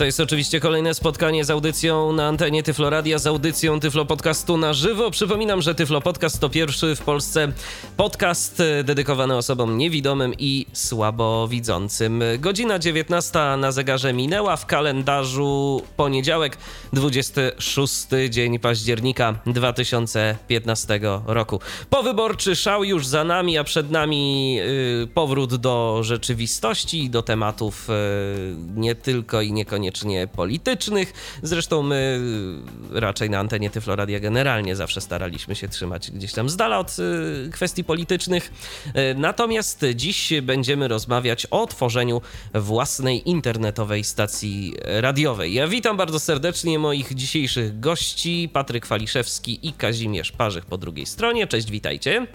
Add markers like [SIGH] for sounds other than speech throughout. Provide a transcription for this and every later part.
To jest oczywiście kolejne spotkanie z audycją na antenie Tyfloradia, z audycją Tyflo Podcastu na żywo. Przypominam, że Tyflo Podcast to pierwszy w Polsce podcast e, dedykowany osobom niewidomym i słabowidzącym. Godzina 19 na zegarze minęła, w kalendarzu poniedziałek, 26 dzień października 2015 roku. Powyborczy szał już za nami, a przed nami y, powrót do rzeczywistości, do tematów y, nie tylko i niekoniecznie niekoniecznie politycznych. Zresztą my raczej na antenie Tyfloradia generalnie zawsze staraliśmy się trzymać gdzieś tam z dala od y, kwestii politycznych. Y, natomiast dziś będziemy rozmawiać o tworzeniu własnej internetowej stacji radiowej. Ja witam bardzo serdecznie moich dzisiejszych gości, Patryk Waliszewski i Kazimierz Parzych po drugiej stronie. Cześć, witajcie.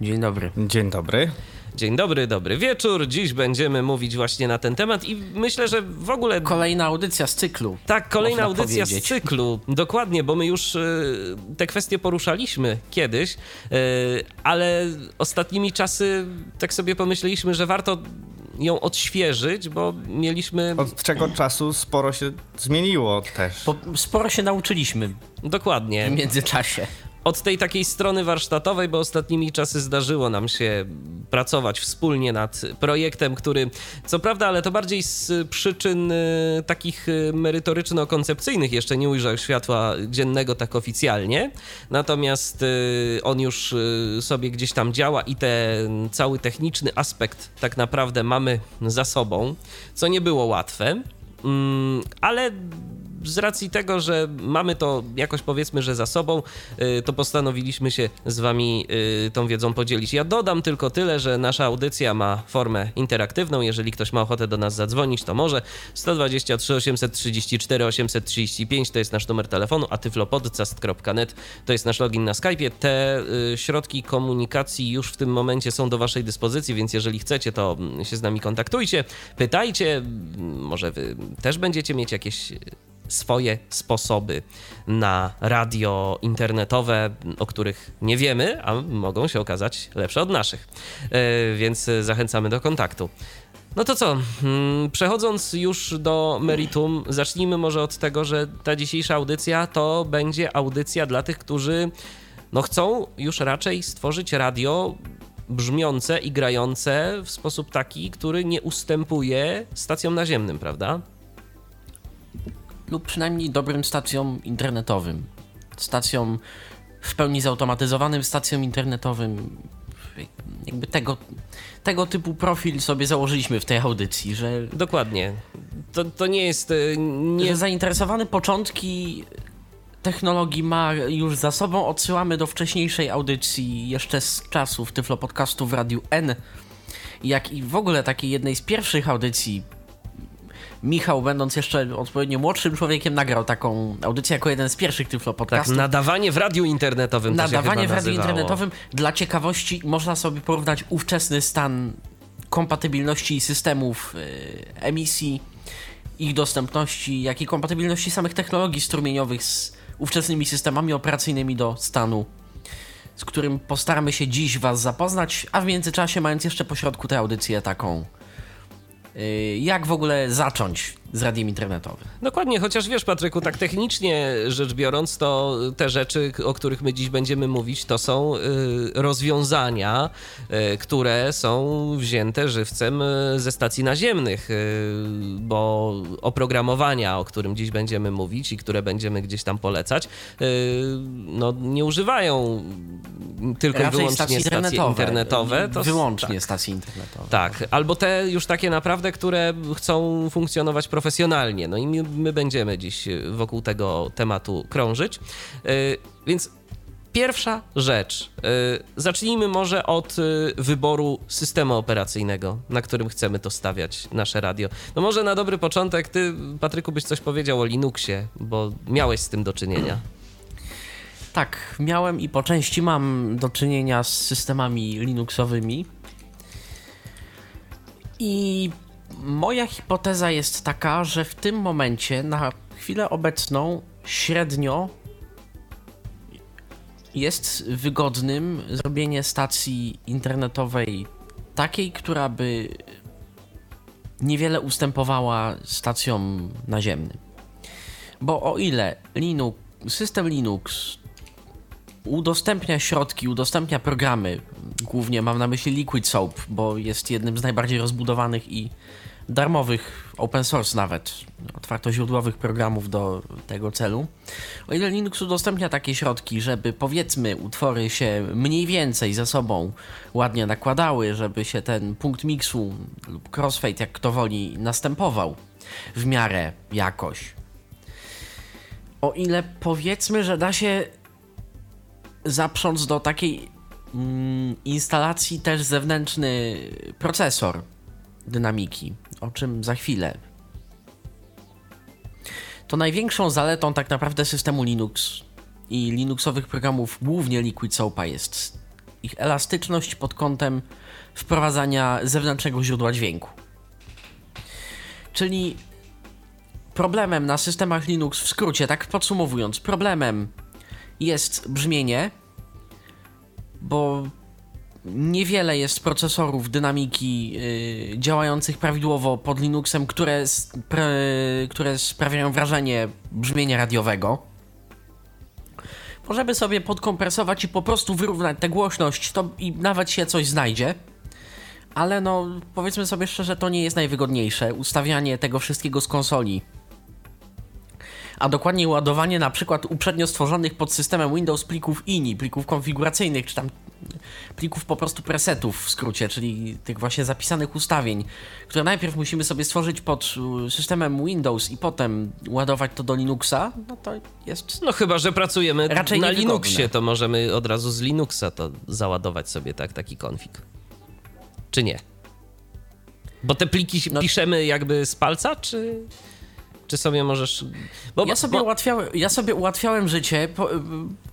Dzień dobry. Dzień dobry. Dzień dobry, dobry wieczór. Dziś będziemy mówić właśnie na ten temat i myślę, że w ogóle. Kolejna audycja z cyklu. Tak, kolejna audycja powiedzieć. z cyklu. Dokładnie, bo my już y, te kwestie poruszaliśmy kiedyś, y, ale ostatnimi czasy tak sobie pomyśleliśmy, że warto ją odświeżyć, bo mieliśmy. Od czego czasu sporo się zmieniło też. Bo sporo się nauczyliśmy. Dokładnie. W międzyczasie od tej takiej strony warsztatowej, bo ostatnimi czasy zdarzyło nam się pracować wspólnie nad projektem, który co prawda, ale to bardziej z przyczyn y, takich y, merytoryczno-koncepcyjnych jeszcze nie ujrzał światła dziennego tak oficjalnie. Natomiast y, on już sobie gdzieś tam działa i ten cały techniczny aspekt tak naprawdę mamy za sobą, co nie było łatwe. Mm, ale z racji tego, że mamy to jakoś powiedzmy, że za sobą, y, to postanowiliśmy się z wami y, tą wiedzą podzielić. Ja dodam tylko tyle, że nasza audycja ma formę interaktywną. Jeżeli ktoś ma ochotę do nas zadzwonić, to może 123 834 835 to jest nasz numer telefonu, a tyflopodcast.net to jest nasz login na Skype'ie. Te y, środki komunikacji już w tym momencie są do waszej dyspozycji, więc jeżeli chcecie, to mm, się z nami kontaktujcie, pytajcie, może wy też będziecie mieć jakieś swoje sposoby na radio internetowe, o których nie wiemy, a mogą się okazać lepsze od naszych. E, więc zachęcamy do kontaktu. No to co? Hmm, przechodząc już do meritum, zacznijmy może od tego, że ta dzisiejsza audycja to będzie audycja dla tych, którzy no chcą już raczej stworzyć radio brzmiące i grające w sposób taki, który nie ustępuje stacjom naziemnym, prawda? Lub przynajmniej dobrym stacjom internetowym. Stacjom w pełni zautomatyzowanym stacjom internetowym. Jakby tego, tego typu profil sobie założyliśmy w tej audycji, że. Dokładnie. To, to nie jest. E, nie... Że zainteresowany początki technologii ma już za sobą. Odsyłamy do wcześniejszej audycji jeszcze z czasów Tyflo Podcastu w Radiu N. Jak i w ogóle takiej jednej z pierwszych audycji Michał, będąc jeszcze odpowiednio młodszym człowiekiem, nagrał taką audycję jako jeden z pierwszych Tyflo podcastów. Tak, nadawanie w radiu internetowym. Nadawanie w radiu internetowym. Dla ciekawości można sobie porównać ówczesny stan kompatybilności systemów yy, emisji, ich dostępności, jak i kompatybilności samych technologii strumieniowych z ówczesnymi systemami operacyjnymi do stanu z którym postaramy się dziś Was zapoznać, a w międzyczasie, mając jeszcze pośrodku tę audycję taką Y, jak w ogóle zacząć z radiem internetowym. Dokładnie, chociaż wiesz, Patryku, tak technicznie rzecz biorąc, to te rzeczy, o których my dziś będziemy mówić, to są y, rozwiązania, y, które są wzięte żywcem ze stacji naziemnych, bo oprogramowania, o którym dziś będziemy mówić i które będziemy gdzieś tam polecać, no, nie używają tylko Raczej i wyłącznie stacje internetowe. internetowe to, wyłącznie tak. stacje internetowe. Tak, albo te już takie naprawdę, które chcą funkcjonować profesjonalnie. No i my, my będziemy dziś wokół tego tematu krążyć. Yy, więc pierwsza rzecz. Yy, zacznijmy może od wyboru systemu operacyjnego, na którym chcemy to stawiać, nasze radio. No może na dobry początek ty, Patryku, byś coś powiedział o Linuxie, bo miałeś z tym do czynienia. Tak, miałem i po części mam do czynienia z systemami Linuxowymi. I moja hipoteza jest taka, że w tym momencie, na chwilę obecną, średnio jest wygodnym zrobienie stacji internetowej takiej, która by niewiele ustępowała stacjom naziemnym. Bo o ile Linux, system Linux udostępnia środki, udostępnia programy, głównie mam na myśli Liquid Soap, bo jest jednym z najbardziej rozbudowanych i darmowych, open source nawet, otwartoźródłowych programów do tego celu. O ile Linux udostępnia takie środki, żeby powiedzmy utwory się mniej więcej ze sobą ładnie nakładały, żeby się ten punkt miksu lub crossfade, jak kto woli, następował w miarę jakoś. O ile powiedzmy, że da się zaprząc do takiej mm, instalacji też zewnętrzny procesor dynamiki, o czym za chwilę. To największą zaletą tak naprawdę systemu Linux i Linuxowych programów, głównie Liquid Soapa, jest ich elastyczność pod kątem wprowadzania zewnętrznego źródła dźwięku. Czyli problemem na systemach Linux, w skrócie, tak podsumowując, problemem jest brzmienie, bo niewiele jest procesorów dynamiki yy, działających prawidłowo pod Linuxem, które, które sprawiają wrażenie brzmienia radiowego. Możemy sobie podkompresować i po prostu wyrównać tę głośność, to i nawet się coś znajdzie. Ale no, powiedzmy sobie szczerze, to nie jest najwygodniejsze. Ustawianie tego wszystkiego z konsoli a dokładnie ładowanie na przykład uprzednio stworzonych pod systemem Windows plików INI, plików konfiguracyjnych, czy tam plików po prostu presetów w skrócie, czyli tych właśnie zapisanych ustawień, które najpierw musimy sobie stworzyć pod y, systemem Windows i potem ładować to do Linuxa, no to jest... No chyba, że pracujemy raczej na Linuxie, to możemy od razu z Linuxa to załadować sobie tak, taki konfig. Czy nie? Bo te pliki no... piszemy jakby z palca, czy... Czy sobie możesz. Bo, ja, sobie bo... ułatwiałem, ja sobie ułatwiałem życie. Po,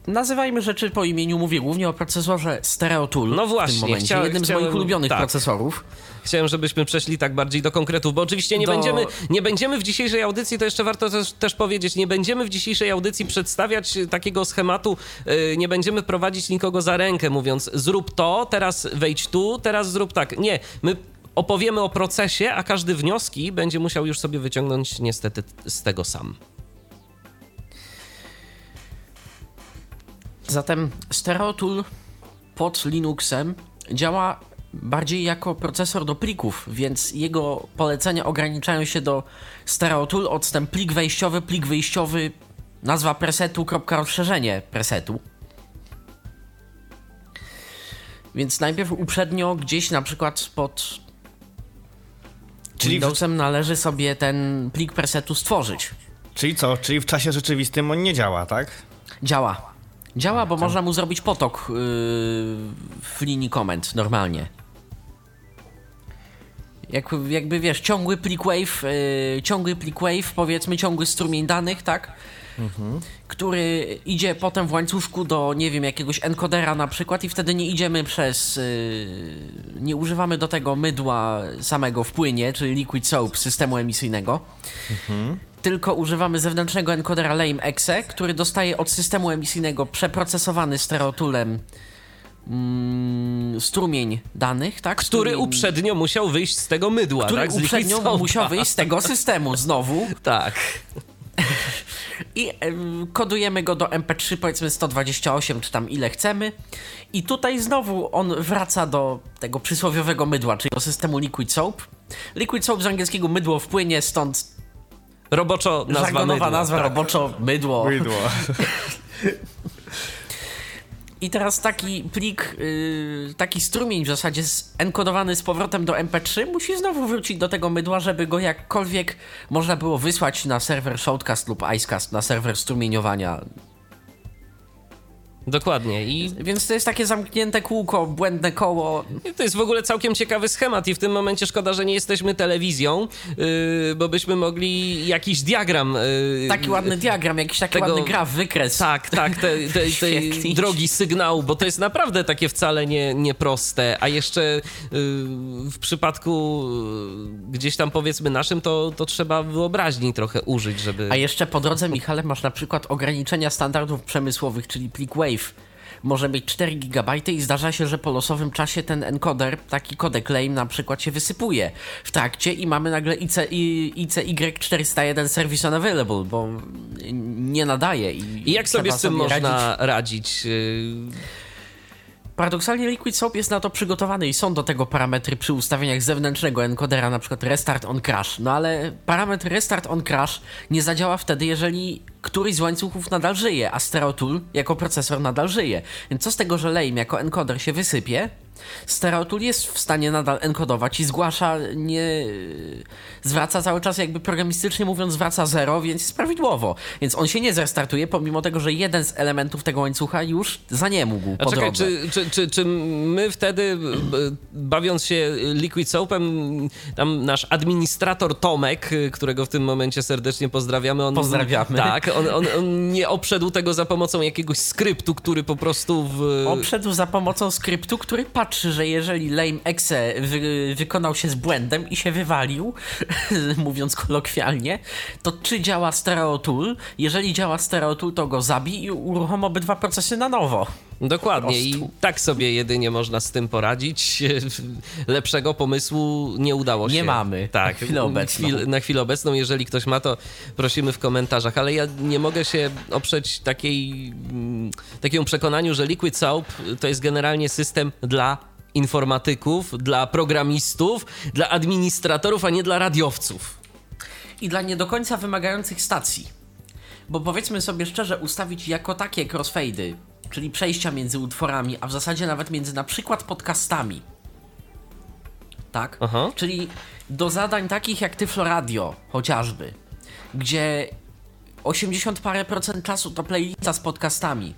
nazywajmy rzeczy po imieniu, mówię głównie o procesorze Stereo Tool. No właśnie, w tym momencie, chcia, jednym chciałem, z moich ulubionych tak. procesorów. Chciałem, żebyśmy przeszli tak bardziej do konkretów, bo oczywiście nie, do... będziemy, nie będziemy w dzisiejszej audycji, to jeszcze warto też, też powiedzieć, nie będziemy w dzisiejszej audycji przedstawiać takiego schematu, yy, nie będziemy prowadzić nikogo za rękę, mówiąc zrób to, teraz wejdź tu, teraz zrób tak. Nie, my opowiemy o procesie, a każdy wnioski będzie musiał już sobie wyciągnąć niestety z tego sam. Zatem StereoTool pod Linuxem działa bardziej jako procesor do plików, więc jego polecenia ograniczają się do StereoTool, odstęp plik wejściowy, plik wyjściowy, nazwa presetu, kropka rozszerzenie presetu. Więc najpierw uprzednio gdzieś na przykład pod Czyli Windowsem w... należy sobie ten plik presetu stworzyć. Czyli co? Czyli w czasie rzeczywistym on nie działa, tak? Działa. Działa, bo można mu zrobić potok yy, w linii komend normalnie. Jak, jakby wiesz, ciągły plik wave, yy, ciągły plik wave, powiedzmy ciągły strumień danych, tak? Mhm. który idzie potem w łańcuszku do, nie wiem, jakiegoś encodera na przykład i wtedy nie idziemy przez, yy, nie używamy do tego mydła samego w płynie, czyli liquid soap systemu emisyjnego, mhm. tylko używamy zewnętrznego encodera lame.exe, który dostaje od systemu emisyjnego przeprocesowany stereotulem mm, strumień danych, tak? Który strumień... uprzednio musiał wyjść z tego mydła, który tak? uprzednio musiał wyjść z tego systemu znowu. [LAUGHS] tak. I kodujemy go do MP3, powiedzmy 128, czy tam ile chcemy. I tutaj znowu on wraca do tego przysłowiowego mydła, czyli do systemu Liquid Soap. Liquid Soap z angielskiego mydło wpłynie, stąd Roboczo nazwa mydło. nazwa tak. roboczo mydło. Mydło. [LAUGHS] I teraz taki plik, yy, taki strumień w zasadzie enkodowany z powrotem do MP3 musi znowu wrócić do tego mydła, żeby go jakkolwiek można było wysłać na serwer Shoutcast lub Icecast, na serwer strumieniowania Dokładnie. I... Więc to jest takie zamknięte kółko, błędne koło. To jest w ogóle całkiem ciekawy schemat i w tym momencie szkoda, że nie jesteśmy telewizją, yy, bo byśmy mogli jakiś diagram... Yy, taki ładny diagram, jakiś taki tego... ładny graf, wykres. Tak, tak, te, te, tej [LAUGHS] drogi sygnału, bo to jest naprawdę takie wcale nie, nieproste, a jeszcze yy, w przypadku yy, gdzieś tam powiedzmy naszym, to, to trzeba wyobraźni trochę użyć, żeby... A jeszcze po drodze, Michale, masz na przykład ograniczenia standardów przemysłowych, czyli plik Wave może mieć 4 GB i zdarza się, że po losowym czasie ten encoder, taki kodek lame na przykład się wysypuje w trakcie i mamy nagle IC, ICY401 service unavailable, bo nie nadaje. I, I jak sobie z tym można radzić? radzić? Paradoksalnie Liquid Soap jest na to przygotowany i są do tego parametry przy ustawieniach zewnętrznego encodera, na przykład restart on crash. No ale parametr restart on crash nie zadziała wtedy, jeżeli któryś z łańcuchów nadal żyje, a Stereotool jako procesor nadal żyje. Więc co z tego, że Lame jako encoder się wysypie, Stereotool jest w stanie nadal enkodować i zgłasza, nie zwraca cały czas, jakby programistycznie mówiąc, zwraca zero, więc jest prawidłowo. Więc on się nie zrestartuje, pomimo tego, że jeden z elementów tego łańcucha już za nie mógł. A czekaj, czy, czy, czy, czy my wtedy, bawiąc się Liquid Soapem, tam nasz administrator Tomek, którego w tym momencie serdecznie pozdrawiamy. On, Pozdrawiamy. Tak, on, on, on nie obszedł tego za pomocą jakiegoś skryptu, który po prostu w... Obszedł za pomocą skryptu, który patrzy, że jeżeli lame exe wy, wykonał się z błędem i się wywalił, [LAUGHS] mówiąc kolokwialnie, to czy działa stereo tool? Jeżeli działa stereo tool, to go zabij i uruchom obydwa procesy na nowo. Dokładnie i tak sobie jedynie można z tym poradzić. [LAUGHS] Lepszego pomysłu nie udało się. Nie mamy. Tak, na chwilę obecną. Chwil, na chwilę obecną, jeżeli ktoś ma, to prosimy w komentarzach, ale ja nie mogę się oprzeć takiej, mm, takiemu przekonaniu, że Liquid Soap to jest generalnie system dla informatyków, dla programistów, dla administratorów, a nie dla radiowców. I dla nie do końca wymagających stacji. Bo powiedzmy sobie szczerze, ustawić jako takie crossfade'y, czyli przejścia między utworami, a w zasadzie nawet między na przykład podcastami. Tak? Aha. Czyli do zadań takich jak Tyflo Radio chociażby, gdzie 80 parę procent czasu to playlista z podcastami,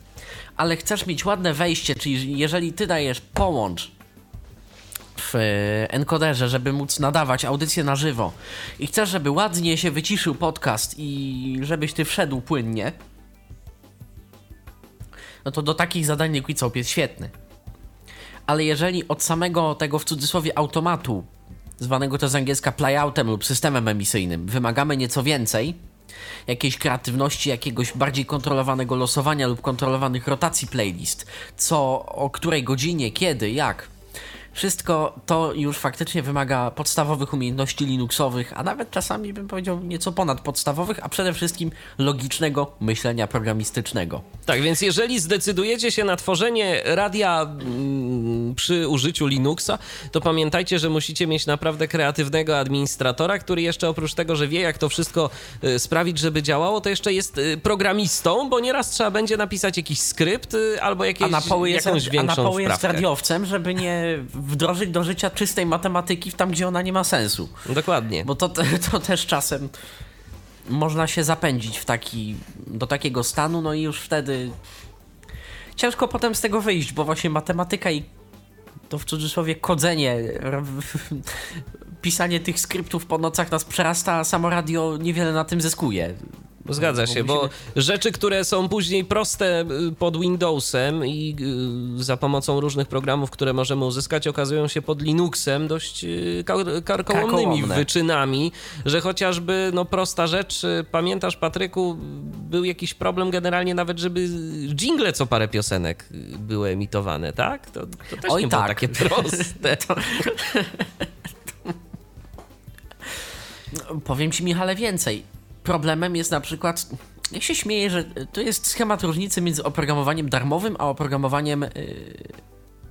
ale chcesz mieć ładne wejście, czyli jeżeli ty dajesz połącz w encoderze, żeby móc nadawać audycję na żywo i chcesz, żeby ładnie się wyciszył podcast i żebyś ty wszedł płynnie, no to do takich zadań Liquid Soap jest świetny. Ale jeżeli od samego tego w cudzysłowie automatu, zwanego to z angielska playoutem lub systemem emisyjnym, wymagamy nieco więcej, jakiejś kreatywności, jakiegoś bardziej kontrolowanego losowania lub kontrolowanych rotacji playlist, co o której godzinie, kiedy, jak, wszystko to już faktycznie wymaga podstawowych umiejętności Linuxowych, a nawet czasami bym powiedział nieco ponad podstawowych, a przede wszystkim logicznego myślenia programistycznego. Tak, więc jeżeli zdecydujecie się na tworzenie radia mm, przy użyciu Linuxa, to pamiętajcie, że musicie mieć naprawdę kreatywnego administratora, który jeszcze oprócz tego, że wie jak to wszystko y, sprawić, żeby działało, to jeszcze jest y, programistą, bo nieraz trzeba będzie napisać jakiś skrypt y, albo jakieś, a na poły jest, jakąś większą A na poły jest radiowcem, żeby nie wdrożyć do życia czystej matematyki tam, gdzie ona nie ma sensu. Dokładnie. Bo to, to też czasem można się zapędzić w taki, do takiego stanu, no i już wtedy ciężko potem z tego wyjść, bo właśnie matematyka i to w cudzysłowie kodzenie, [LAUGHS] pisanie tych skryptów po nocach nas przerasta, a samo radio niewiele na tym zyskuje. Zgadza się, bo rzeczy, które są później proste y, pod Windowsem i y, za pomocą różnych programów, które możemy uzyskać, okazują się pod Linuxem dość y, karkołomnymi wyczynami, że chociażby no, prosta rzecz, pamiętasz Patryku, był jakiś problem generalnie nawet, żeby jingle co parę piosenek były emitowane, tak? To, to też Oj, nie tak. było takie proste. [LAUGHS] to... [LAUGHS] Powiem ci Michale więcej problemem jest na przykład, ja się śmieję, że to jest schemat różnicy między oprogramowaniem darmowym, a oprogramowaniem yy,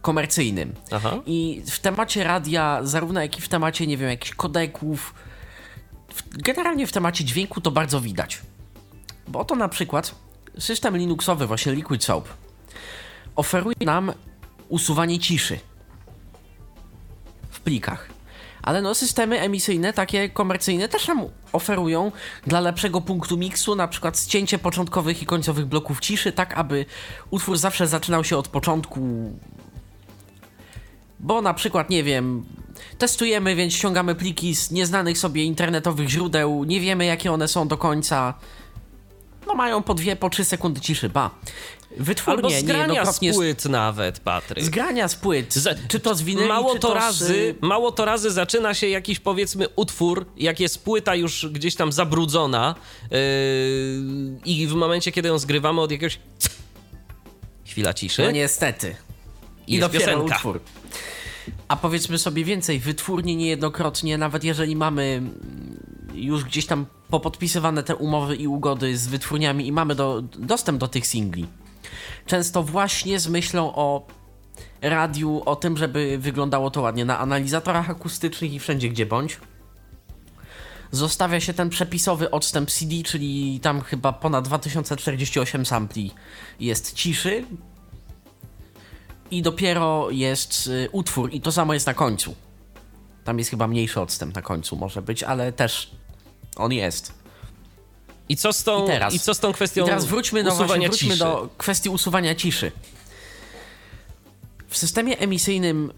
komercyjnym. Aha. I w temacie radia, zarówno jak i w temacie, nie wiem, jakichś kodeków, generalnie w temacie dźwięku to bardzo widać. Bo oto na przykład system Linuxowy, właśnie Liquid Soap, oferuje nam usuwanie ciszy w plikach ale no systemy emisyjne, takie komercyjne też nam oferują dla lepszego punktu miksu, na przykład ścięcie początkowych i końcowych bloków ciszy, tak aby utwór zawsze zaczynał się od początku. Bo na przykład, nie wiem, testujemy, więc ściągamy pliki z nieznanych sobie internetowych źródeł, nie wiemy jakie one są do końca. No mają po dwie, po trzy sekundy ciszy, ba. Wytwórnie Albo zgrania z płyt nawet, Patryk. Zgrania z płyt. Z, czy to z winyli, mało to, razy, z... Mało to razy zaczyna się jakiś, powiedzmy, utwór, jak jest płyta już gdzieś tam zabrudzona yy, i w momencie, kiedy ją zgrywamy od jakiegoś [TSK] Chwila ciszy. No niestety. I, I dopiero piosenka. utwór. A powiedzmy sobie więcej, wytwórnie niejednokrotnie, nawet jeżeli mamy mm, już gdzieś tam popodpisywane te umowy i ugody z wytwórniami i mamy do, dostęp do tych singli, często właśnie z myślą o radiu, o tym, żeby wyglądało to ładnie na analizatorach akustycznych i wszędzie gdzie bądź. Zostawia się ten przepisowy odstęp CD, czyli tam chyba ponad 2048 sampli jest ciszy, i dopiero jest y, utwór i to samo jest na końcu. Tam jest chyba mniejszy odstęp na końcu może być, ale też on jest. I co z tą, I teraz, i co z tą kwestią I teraz wróćmy, do, właśnie, usuwania wróćmy ciszy? do kwestii usuwania ciszy. W systemie emisyjnym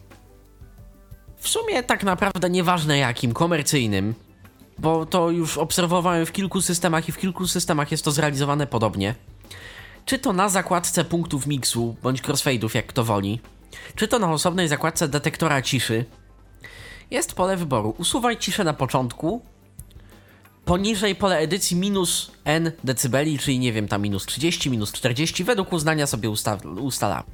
w sumie tak naprawdę nieważne jakim, komercyjnym, bo to już obserwowałem w kilku systemach i w kilku systemach jest to zrealizowane podobnie. Czy to na zakładce punktów miksu, bądź crossfade'ów, jak kto woli, czy to na osobnej zakładce detektora ciszy, jest pole wyboru. Usuwaj ciszę na początku, poniżej pole edycji minus n decybeli, czyli nie wiem, tam minus 30, minus 40, według uznania sobie usta ustala.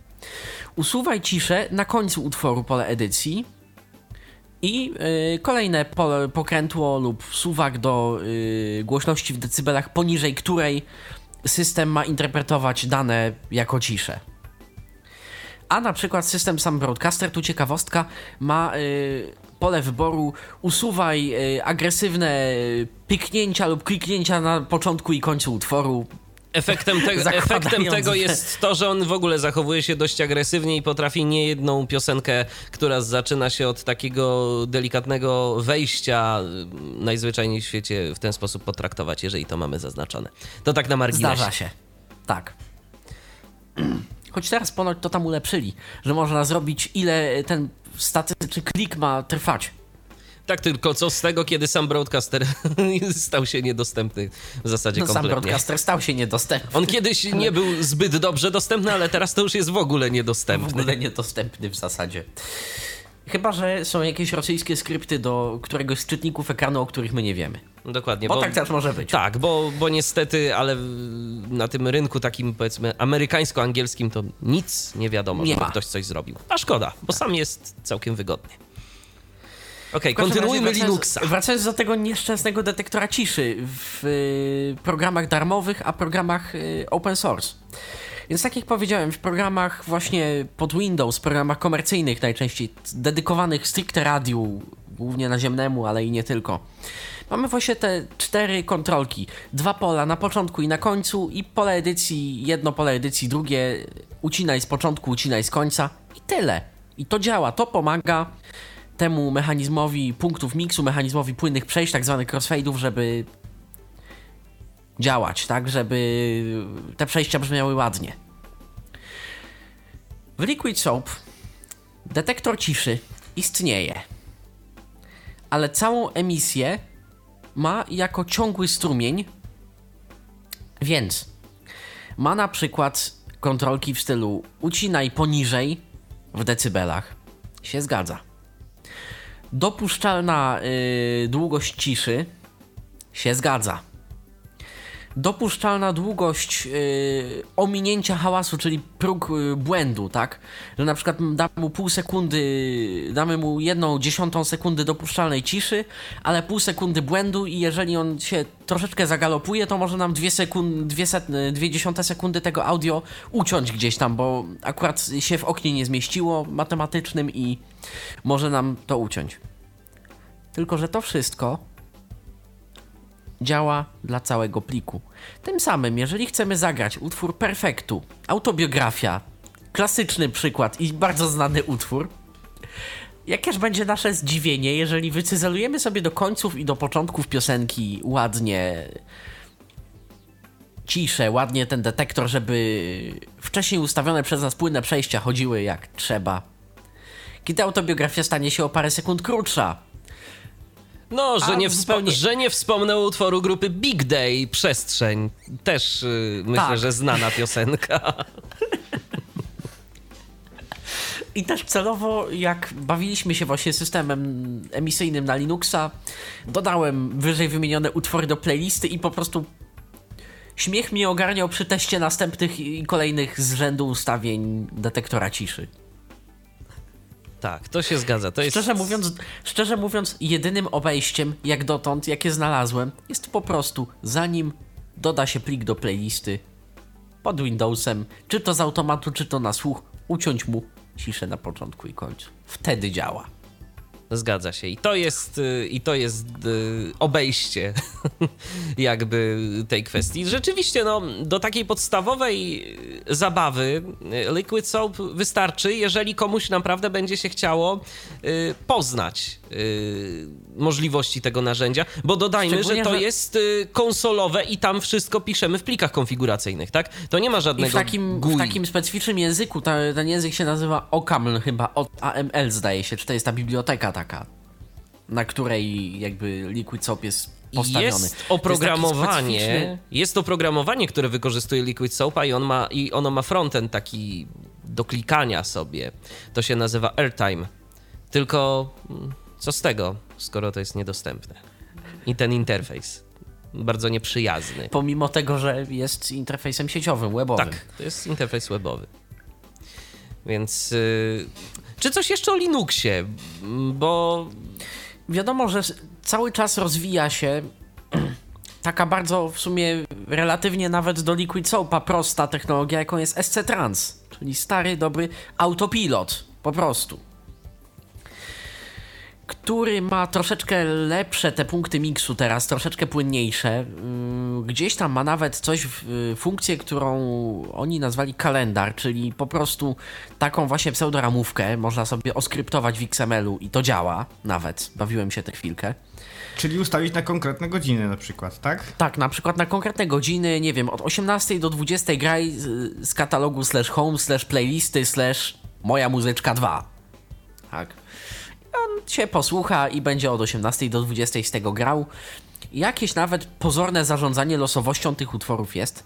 Usuwaj ciszę na końcu utworu pole edycji i yy, kolejne pole, pokrętło lub suwak do yy, głośności w decybelach, poniżej której system ma interpretować dane jako ciszę. A na przykład system Sam Broadcaster, tu ciekawostka, ma y, pole wyboru usuwaj y, agresywne piknięcia lub kliknięcia na początku i końcu utworu. Efektem, te, [LAUGHS] efektem tego jest to, że on w ogóle zachowuje się dość agresywnie i potrafi niejedną piosenkę, która zaczyna się od takiego delikatnego wejścia, y, najzwyczajniej w świecie w ten sposób potraktować, jeżeli to mamy zaznaczone. To tak na marginesie. Zdarza się. Tak. [CLEARS THROAT] Choć teraz ponoć to tam ulepszyli, że można zrobić ile ten statyczny klik ma trwać. Tak, tylko co z tego, kiedy sam broadcaster [LAUGHS] stał się niedostępny w zasadzie No, sam kompletnie. broadcaster stał się niedostępny. On kiedyś nie był zbyt dobrze dostępny, ale teraz to już jest w ogóle w niedostępny. ogóle niedostępny w zasadzie. Chyba, że są jakieś rosyjskie skrypty do któregoś z czytników ekranu, o których my nie wiemy. Dokładnie. Bo, tak też może być. Tak, bo, bo niestety, ale na tym rynku takim powiedzmy amerykańsko-angielskim to nic nie wiadomo, Nie żeby ma. ktoś coś zrobił. A szkoda, bo sam jest całkiem wygodny. Okej, każdym kontynuujmy wracając- Linuxa. Wracając do tego nieszczęsnego detektora ciszy w y, programach darmowych, a programach y, open source. Więc tak jak powiedziałem, w programach właśnie pod Windows, programach komercyjnych najczęściej, dedykowanych stricte radiu, głównie naziemnemu, ale i nie tylko. Mamy właśnie te cztery kontrolki. Dwa pola na początku i na końcu i pole edycji, jedno pole edycji, drugie ucinaj z początku, ucinaj z końca i tyle. I to działa, to pomaga temu mechanizmowi punktów miksu, mechanizmowi płynnych przejść, tak zwanych crossfade'ów, żeby działać, tak, żeby te przejścia brzmiały ładnie. W Liquid Soap detektor ciszy istnieje, ale całą emisję ma jako ciągły strumień, więc ma na przykład kontrolki w stylu ucinaj poniżej w decybelach. Się zgadza. Dopuszczalna y, długość ciszy się zgadza. Dopuszczalna długość y, ominięcia hałasu, czyli próg y, błędu, tak? Że na przykład damy mu pół sekundy, damy mu jedną dziesiątą sekundy dopuszczalnej ciszy, ale pół sekundy błędu i jeżeli on się troszeczkę zagalopuje, to może nam dwie, sekund, dwie, setne, dwie dziesiąte sekundy tego audio uciąć gdzieś tam, bo akurat się w oknie nie zmieściło matematycznym i może nam to uciąć. Tylko, że to wszystko działa dla całego pliku. Tym samym, jeżeli chcemy zagrać utwór perfektu, autobiografia, klasyczny przykład i bardzo znany utwór, jakież będzie nasze zdziwienie, jeżeli wycyzelujemy sobie do końców i do początków piosenki ładnie ciszę, ładnie ten detektor, żeby wcześniej ustawione przez nas płynne przejścia chodziły jak trzeba. Kiedy autobiografia stanie się o parę sekund krótsza, No, że nie, zupełnie- że nie wspomnę utworu grupy Big Day, Przestrzeń. Też y, myślę, Tak. że znana piosenka. [LAUGHS] I też celowo, jak bawiliśmy się właśnie systemem emisyjnym na Linuxa, dodałem wyżej wymienione utwory do playlisty i po prostu śmiech mnie ogarniał przy teście następnych i kolejnych z rzędu ustawień detektora ciszy. Tak, to się zgadza. To jest... Szczerze mówiąc, szczerze mówiąc, jedynym obejściem, jak dotąd, jakie znalazłem, jest po prostu zanim doda się plik do playlisty pod Windowsem, czy to z automatu, czy to na słuch, uciąć mu ciszę na początku i końcu. Wtedy działa. Zgadza się. I to jest, y, i to jest y, obejście [LAUGHS] jakby tej kwestii. Rzeczywiście, no, do takiej podstawowej zabawy y, Liquid Soap wystarczy, jeżeli komuś naprawdę będzie się chciało poznać możliwości tego narzędzia, bo dodajmy, że to jest konsolowe i tam wszystko piszemy w plikach konfiguracyjnych, tak? To nie ma żadnego I w takim, w takim specyficznym języku, ten język się nazywa OCaml chyba, AML zdaje się, czy to jest ta biblioteka taka, na której jakby Liquid Soap jest postawiony. Jest oprogramowanie, jest, jest oprogramowanie, które wykorzystuje Liquid Soapa i, on ma, i ono ma frontend taki do klikania sobie. To się nazywa Airtime. Tylko mm, co z tego, skoro to jest niedostępne? I ten interfejs bardzo nieprzyjazny. Pomimo tego, że jest interfejsem sieciowym, webowym. Tak, to jest interfejs webowy. Więc yy, czy coś jeszcze o Linuxie? Bo wiadomo, że cały czas rozwija się [CLEARS THROAT] taka bardzo w sumie relatywnie nawet do Liquid Soapa prosta technologia, jaką jest SC Trans, czyli stary, dobry autopilot, po prostu który ma troszeczkę lepsze te punkty miksu teraz, troszeczkę płynniejsze. Mm, gdzieś tam ma nawet coś, funkcję, którą oni nazwali kalendar, czyli po prostu taką właśnie pseudoramówkę można sobie oskryptować w XML-u i to działa nawet. Bawiłem się tę chwilkę. Czyli ustawić na konkretne godziny na przykład, tak? Tak, na przykład na konkretne godziny, nie wiem, od 18 do 20 graj z katalogu slash home, slash playlisty, slash moja muzyczka 2. Tak on się posłucha i będzie od 18 do 20 z tego grał. Jakieś nawet pozorne zarządzanie losowością tych utworów jest.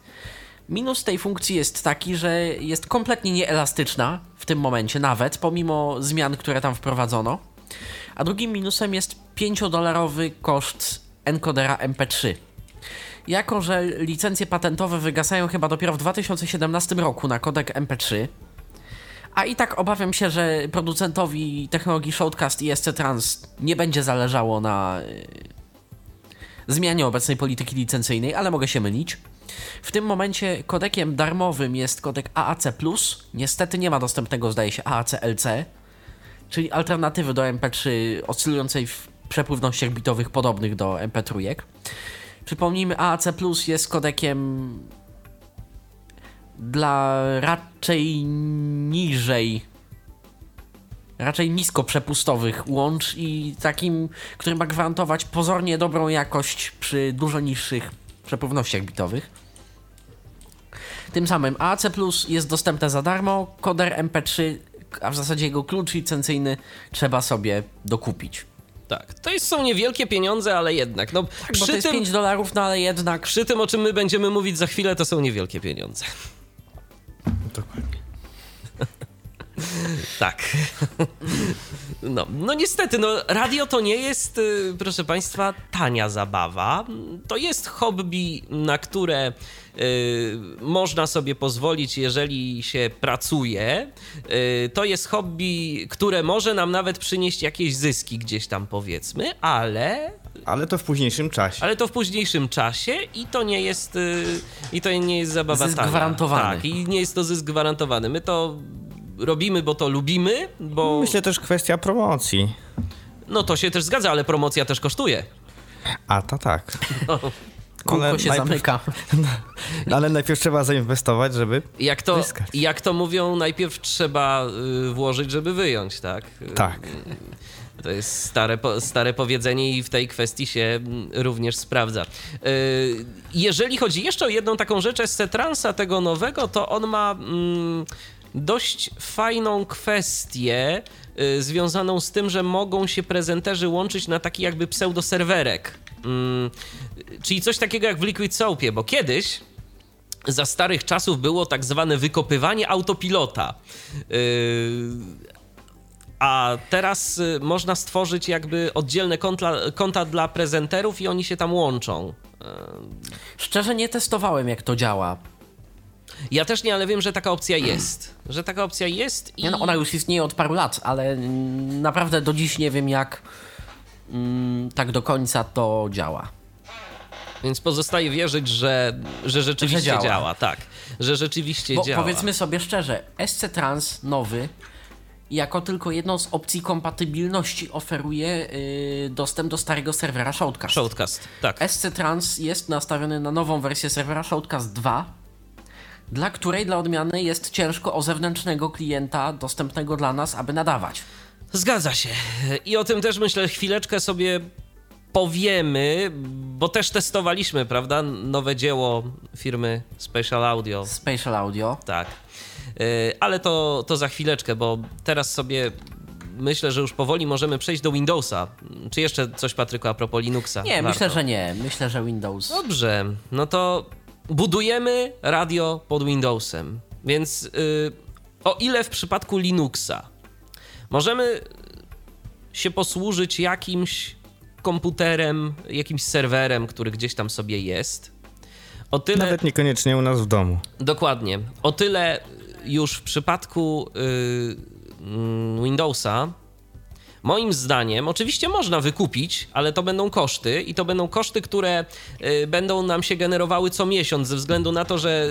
Minus tej funkcji jest taki, że jest kompletnie nieelastyczna w tym momencie, nawet pomimo zmian, które tam wprowadzono. A drugim minusem jest 5-dolarowy koszt encodera MP3. Jako, że licencje patentowe wygasają chyba dopiero w 2017 roku na kodek MP3, a i tak obawiam się, że producentowi technologii Shoutcast i SC Trans nie będzie zależało na y, zmianie obecnej polityki licencyjnej, ale mogę się mylić. W tym momencie kodekiem darmowym jest kodek AAC+. Niestety nie ma dostępnego, zdaje się, AAC-LC, czyli alternatywy do MP3 oscylującej w przepływnościach bitowych podobnych do MP3. Przypomnijmy, AAC jest kodekiem dla raczej niżej raczej nisko przepustowych łącz i takim, który ma gwarantować pozornie dobrą jakość przy dużo niższych przepływnościach bitowych. Tym samym AC Plus jest dostępne za darmo, koder MP3, a w zasadzie jego klucz licencyjny trzeba sobie dokupić. Tak, to jest, są niewielkie pieniądze, ale jednak. No, tak, przy bo to jest tym, 5 dolarów, no ale jednak. Przy tym, o czym my będziemy mówić za chwilę, to są niewielkie pieniądze. Dokładnie. [LAUGHS] tak. No, no niestety, no, radio to nie jest, y, proszę Państwa, tania zabawa. To jest hobby, na które y, można sobie pozwolić, jeżeli się pracuje. Y, to jest hobby, które może nam nawet przynieść jakieś zyski gdzieś tam, powiedzmy, ale ale to w późniejszym czasie. Ale to w późniejszym czasie i to nie jest y, i to nie jest zabawa zysk gwarantowany. Tak, i nie jest to zysk gwarantowany. My to robimy, bo to lubimy, bo... Myślę też kwestia promocji. No to się też zgadza, ale promocja też kosztuje. A, to tak. [LAUGHS] No. Kółko ale się najpierw, zamyka. [LAUGHS] ale najpierw trzeba zainwestować, żeby jak to, Jak to mówią, najpierw trzeba y, włożyć, żeby wyjąć, tak? Tak. To jest stare, stare powiedzenie i w tej kwestii się mm, również sprawdza. Y, jeżeli chodzi jeszcze o jedną taką rzecz SC Transa tego nowego, to on ma mm, dość fajną kwestię y, związaną z tym, że mogą się prezenterzy łączyć na taki jakby pseudoserwerek. Mm, czyli coś takiego jak w Liquid Soapie, bo kiedyś za starych czasów było tak zwane wykopywanie autopilota. Y, a teraz y, można stworzyć jakby oddzielne konta, konta dla prezenterów i oni się tam łączą. Szczerze nie testowałem, jak to działa. Ja też nie, ale wiem, że taka opcja jest. Że taka opcja jest i... Nie, no, ona już istnieje od paru lat, ale naprawdę do dziś nie wiem, jak mm, tak do końca to działa. Więc pozostaje wierzyć, że, że rzeczywiście Że działa. działa. Tak, że rzeczywiście Bo działa. powiedzmy sobie szczerze, SC Trans nowy jako tylko jedną z opcji kompatybilności oferuje yy, dostęp do starego serwera Shoutcast. Shoutcast, tak. SC Trans jest nastawiony na nową wersję serwera Shoutcast 2, dla której dla odmiany jest ciężko o zewnętrznego klienta dostępnego dla nas, aby nadawać. Zgadza się. I o tym też myślę chwileczkę sobie powiemy, bo też testowaliśmy, prawda? Nowe dzieło firmy Spatial Audio. Spatial Audio. Tak. Yy, Ale to, to za chwileczkę, bo teraz sobie myślę, że już powoli możemy przejść do Windowsa. Czy jeszcze coś, Patryku, a propos Linuxa? Nie, Warto. myślę, że nie. Myślę, że Windows. Dobrze, no to budujemy radio pod Windowsem. Więc yy, o ile w przypadku Linuxa możemy się posłużyć jakimś komputerem, jakimś serwerem, który gdzieś tam sobie jest, o tyle. Nawet niekoniecznie u nas w domu. Dokładnie. O tyle już w przypadku y, mm, Windowsa, moim zdaniem, oczywiście można wykupić, ale to będą koszty i to będą koszty, które y, będą nam się generowały co miesiąc ze względu na to, że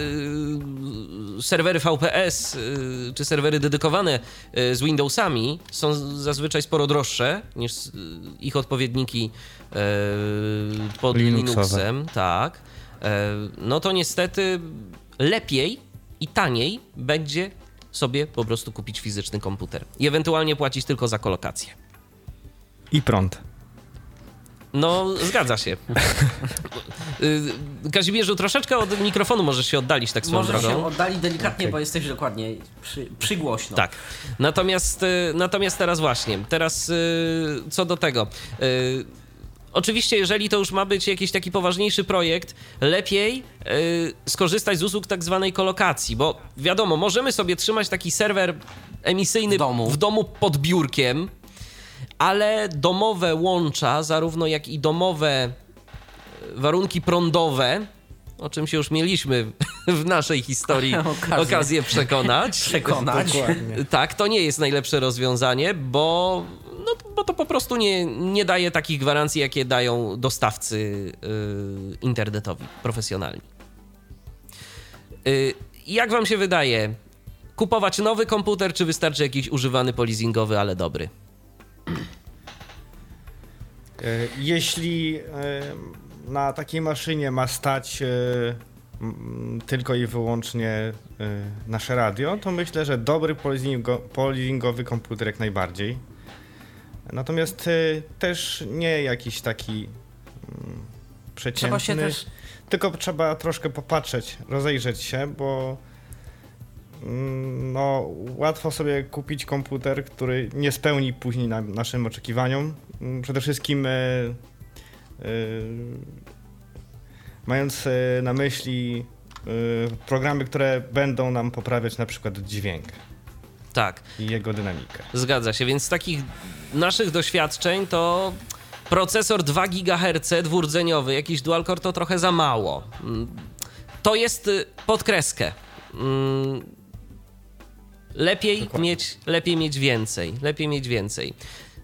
y, serwery VPS y, czy serwery dedykowane z Windowsami są zazwyczaj sporo droższe niż ich odpowiedniki pod Linuxowe. Linuxem. Tak. E, no to niestety lepiej i taniej będzie sobie po prostu kupić fizyczny komputer i ewentualnie płacić tylko za kolokację. I prąd. No, zgadza się. [LAUGHS] Y, Kazimierzu, troszeczkę od mikrofonu możesz się oddalić tak swoją Może drogą. się oddali delikatnie, Okej. bo jesteś dokładnie przy, przygłośno. Tak. Natomiast, y, natomiast teraz właśnie, teraz y, co do tego. Oczywiście, jeżeli to już ma być jakiś taki poważniejszy projekt, lepiej y, skorzystać z usług tak zwanej kolokacji, bo wiadomo, możemy sobie trzymać taki serwer emisyjny W domu. w domu pod biurkiem, ale domowe łącza, zarówno jak i domowe y, warunki prądowe, o czym się już mieliśmy [LAUGHS] w naszej historii [LAUGHS] Okazję. okazję przekonać. [LAUGHS] Przekonać. Dokładnie. Tak, to nie jest najlepsze rozwiązanie, bo, bo to po prostu nie, nie daje takich gwarancji, jakie dają dostawcy yy, internetowi, profesjonalni. Yy, jak wam się wydaje, kupować nowy komputer, czy wystarczy jakiś używany polizingowy, ale dobry? E, Jeśli na takiej maszynie ma stać e, tylko i wyłącznie e, nasze radio, to myślę, że dobry polizingo- polizingowy komputer jak najbardziej. Natomiast e, też nie jakiś taki mm, przeciętny. Trzeba też Tylko trzeba troszkę popatrzeć, rozejrzeć się, bo mm, no, łatwo sobie kupić komputer, który nie spełni później na, naszym oczekiwaniom. Mm, Przede wszystkim e, e, mając na myśli programy, które będą nam poprawiać na przykład dźwięk Tak, i jego dynamikę. zgadza się, więc z takich naszych doświadczeń to procesor 2 GHz dwurdzeniowy, jakiś dual core to trochę za mało. Mm, To jest y, pod kreskę. Mm, Lepiej Dokładnie. mieć, lepiej mieć więcej, lepiej mieć więcej.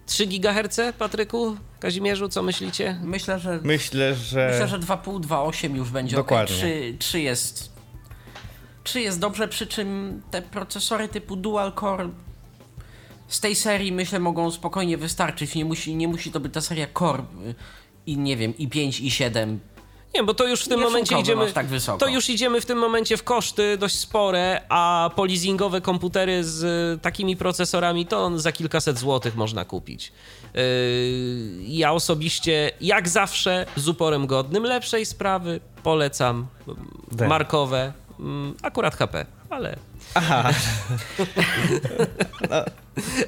3 GHz, Patryku, Kazimierzu, co myślicie? myślę, że Myślę, że, myślę, że 2,5, 2,8 już będzie Dokładnie. ok. 3, 3 jest 3 jest dobrze, przy czym te procesory typu dual core z tej serii myślę mogą spokojnie wystarczyć. Nie musi, nie musi to być ta seria core y, i nie wiem, i 5 i 7 Nie, bo to już w tym Nie momencie idziemy. tak. To już idziemy w tym momencie w koszty dość spore, a polizingowe komputery z y, takimi procesorami to za kilkaset złotych można kupić. Yy, ja osobiście, jak zawsze, z uporem godnym lepszej sprawy polecam D. markowe, mm, akurat HP, ale. [LAUGHS]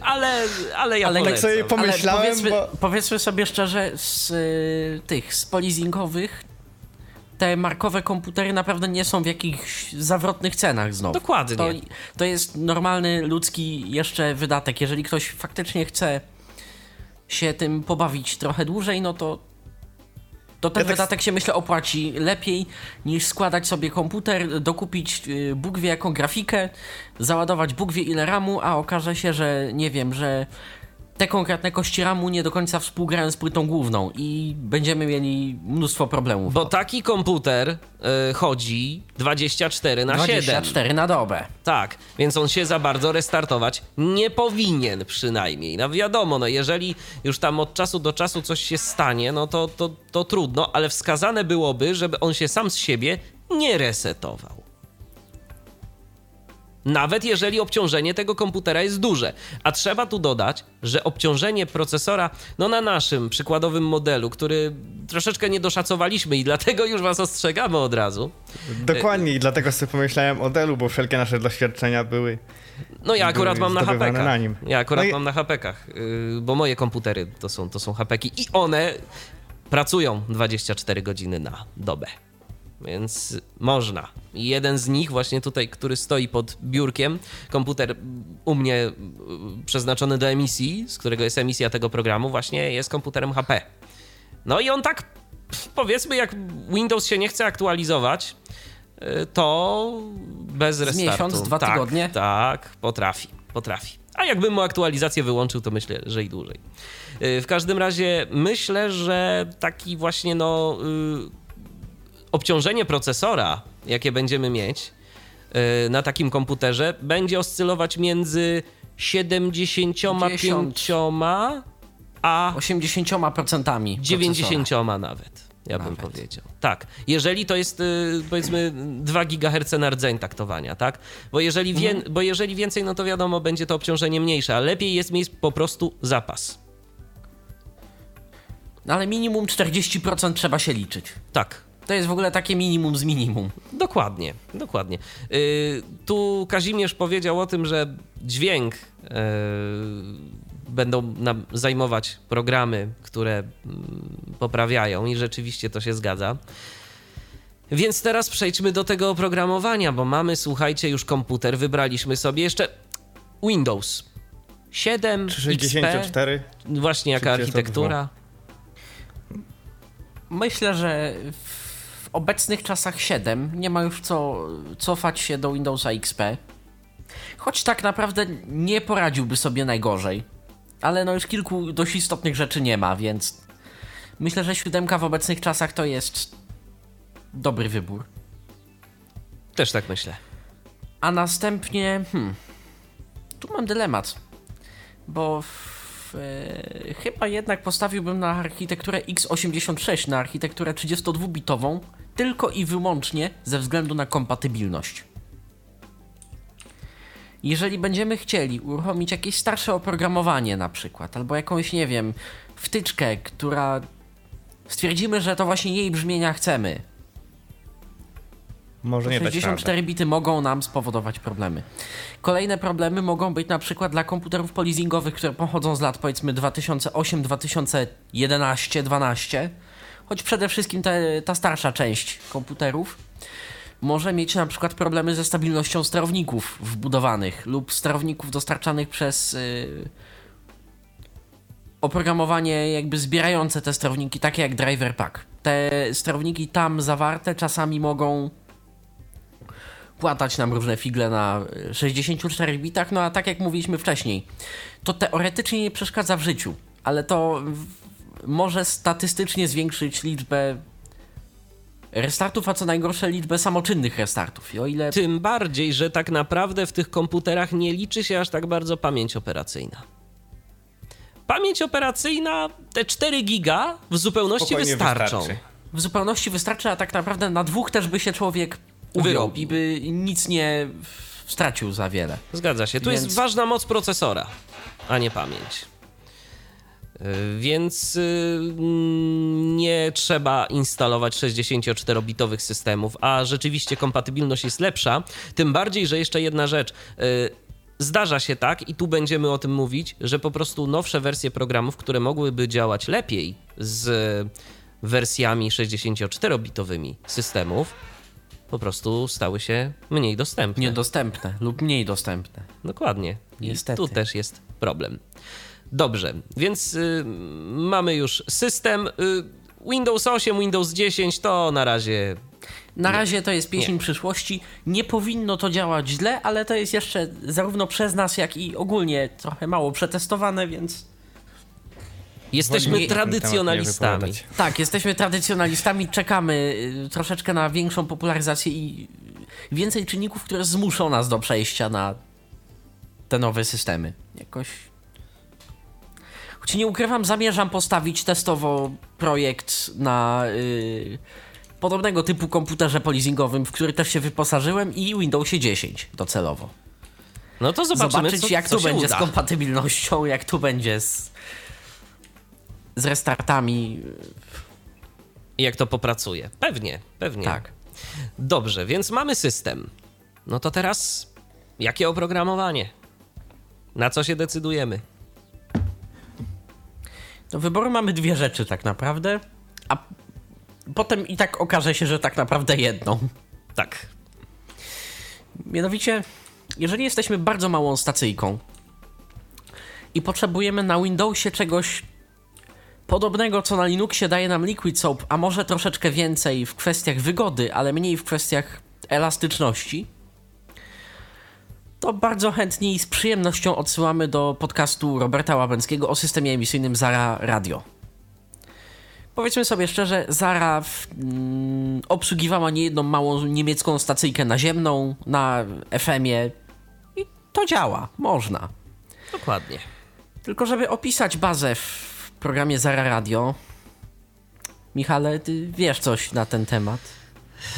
ale, ale ja Ale tak sobie pom- Pomyślałem, Ale powiedzmy, bo- powiedzmy sobie szczerze, z y, tych, z polizingowych te markowe komputery naprawdę nie są w jakichś zawrotnych cenach znowu. Dokładnie. To, to jest normalny, ludzki jeszcze wydatek. Jeżeli ktoś faktycznie chce się tym pobawić trochę dłużej, no to To ten ja tak wydatek się myślę opłaci lepiej niż składać sobie komputer, dokupić y, Bóg wie jaką grafikę, załadować Bóg wie ile ramu, a okaże się, że nie wiem, że te konkretne kości ramu nie do końca współgrają z płytą główną i będziemy mieli mnóstwo problemów. Bo taki komputer y, chodzi 24 na 24 7. 24 na dobę. Tak, więc on się za bardzo restartować nie powinien przynajmniej. No wiadomo, no jeżeli już tam od czasu do czasu coś się stanie, no to, to, to trudno, ale wskazane byłoby, żeby on się sam z siebie nie resetował nawet jeżeli obciążenie tego komputera jest duże. A trzeba tu dodać, że obciążenie procesora, no na naszym przykładowym modelu, który troszeczkę nie doszacowaliśmy i dlatego już was ostrzegamy od razu. Dokładnie i dlatego sobie pomyślałem o Delu, bo wszelkie nasze doświadczenia były no ja akurat mam na HP. Na nim. Ja akurat no i... mam na HP-kach, y, bo moje komputery to są, to są HP-ki i one pracują 24 godziny na dobę więc można. Jeden z nich, właśnie tutaj, który stoi pod biurkiem, komputer u mnie y, przeznaczony do emisji, z którego jest emisja tego programu, właśnie jest komputerem HP. No i on tak, powiedzmy, jak Windows się nie chce aktualizować, y, to bez restartu. Z miesiąc, dwa tak, tygodnie? Tak, potrafi, potrafi. A jakbym mu aktualizację wyłączył, to myślę, że i dłużej. Y, w każdym razie myślę, że taki właśnie no obciążenie procesora, jakie będziemy mieć y, na takim komputerze, będzie oscylować między 75 a 80% 90 nawet. Ja Nawet. bym powiedział. Tak. Jeżeli to jest y, powiedzmy 2 GHz na rdzeń taktowania, tak? Bo jeżeli, wie, mhm. bo jeżeli więcej, no to wiadomo, będzie to obciążenie mniejsze, a lepiej jest mieć po prostu zapas. No ale minimum 40% trzeba się liczyć. Tak. To jest w ogóle takie minimum z minimum. Dokładnie, dokładnie. Yy, tu Kazimierz powiedział o tym, że dźwięk yy, będą nam zajmować programy, które yy, poprawiają i rzeczywiście to się zgadza. Więc teraz przejdźmy do tego oprogramowania, bo mamy, słuchajcie, już komputer, wybraliśmy sobie jeszcze Windows 7, 64. XP, właśnie jaka architektura. Myślę, że obecnych czasach 7 nie ma już co cofać się do Windowsa XP. Choć tak naprawdę nie poradziłby sobie najgorzej. Ale no już kilku dość istotnych rzeczy nie ma, więc myślę, że siódemka w obecnych czasach to jest dobry wybór. Też tak myślę. A następnie, hmm, tu mam dylemat, bo e, chyba jednak postawiłbym na architekturę x86, na architekturę 32-bitową, tylko i wyłącznie ze względu na kompatybilność. Jeżeli będziemy chcieli uruchomić jakieś starsze oprogramowanie na przykład, albo jakąś, nie wiem, wtyczkę, która stwierdzimy, że to właśnie jej brzmienia chcemy, może nie 64 bity mogą nam spowodować problemy. Kolejne problemy mogą być na przykład dla komputerów polizingowych, które pochodzą z lat powiedzmy 2008, 2011, 12 choć przede wszystkim te, ta starsza część komputerów może mieć na przykład problemy ze stabilnością sterowników wbudowanych lub sterowników dostarczanych przez yy, oprogramowanie jakby zbierające te sterowniki, takie jak driver pack. Te sterowniki tam zawarte czasami mogą płatać nam różne figle na 64 bitach, no a tak jak mówiliśmy wcześniej, to teoretycznie nie przeszkadza w życiu, ale to może statystycznie zwiększyć liczbę restartów, a co najgorsze liczbę samoczynnych restartów. I o ile... Tym bardziej, że tak naprawdę w tych komputerach nie liczy się aż tak bardzo pamięć operacyjna. Pamięć operacyjna, te 4 giga w zupełności Spokojnie wystarczą. Wystarczy. W zupełności wystarczy, a tak naprawdę na dwóch też by się człowiek uwiął i by nic nie stracił za wiele. Zgadza się. Tu Więc... jest ważna moc procesora, a nie pamięć. Więc y, nie trzeba instalować 64-bitowych systemów, a rzeczywiście kompatybilność jest lepsza. Tym bardziej, że jeszcze jedna rzecz. Y, zdarza się tak, i tu będziemy o tym mówić, że po prostu nowsze wersje programów, które mogłyby działać lepiej z wersjami 64-bitowymi systemów, po prostu stały się mniej dostępne. Niedostępne lub mniej dostępne. Dokładnie. Niestety. I tu też jest problem. Dobrze, więc y, mamy już system. Y, Windows 8, Windows 10 to na razie Na razie to jest pieśń Nie. przyszłości. Nie powinno to działać źle, ale to jest jeszcze zarówno przez nas, jak i ogólnie trochę mało przetestowane, więc jesteśmy tradycjonalistami. tak, jesteśmy tradycjonalistami, czekamy y, troszeczkę na większą popularyzację i więcej czynników, które zmuszą nas do przejścia na te nowe systemy. Jakoś. Choć nie ukrywam, zamierzam postawić testowo projekt na y, podobnego typu komputerze polizingowym, w który też się wyposażyłem i Windowsie 10 docelowo. No to zobaczymy, Zobaczyć co, jak co tu się będzie uda. z kompatybilnością, jak tu będzie z, z restartami. Jak to popracuje. Pewnie, pewnie. Tak. Dobrze, więc mamy system. No to teraz jakie oprogramowanie? Na co się decydujemy? Do wyboru mamy dwie rzeczy tak naprawdę, a potem i tak okaże się, że tak naprawdę jedną. Tak. Mianowicie, jeżeli jesteśmy bardzo małą stacyjką i potrzebujemy na Windowsie czegoś podobnego, co na Linuxie daje nam Liquid Soap, a może troszeczkę więcej w kwestiach wygody, ale mniej w kwestiach elastyczności, to bardzo chętnie i z przyjemnością odsyłamy do podcastu Roberta Łabęckiego o systemie emisyjnym Zara Radio. Powiedzmy sobie szczerze, Zara w, mm, obsługiwała niejedną małą niemiecką stacyjkę naziemną na FM-ie i to działa, można. Dokładnie. Tylko żeby opisać bazę w programie Zara Radio, Michale, ty wiesz coś na ten temat?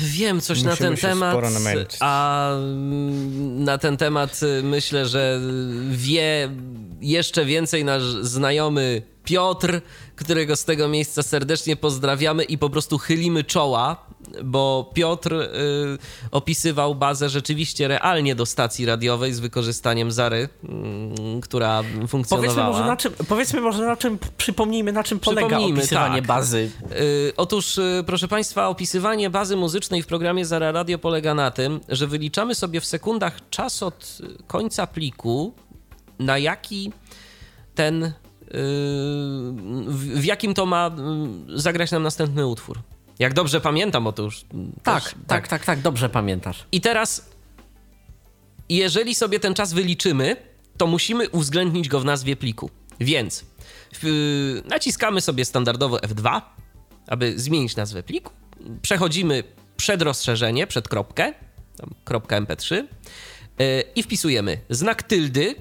Wiem coś na Musimy ten się temat, sporo namęczyć. a mm, na ten temat myślę, że wie jeszcze więcej nasz znajomy Piotr, którego z tego miejsca serdecznie pozdrawiamy i po prostu chylimy czoła, bo Piotr y, opisywał bazę rzeczywiście realnie do stacji radiowej z wykorzystaniem Zary, mm, która Powiedzmy funkcjonowała. może, na czym, powiedzmy może na czym, przypomnijmy na czym polega Przypomnijmy, opisywanie tak. bazy. Y, Otóż, y, proszę Państwa, opisywanie bazy muzycznej w programie Zara Radio polega na tym, że wyliczamy sobie w sekundach czas od y, końca pliku, na jaki ten, y, w, w jakim to ma y, zagrać nam następny utwór. Jak dobrze pamiętam, otóż. Tak, też, tak, tak, tak, dobrze pamiętasz. I teraz, jeżeli sobie ten czas wyliczymy, to musimy uwzględnić go w nazwie pliku. Więc w, naciskamy sobie standardowo F2, aby zmienić nazwę pliku. Przechodzimy przed rozszerzenie, przed kropkę, tam kropka MP3 yy, i wpisujemy znak tyldy, yy,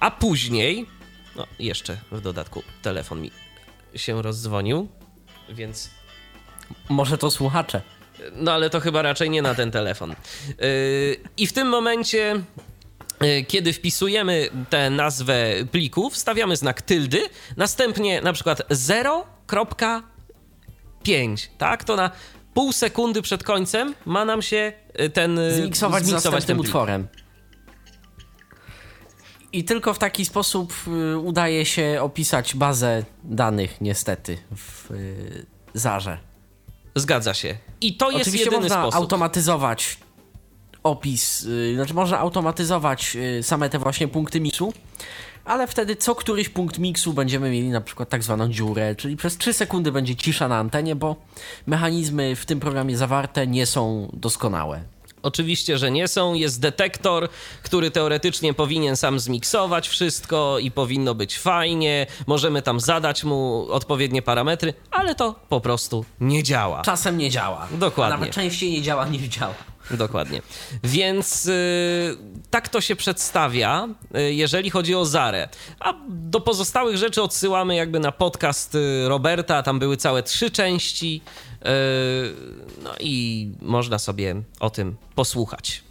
a później, no jeszcze w dodatku telefon mi się rozdzwonił, więc Może to słuchacze. no ale to chyba raczej nie na ten telefon. Yy, I w tym momencie, yy, kiedy wpisujemy tę nazwę pliku, wstawiamy znak tyldy, następnie na przykład 0.5, tak? To na pół sekundy przed końcem ma nam się yy, ten Zmiksować z zmiksować następnym plik. utworem. I tylko w taki sposób y, udaje się opisać bazę danych, niestety, w y, Zarze. Zgadza się. I to jest Oczywiście jedyny można sposób. automatyzować opis, y, znaczy można automatyzować same te właśnie punkty miksu, ale wtedy co któryś punkt miksu będziemy mieli na przykład tak zwaną dziurę, czyli przez 3 sekundy będzie cisza na antenie, bo mechanizmy w tym programie zawarte nie są doskonałe. Oczywiście, że nie są. Jest detektor, który teoretycznie powinien sam zmiksować wszystko i powinno być fajnie. Możemy tam zadać mu odpowiednie parametry, ale to po prostu nie działa. Czasem nie działa. Dokładnie. A nawet częściej nie działa niż działa. Dokładnie. Więc y, tak to się przedstawia, y, jeżeli chodzi o Zarę. A do pozostałych rzeczy odsyłamy jakby na podcast y, Roberta. Tam były całe trzy części. Y, no i można sobie o tym posłuchać.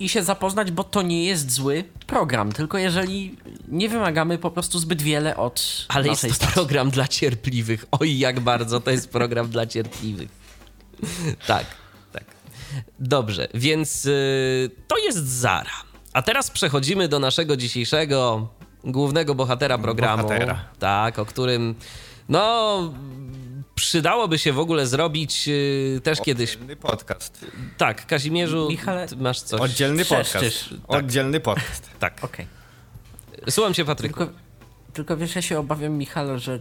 I się zapoznać, bo to nie jest zły program, tylko jeżeli nie wymagamy po prostu zbyt wiele od Ale jest to stacji. program dla cierpliwych. Oj, jak bardzo to jest program dla cierpliwych. Tak, tak. Dobrze, więc to jest Zara. A teraz przechodzimy do naszego dzisiejszego głównego bohatera programu. Bohatera. Tak, o którym no przydałoby się w ogóle zrobić y, też kiedyś. Oddzielny podcast. Tak, Kazimierzu, Michale- masz coś. Oddzielny podcast. Trzeszczysz. Oddzielny podcast. Tak. Okej. Słucham cię, Patryku. Tylko, tylko wiesz, ja się obawiam, Michale, że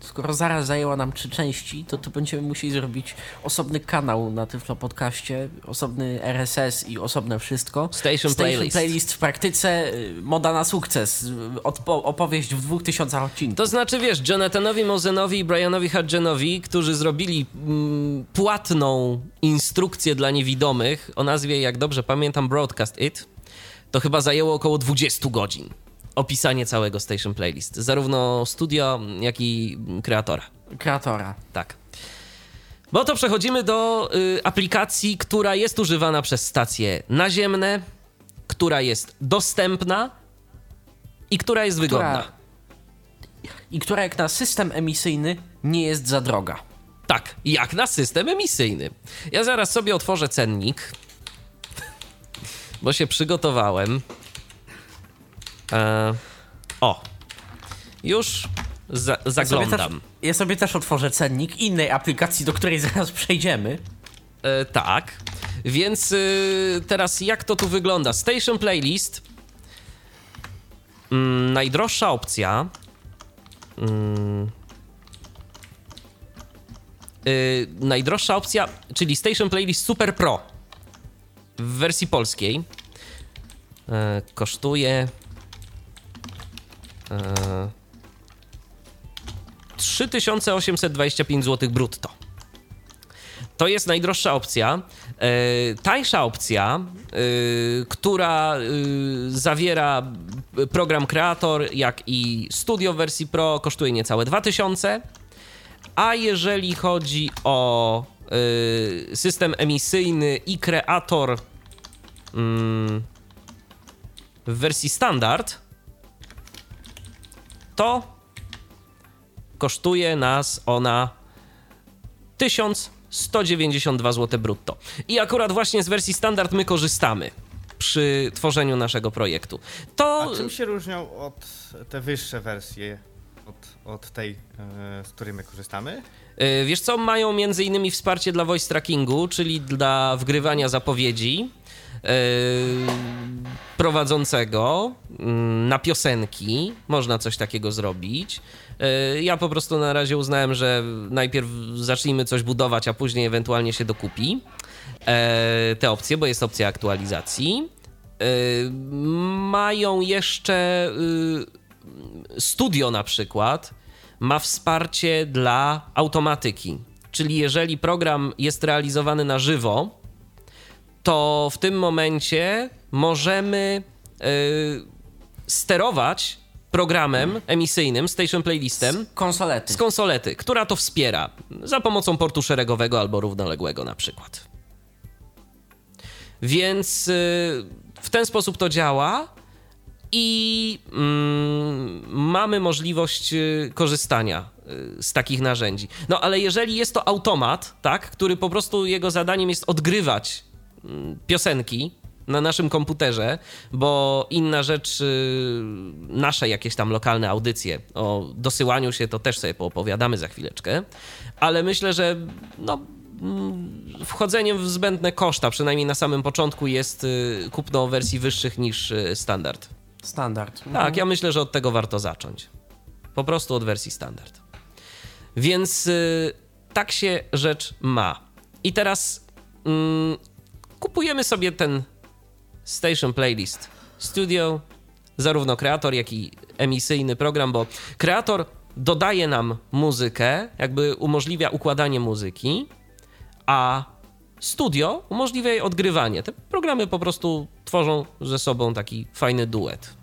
skoro zaraz zajęła nam trzy części, to to będziemy musieli zrobić osobny kanał na Tyflo Podcaście, osobny RSS i osobne wszystko. Station, Playlist. Playlist w praktyce, y, moda na sukces, odpo- opowieść w dwóch tysiącach odcinków. To znaczy, wiesz, Jonathanowi Mosenowi i Brianowi Hudgenowi, którzy zrobili mm, płatną instrukcję dla niewidomych o nazwie, jak dobrze pamiętam, Broadcast It, to chyba zajęło około 20 godzin opisanie całego Station Playlist. Zarówno studio, jak i kreatora. Kreatora. Tak. Bo to przechodzimy do y, aplikacji, która jest używana przez stacje naziemne, która jest dostępna i która jest wygodna. I która jak na system emisyjny nie jest za droga. Tak, jak na system emisyjny. Ja zaraz sobie otworzę cennik, bo się przygotowałem. E, o, już za, zaglądam. Ja sobie, też, ja sobie też otworzę cennik innej aplikacji, do której [LAUGHS] zaraz przejdziemy. E, tak, więc y, teraz jak to tu wygląda? Station Playlist. Mm, najdroższa opcja. Mm, y, najdroższa opcja, czyli Station Playlist Super Pro w wersji polskiej. Y, kosztuje. Y, 3825 zł brutto. To jest najdroższa opcja. E, tańsza opcja, e, która zawiera program Creator, jak i Studio w wersji Pro, kosztuje niecałe 2000. A jeżeli chodzi o system emisyjny i Creator mm, w wersji standard, to kosztuje nas ona 1192 zł brutto. I akurat właśnie z wersji standard my korzystamy przy tworzeniu naszego projektu. To... A czym się różnią od te wyższe wersje od, od tej, z której my korzystamy? Wiesz co, mają między innymi wsparcie dla voice trackingu, czyli dla wgrywania zapowiedzi prowadzącego mm, na piosenki. Można coś takiego zrobić. Ja po prostu na razie uznałem, że najpierw zacznijmy coś budować, a później ewentualnie się dokupi te opcje, bo jest opcja aktualizacji. Mają jeszcze studio na przykład, ma wsparcie dla automatyki. Czyli jeżeli program jest realizowany na żywo, to w tym momencie możemy yy, sterować programem emisyjnym, station playlistem. Z konsolety. Z konsolety, która to wspiera za pomocą portu szeregowego albo równoległego na przykład. Więc yy, w ten sposób to działa i mm, mamy możliwość y, korzystania y, z takich narzędzi. No ale jeżeli jest to automat, tak, który po prostu jego zadaniem jest odgrywać piosenki na naszym komputerze, bo inna rzecz, y, nasze jakieś tam lokalne audycje o dosyłaniu się to też sobie poopowiadamy za chwileczkę, ale myślę, że no, mm, wchodzeniem w zbędne koszta, przynajmniej na samym początku, jest kupno wersji wyższych niż standard. Standard. Mhm. Tak, ja myślę, że od tego warto zacząć. Po prostu od wersji standard. Więc y, tak się rzecz ma. I teraz y, kupujemy sobie ten Station Playlist Studio, zarówno kreator, jak i emisyjny program, bo kreator dodaje nam muzykę, jakby umożliwia układanie muzyki, a studio umożliwia jej odgrywanie. Te programy po prostu tworzą ze sobą taki fajny duet.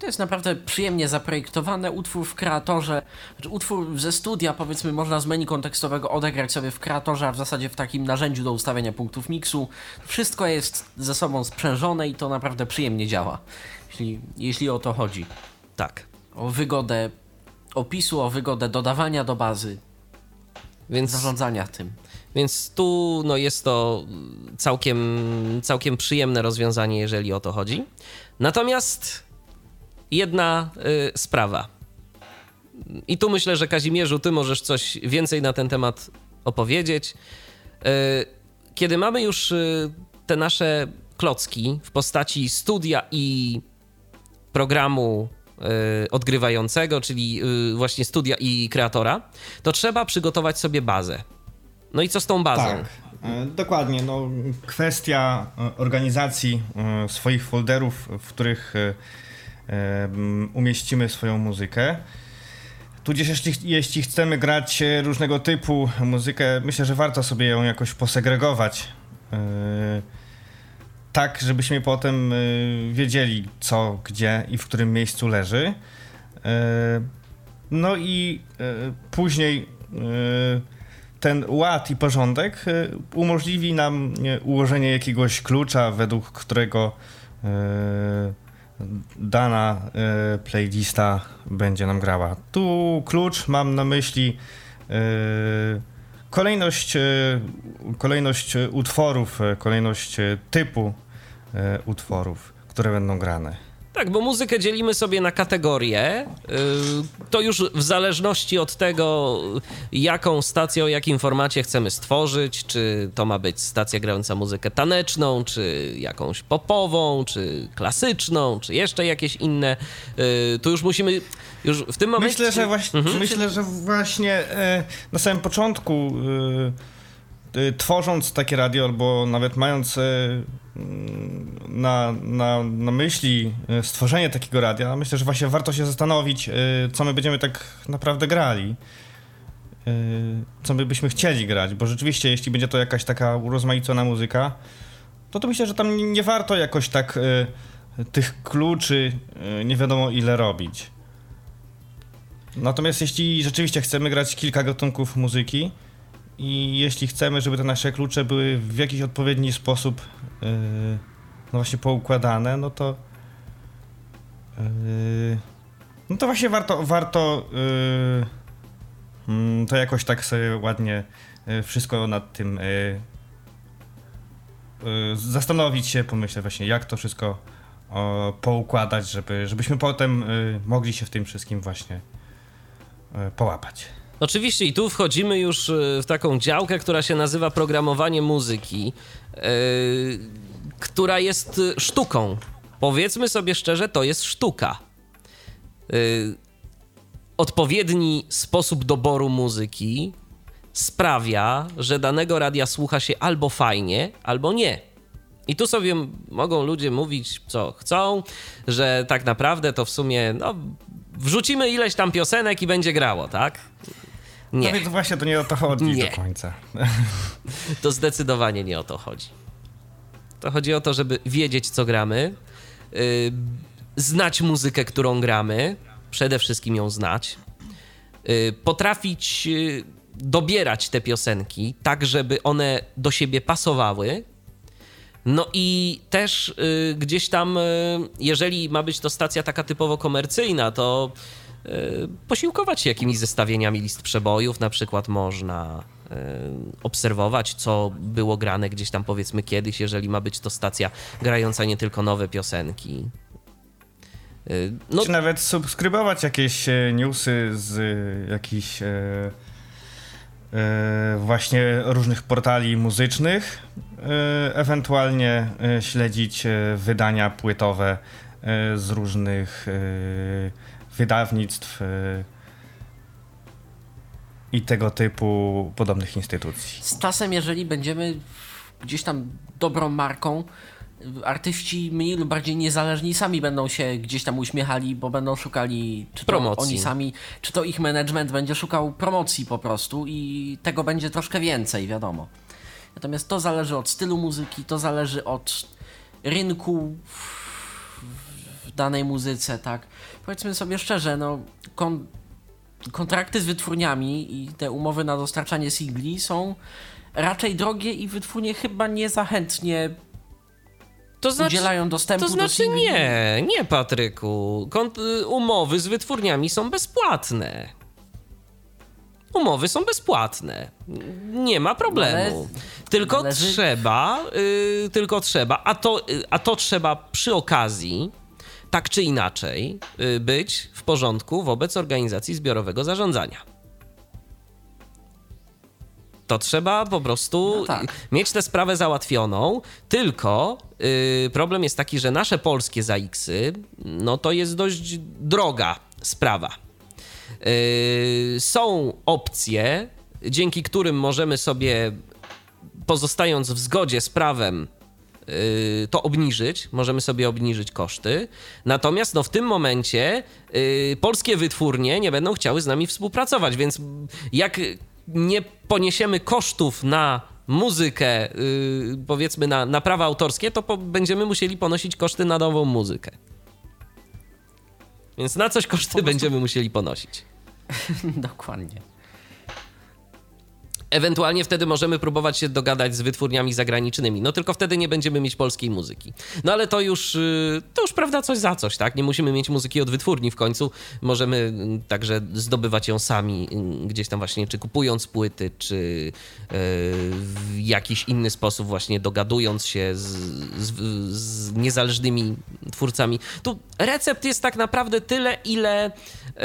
To jest naprawdę przyjemnie zaprojektowane. Utwór w kreatorze, znaczy utwór ze studia, powiedzmy, można z menu kontekstowego odegrać sobie w kreatorze, a w zasadzie w takim narzędziu do ustawiania punktów miksu. Wszystko jest ze sobą sprzężone i to naprawdę przyjemnie działa, jeśli, jeśli o to chodzi. Tak. O wygodę opisu, o wygodę dodawania do bazy, więc zarządzania tym. Więc tu no, jest to całkiem, całkiem przyjemne rozwiązanie, jeżeli o to chodzi. Natomiast jedna y, sprawa. I tu myślę, że Kazimierzu, ty możesz coś więcej na ten temat opowiedzieć. Y, kiedy mamy już y, te nasze klocki w postaci studia i programu odgrywającego, czyli właśnie studia i kreatora, to trzeba przygotować sobie bazę. No i co z tą bazą? Tak. Dokładnie, no, kwestia organizacji swoich folderów, w których umieścimy swoją muzykę. Tudzież jeśli, jeśli chcemy grać różnego typu muzykę, myślę, że warto sobie ją jakoś posegregować. Yy, tak, żebyśmy potem yy, wiedzieli co, gdzie i w którym miejscu leży. No i później ten ład i porządek umożliwi nam ułożenie jakiegoś klucza, według którego dana y, playlista będzie nam grała. Tu klucz mam na myśli y, kolejność, y, kolejność utworów, kolejność typu utworów, które będą grane. Tak, bo muzykę dzielimy sobie na kategorie. Y, to już w zależności od tego, jaką stację, o jakim formacie chcemy stworzyć, czy to ma być stacja grająca muzykę taneczną, czy jakąś popową, czy klasyczną, czy jeszcze jakieś inne. Y, tu już musimy już w tym momencie. Myślę, że właśnie, mhm. myślę, że właśnie e, na samym początku y, tworząc takie radio, albo nawet mając e, na, na, na myśli e, stworzenie takiego radia, myślę, że właśnie warto się zastanowić, co my będziemy tak naprawdę grali. Co my byśmy chcieli grać, bo rzeczywiście, jeśli będzie to jakaś taka urozmaicona muzyka, to to myślę, że tam nie warto jakoś tak tych kluczy nie wiadomo ile robić. Natomiast jeśli rzeczywiście chcemy grać kilka gatunków muzyki, i jeśli chcemy, żeby te nasze klucze były w jakiś odpowiedni sposób yy, no właśnie poukładane, no to yy, no to właśnie warto, warto yy, to jakoś tak sobie ładnie wszystko nad tym zastanowić się, pomyśleć właśnie jak to wszystko o, poukładać, żeby, żebyśmy potem mogli się w tym wszystkim właśnie połapać. Oczywiście i tu wchodzimy już e, w taką działkę, która się nazywa programowanie muzyki, yy, która jest sztuką. Powiedzmy sobie szczerze, to jest sztuka. Odpowiedni sposób doboru muzyki sprawia, że danego radia słucha się albo fajnie, albo nie. I tu sobie mogą ludzie mówić, co chcą, że tak naprawdę to w sumie no, wrzucimy ileś tam piosenek i będzie grało, tak? Nie. No więc właśnie to nie o to chodzi nie. do końca. To zdecydowanie nie o to chodzi. To chodzi o to, żeby wiedzieć, co gramy, yy, znać muzykę, którą gramy, przede wszystkim ją znać, yy, potrafić yy, dobierać te piosenki tak, żeby one do siebie pasowały. No i też y, gdzieś tam, y, jeżeli ma być to stacja taka typowo komercyjna, to posiłkować się jakimiś zestawieniami list przebojów, na przykład można e, obserwować, co było grane gdzieś tam powiedzmy kiedyś, jeżeli ma być to stacja grająca nie tylko nowe piosenki. E, no, Czy nawet subskrybować jakieś newsy z jakichś e, e, właśnie różnych portali muzycznych, e, ewentualnie śledzić wydania płytowe z różnych wydawnictw y, i tego typu podobnych instytucji. Z czasem, jeżeli będziemy gdzieś tam dobrą marką, artyści mniej lub bardziej niezależni sami będą się gdzieś tam uśmiechali, bo będą szukali, czy to promocji. oni sami, czy to ich management będzie szukał promocji po prostu i tego będzie troszkę więcej, wiadomo. Natomiast to zależy od stylu muzyki, to zależy od rynku w danej muzyce, tak powiedzmy sobie szczerze, no, kon kontrakty z wytwórniami i te umowy na dostarczanie singli są raczej drogie i wytwórnie chyba niezachętnie to znaczy, udzielają dostępu to znaczy do singli. nie, nie Patryku. Kont umowy z wytwórniami są bezpłatne. Umowy są bezpłatne. Nie ma problemu. tylko należy... trzeba, y, tylko trzeba, a to, y, a to trzeba przy okazji tak czy inaczej y, być w porządku wobec organizacji zbiorowego zarządzania. to trzeba po prostu No tak. mieć tę sprawę załatwioną. Tylko y, problem jest taki, że nasze polskie ZAX-y, no to jest dość droga sprawa. Y, są opcje, dzięki którym możemy sobie, pozostając w zgodzie z prawem, to obniżyć, możemy sobie obniżyć koszty. Natomiast no, w tym momencie y, polskie wytwórnie nie będą chciały z nami współpracować, więc jak nie poniesiemy kosztów na muzykę, y, powiedzmy na, na prawa autorskie, to po, będziemy musieli ponosić koszty na nową muzykę. Więc na coś koszty będziemy musieli ponosić. [LAUGHS] Dokładnie. Ewentualnie wtedy możemy próbować się dogadać z wytwórniami zagranicznymi. No tylko wtedy nie będziemy mieć polskiej muzyki. No ale to już, y, to już prawda, coś za coś, tak? Nie musimy mieć muzyki od wytwórni w końcu. Możemy y, także zdobywać ją sami y, gdzieś tam właśnie, czy kupując płyty, czy y, w jakiś inny sposób właśnie dogadując się z, z, z niezależnymi twórcami. Tu recept jest tak naprawdę tyle, ile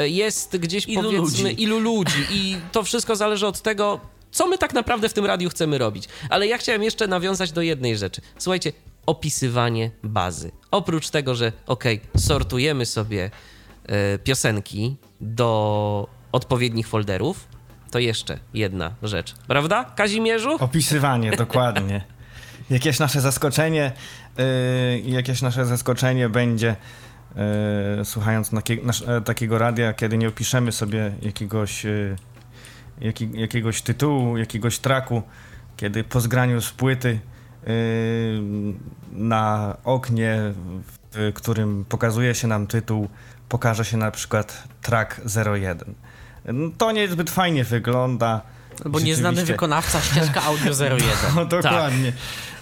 y, jest gdzieś Ilu powiedzmy ludzi. ilu ludzi i to wszystko zależy od tego, co my tak naprawdę w tym radiu chcemy robić. Ale ja chciałem jeszcze nawiązać do jednej rzeczy. Słuchajcie, opisywanie bazy. Oprócz tego, że okej, sortujemy sobie e, piosenki do odpowiednich folderów, to jeszcze jedna rzecz. Prawda, Kazimierzu? Opisywanie, [LAUGHS] dokładnie. Jakieś nasze zaskoczenie, yy, jakieś nasze zaskoczenie będzie, yy, słuchając nasz, e, takiego radia, kiedy nie opiszemy sobie jakiegoś, jaki, jakiegoś tytułu, jakiegoś traku, kiedy po zgraniu z płyty yy, na oknie, w którym pokazuje się nam tytuł, pokaże się na przykład track 01. No, To niezbyt fajnie wygląda. Bo nieznany wykonawca, ścieżka audio 01. [LAUGHS] No dokładnie.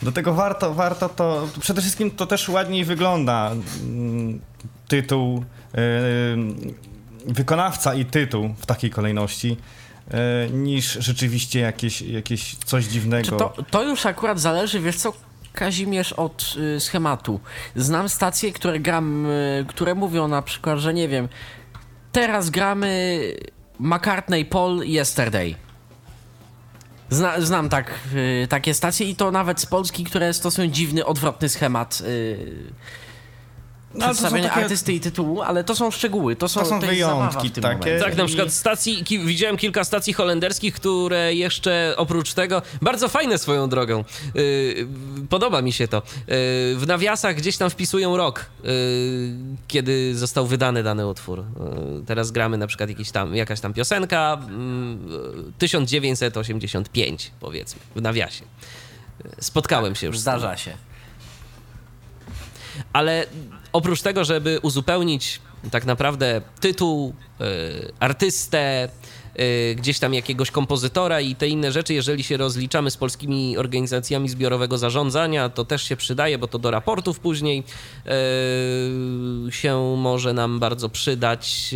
Do tego warto, warto to. Przede wszystkim to też ładniej wygląda. mm, Tytuł, yy, wykonawca i tytuł w takiej kolejności. Yy, Niż rzeczywiście jakieś, jakieś coś dziwnego. To, to już akurat zależy, wiesz co, Kazimierz, od y, schematu. Znam stacje, które gram, y, które mówią na przykład, że nie wiem, teraz gramy McCartney Paul Yesterday. Zna, znam tak, y, takie stacje i to nawet z Polski, które stosują dziwny, odwrotny schemat No, ale to są przedstawienia takie- artysty i tytułu, ale to są szczegóły, to są, To są wyjątki w tym takie. momencie. Tak, na przykład stacji, ki, widziałem kilka stacji holenderskich, które jeszcze oprócz tego, bardzo fajne swoją drogą, yy, podoba mi się to, yy, w nawiasach gdzieś tam wpisują rok, yy, kiedy został wydany dany utwór. Yy, teraz gramy na przykład jakiś tam, jakaś tam piosenka, yy, 1985 powiedzmy, w nawiasie. Spotkałem się już z tym. Zdarza się. Ale oprócz tego, żeby uzupełnić tak naprawdę tytuł, y, artystę, y, gdzieś tam jakiegoś kompozytora i te inne rzeczy, jeżeli się rozliczamy z polskimi organizacjami zbiorowego zarządzania, to też się przydaje, bo to do raportów później y, się może nam bardzo przydać.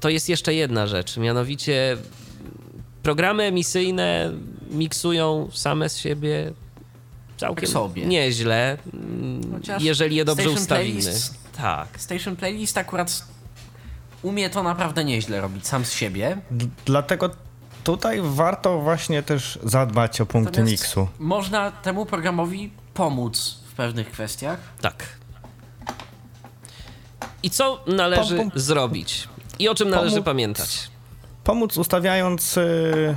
To jest jeszcze jedna rzecz, mianowicie programy emisyjne miksują same z siebie całkiem Tak sobie. nieźle, mm, Chociaż jeżeli je dobrze Station ustawimy. Playlist- Tak. Station Playlist akurat umie to naprawdę nieźle robić sam z siebie. D- Dlatego tutaj warto właśnie też zadbać o punkty Natomiast miksu. Można temu programowi pomóc w pewnych kwestiach. Tak. I co należy Pom- pom- zrobić? I o czym należy Pomóc- pamiętać? Pomóc ustawiając y,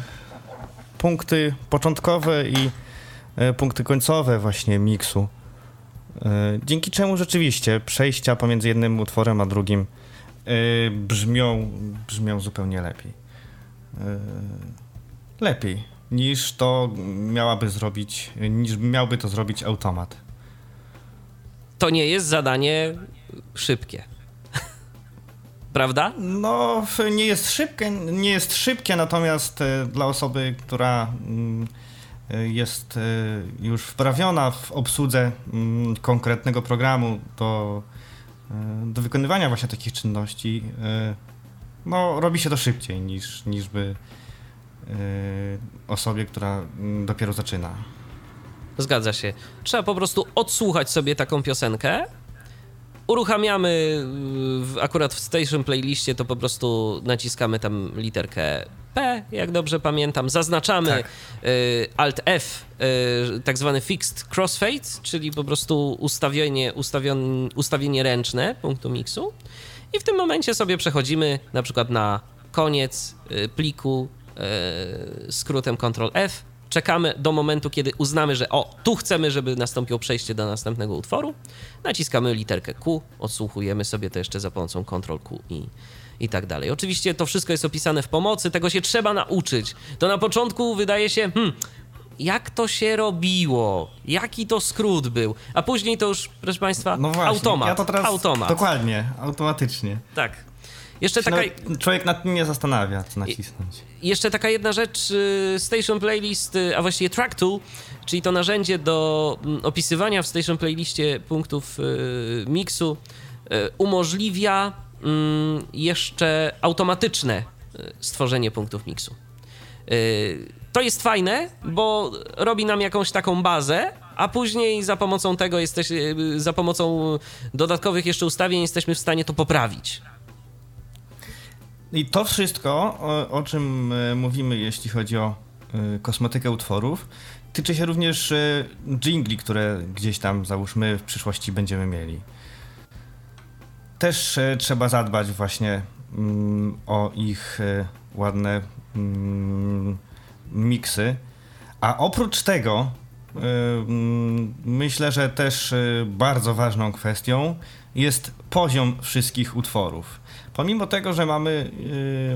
punkty początkowe i y, punkty końcowe właśnie miksu. Y, dzięki czemu rzeczywiście przejścia pomiędzy jednym utworem a drugim y, brzmią, brzmią zupełnie lepiej. Lepiej niż to miałaby zrobić, niż miałby to zrobić automat. To nie jest zadanie szybkie. [LAUGHS] Prawda? No, nie jest szybkie, nie jest szybkie, natomiast e, dla osoby, która mm, e, jest e, już wprawiona w obsłudze mm, konkretnego programu do, e, do wykonywania właśnie takich czynności, no, robi się to szybciej niż, niż by osobie, która mm, dopiero zaczyna. Zgadza się. Trzeba po prostu odsłuchać sobie taką piosenkę. Uruchamiamy y, akurat w station playliście, to po prostu naciskamy tam literkę P, jak dobrze pamiętam. Zaznaczamy Tak. y, Alt F, y, tak zwany Fixed Crossfade, czyli po prostu ustawienie, ustawion, ustawienie ręczne punktu miksu. I w tym momencie sobie przechodzimy na przykład na koniec y, pliku y, skrótem Ctrl F. Czekamy do momentu, kiedy uznamy, że o, tu chcemy, żeby nastąpiło przejście do następnego utworu. Naciskamy literkę Q, odsłuchujemy sobie to jeszcze za pomocą Ctrl Q i, i tak dalej. Oczywiście to wszystko jest opisane w pomocy, tego się trzeba nauczyć. To na początku wydaje się, hmm, jak to się robiło, jaki to skrót był, a później to już, proszę Państwa, No właśnie, automat. ja to teraz automat. dokładnie, automatycznie. Tak. Jeszcze taka, nawet człowiek nad tym nie zastanawia, co nacisnąć. jeszcze taka jedna rzecz, y, Station Playlist, y, a właściwie Track Tool, czyli to narzędzie do mm, opisywania w Station Playliście punktów y, miksu, umożliwia jeszcze automatyczne y, stworzenie punktów miksu. Y, To jest fajne, bo robi nam jakąś taką bazę, a później za pomocą tego jesteś, y, za pomocą dodatkowych jeszcze ustawień jesteśmy w stanie to poprawić. I to wszystko, o, czym e, mówimy, jeśli chodzi o e, kosmetykę utworów, tyczy się również e, jingli, które gdzieś tam, załóżmy, w przyszłości będziemy mieli. Też e, trzeba zadbać właśnie mm, o ich e, ładne mm, miksy. A oprócz tego, e, mm, myślę, że też bardzo ważną kwestią jest poziom wszystkich utworów. Pomimo tego, że mamy,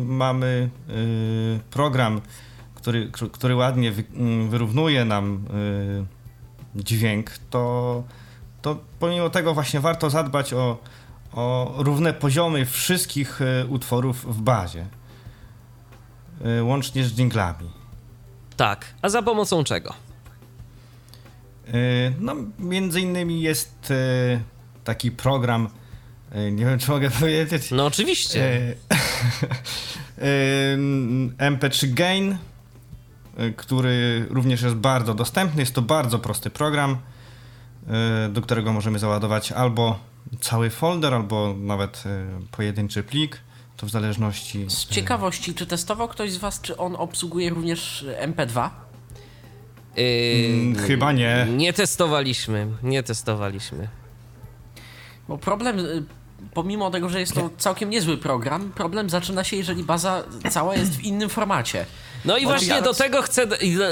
mamy program, który, który ładnie wy, wyrównuje nam dźwięk, to, to pomimo tego właśnie warto zadbać o, o równe poziomy wszystkich y, utworów w bazie, y, łącznie z dżinglami. Tak, a za pomocą czego? Y, No, między innymi jest taki program, nie wiem czy mogę [LAUGHS] powiedzieć, No oczywiście. E, [LAUGHS] e, MP3 Gain, e, który również jest bardzo dostępny. Jest to bardzo prosty program, e, do którego możemy załadować albo cały folder, albo nawet e, pojedynczy plik. To w zależności. Z ciekawości, czy testował ktoś z Was, czy on obsługuje również MP2? Yy, Mm, chyba nie. Nie testowaliśmy, nie testowaliśmy. Bo problem, y, pomimo tego, że jest to całkiem niezły program, problem zaczyna się, jeżeli baza cała jest w innym formacie. No i właśnie do tego chcę,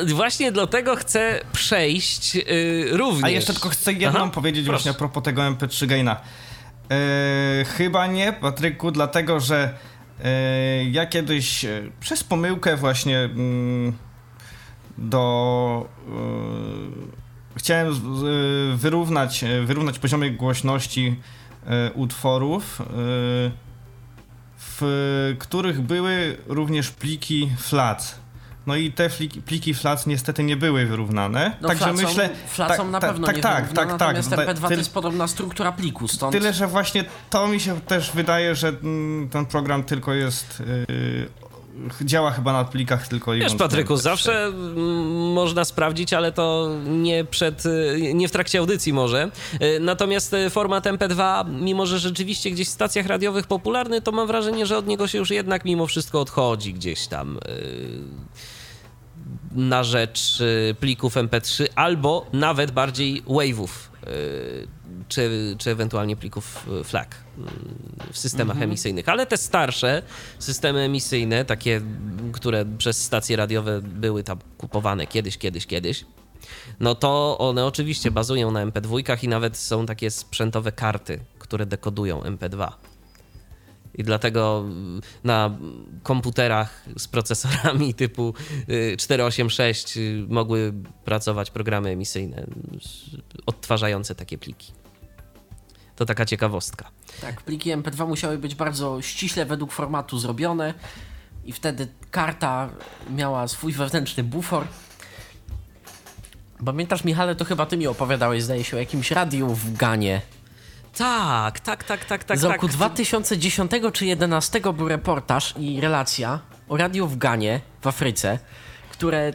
właśnie do tego chcę przejść yy, również. A jeszcze tylko chcę jedną Aha, powiedzieć proszę. właśnie a propos tego MP3 Gaina. E, chyba nie, Patryku, dlatego że e, ja kiedyś e, przez pomyłkę właśnie mm, do... e, chciałem wyrównać, e, wyrównać poziomy głośności e, utworów, e, w których były również pliki FLAC. No i te pliki, pliki FLAC niestety nie były wyrównane. No Także flacą, myślę, flacą tak, na tak, pewno tak, nie tak, tak, tak. natomiast Ty- MP2 to jest podobna struktura pliku, stąd... Tyle, że właśnie to mi się też wydaje, że mm, ten program tylko jest. Yy, działa chyba na plikach tylko i Wiesz, Patryku, MP3. zawsze można sprawdzić, ale to nie przed, y, nie w trakcie audycji może. Y, Natomiast y, format MP2, mimo że rzeczywiście gdzieś w stacjach radiowych popularny, to mam wrażenie, że od niego się już jednak mimo wszystko odchodzi gdzieś tam na rzecz y, plików MP3 albo nawet bardziej wave'ów y, czy, czy ewentualnie plików y, FLAC w systemach emisyjnych. Ale te starsze systemy emisyjne, takie, które przez stacje radiowe były tam kupowane kiedyś, kiedyś, kiedyś, no to one oczywiście bazują na MP2 i nawet są takie sprzętowe karty, które dekodują MP2. I dlatego y, na komputerach z procesorami typu y, 486 y, mogły pracować programy emisyjne y, odtwarzające takie pliki. To taka ciekawostka. Tak, pliki MP2 musiały być bardzo ściśle według formatu zrobione i wtedy karta miała swój wewnętrzny bufor. Pamiętasz, Michale, to chyba ty mi opowiadałeś, zdaje się, o jakimś radiu w Ganie. Tak, tak, tak, tak, tak. Z roku tak. 2010 czy 2011 był reportaż i relacja o radiu w Ganie w Afryce, które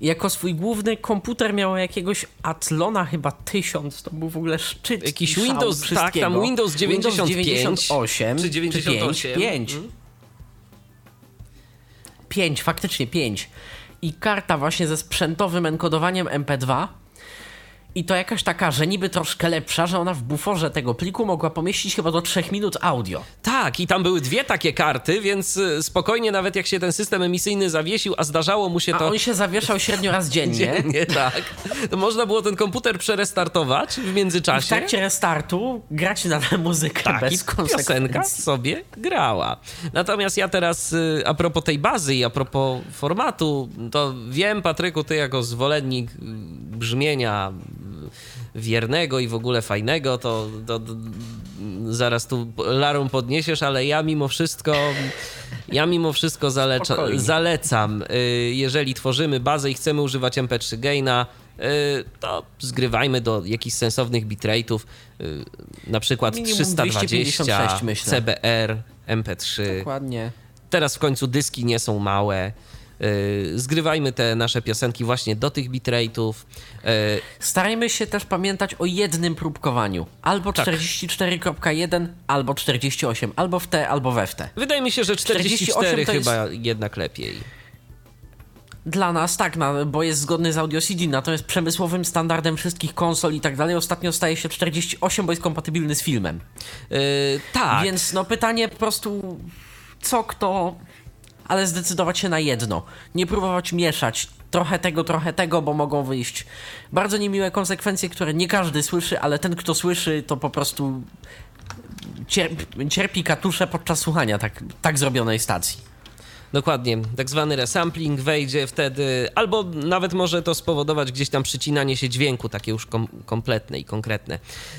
jako swój główny komputer miało jakiegoś Atlona chyba 1000, to był w ogóle szczyt Jakiś Windows, tak, tam Windows 95, Windows 98 czy 98. 5, 5. Mm. 5, faktycznie 5. I karta właśnie ze sprzętowym enkodowaniem MP2 i to jakaś taka, że niby troszkę lepsza, że ona w buforze tego pliku mogła pomieścić chyba do 3 minut audio. Tak, i tam były dwie takie karty, więc y, spokojnie, nawet jak się ten system emisyjny zawiesił, a zdarzało mu się A to. on się zawieszał średnio raz dziennie. [LAUGHS] Nie, tak. To można było ten komputer przerestartować w I w międzyczasie. trakcie restartu grać na tę [LAUGHS] muzykę Tak, bez piosenka sobie grała. Natomiast ja teraz y, a propos tej bazy i a propos formatu, to wiem, Patryku, ty jako zwolennik y, brzmienia wiernego i w ogóle fajnego, to, to, to zaraz tu larą podniesiesz, ale ja mimo wszystko ja mimo wszystko zalecza, zalecam, y, jeżeli tworzymy bazę i chcemy używać MP3 Gaina, y, to zgrywajmy do jakichś sensownych bitrate'ów, y, na przykład Minimum 320, 256 myślę. CBR, MP3. Dokładnie. Teraz w końcu dyski nie są małe. Y, Zgrywajmy te nasze piosenki właśnie do tych bitrate'ów. Y, Starajmy się też pamiętać o jednym próbkowaniu. Albo Tak. 44.1, albo 48, albo w te, albo we w te. Wydaje mi się, że 44 48 to jest- chyba jednak lepiej. Dla nas tak, na, bo jest zgodny z Audio CD, natomiast przemysłowym standardem wszystkich konsol i tak dalej ostatnio staje się 48, bo jest kompatybilny z filmem. Y, tak. Więc no pytanie po prostu co kto, ale zdecydować się na jedno. Nie próbować mieszać trochę tego, trochę tego, bo mogą wyjść bardzo niemiłe konsekwencje, które nie każdy słyszy, ale ten kto słyszy to po prostu cierpi, cierpi katusze podczas słuchania tak, tak zrobionej stacji. Dokładnie, tak zwany resampling wejdzie wtedy, albo nawet może to spowodować gdzieś tam przycinanie się dźwięku, takie już kom kompletne i konkretne.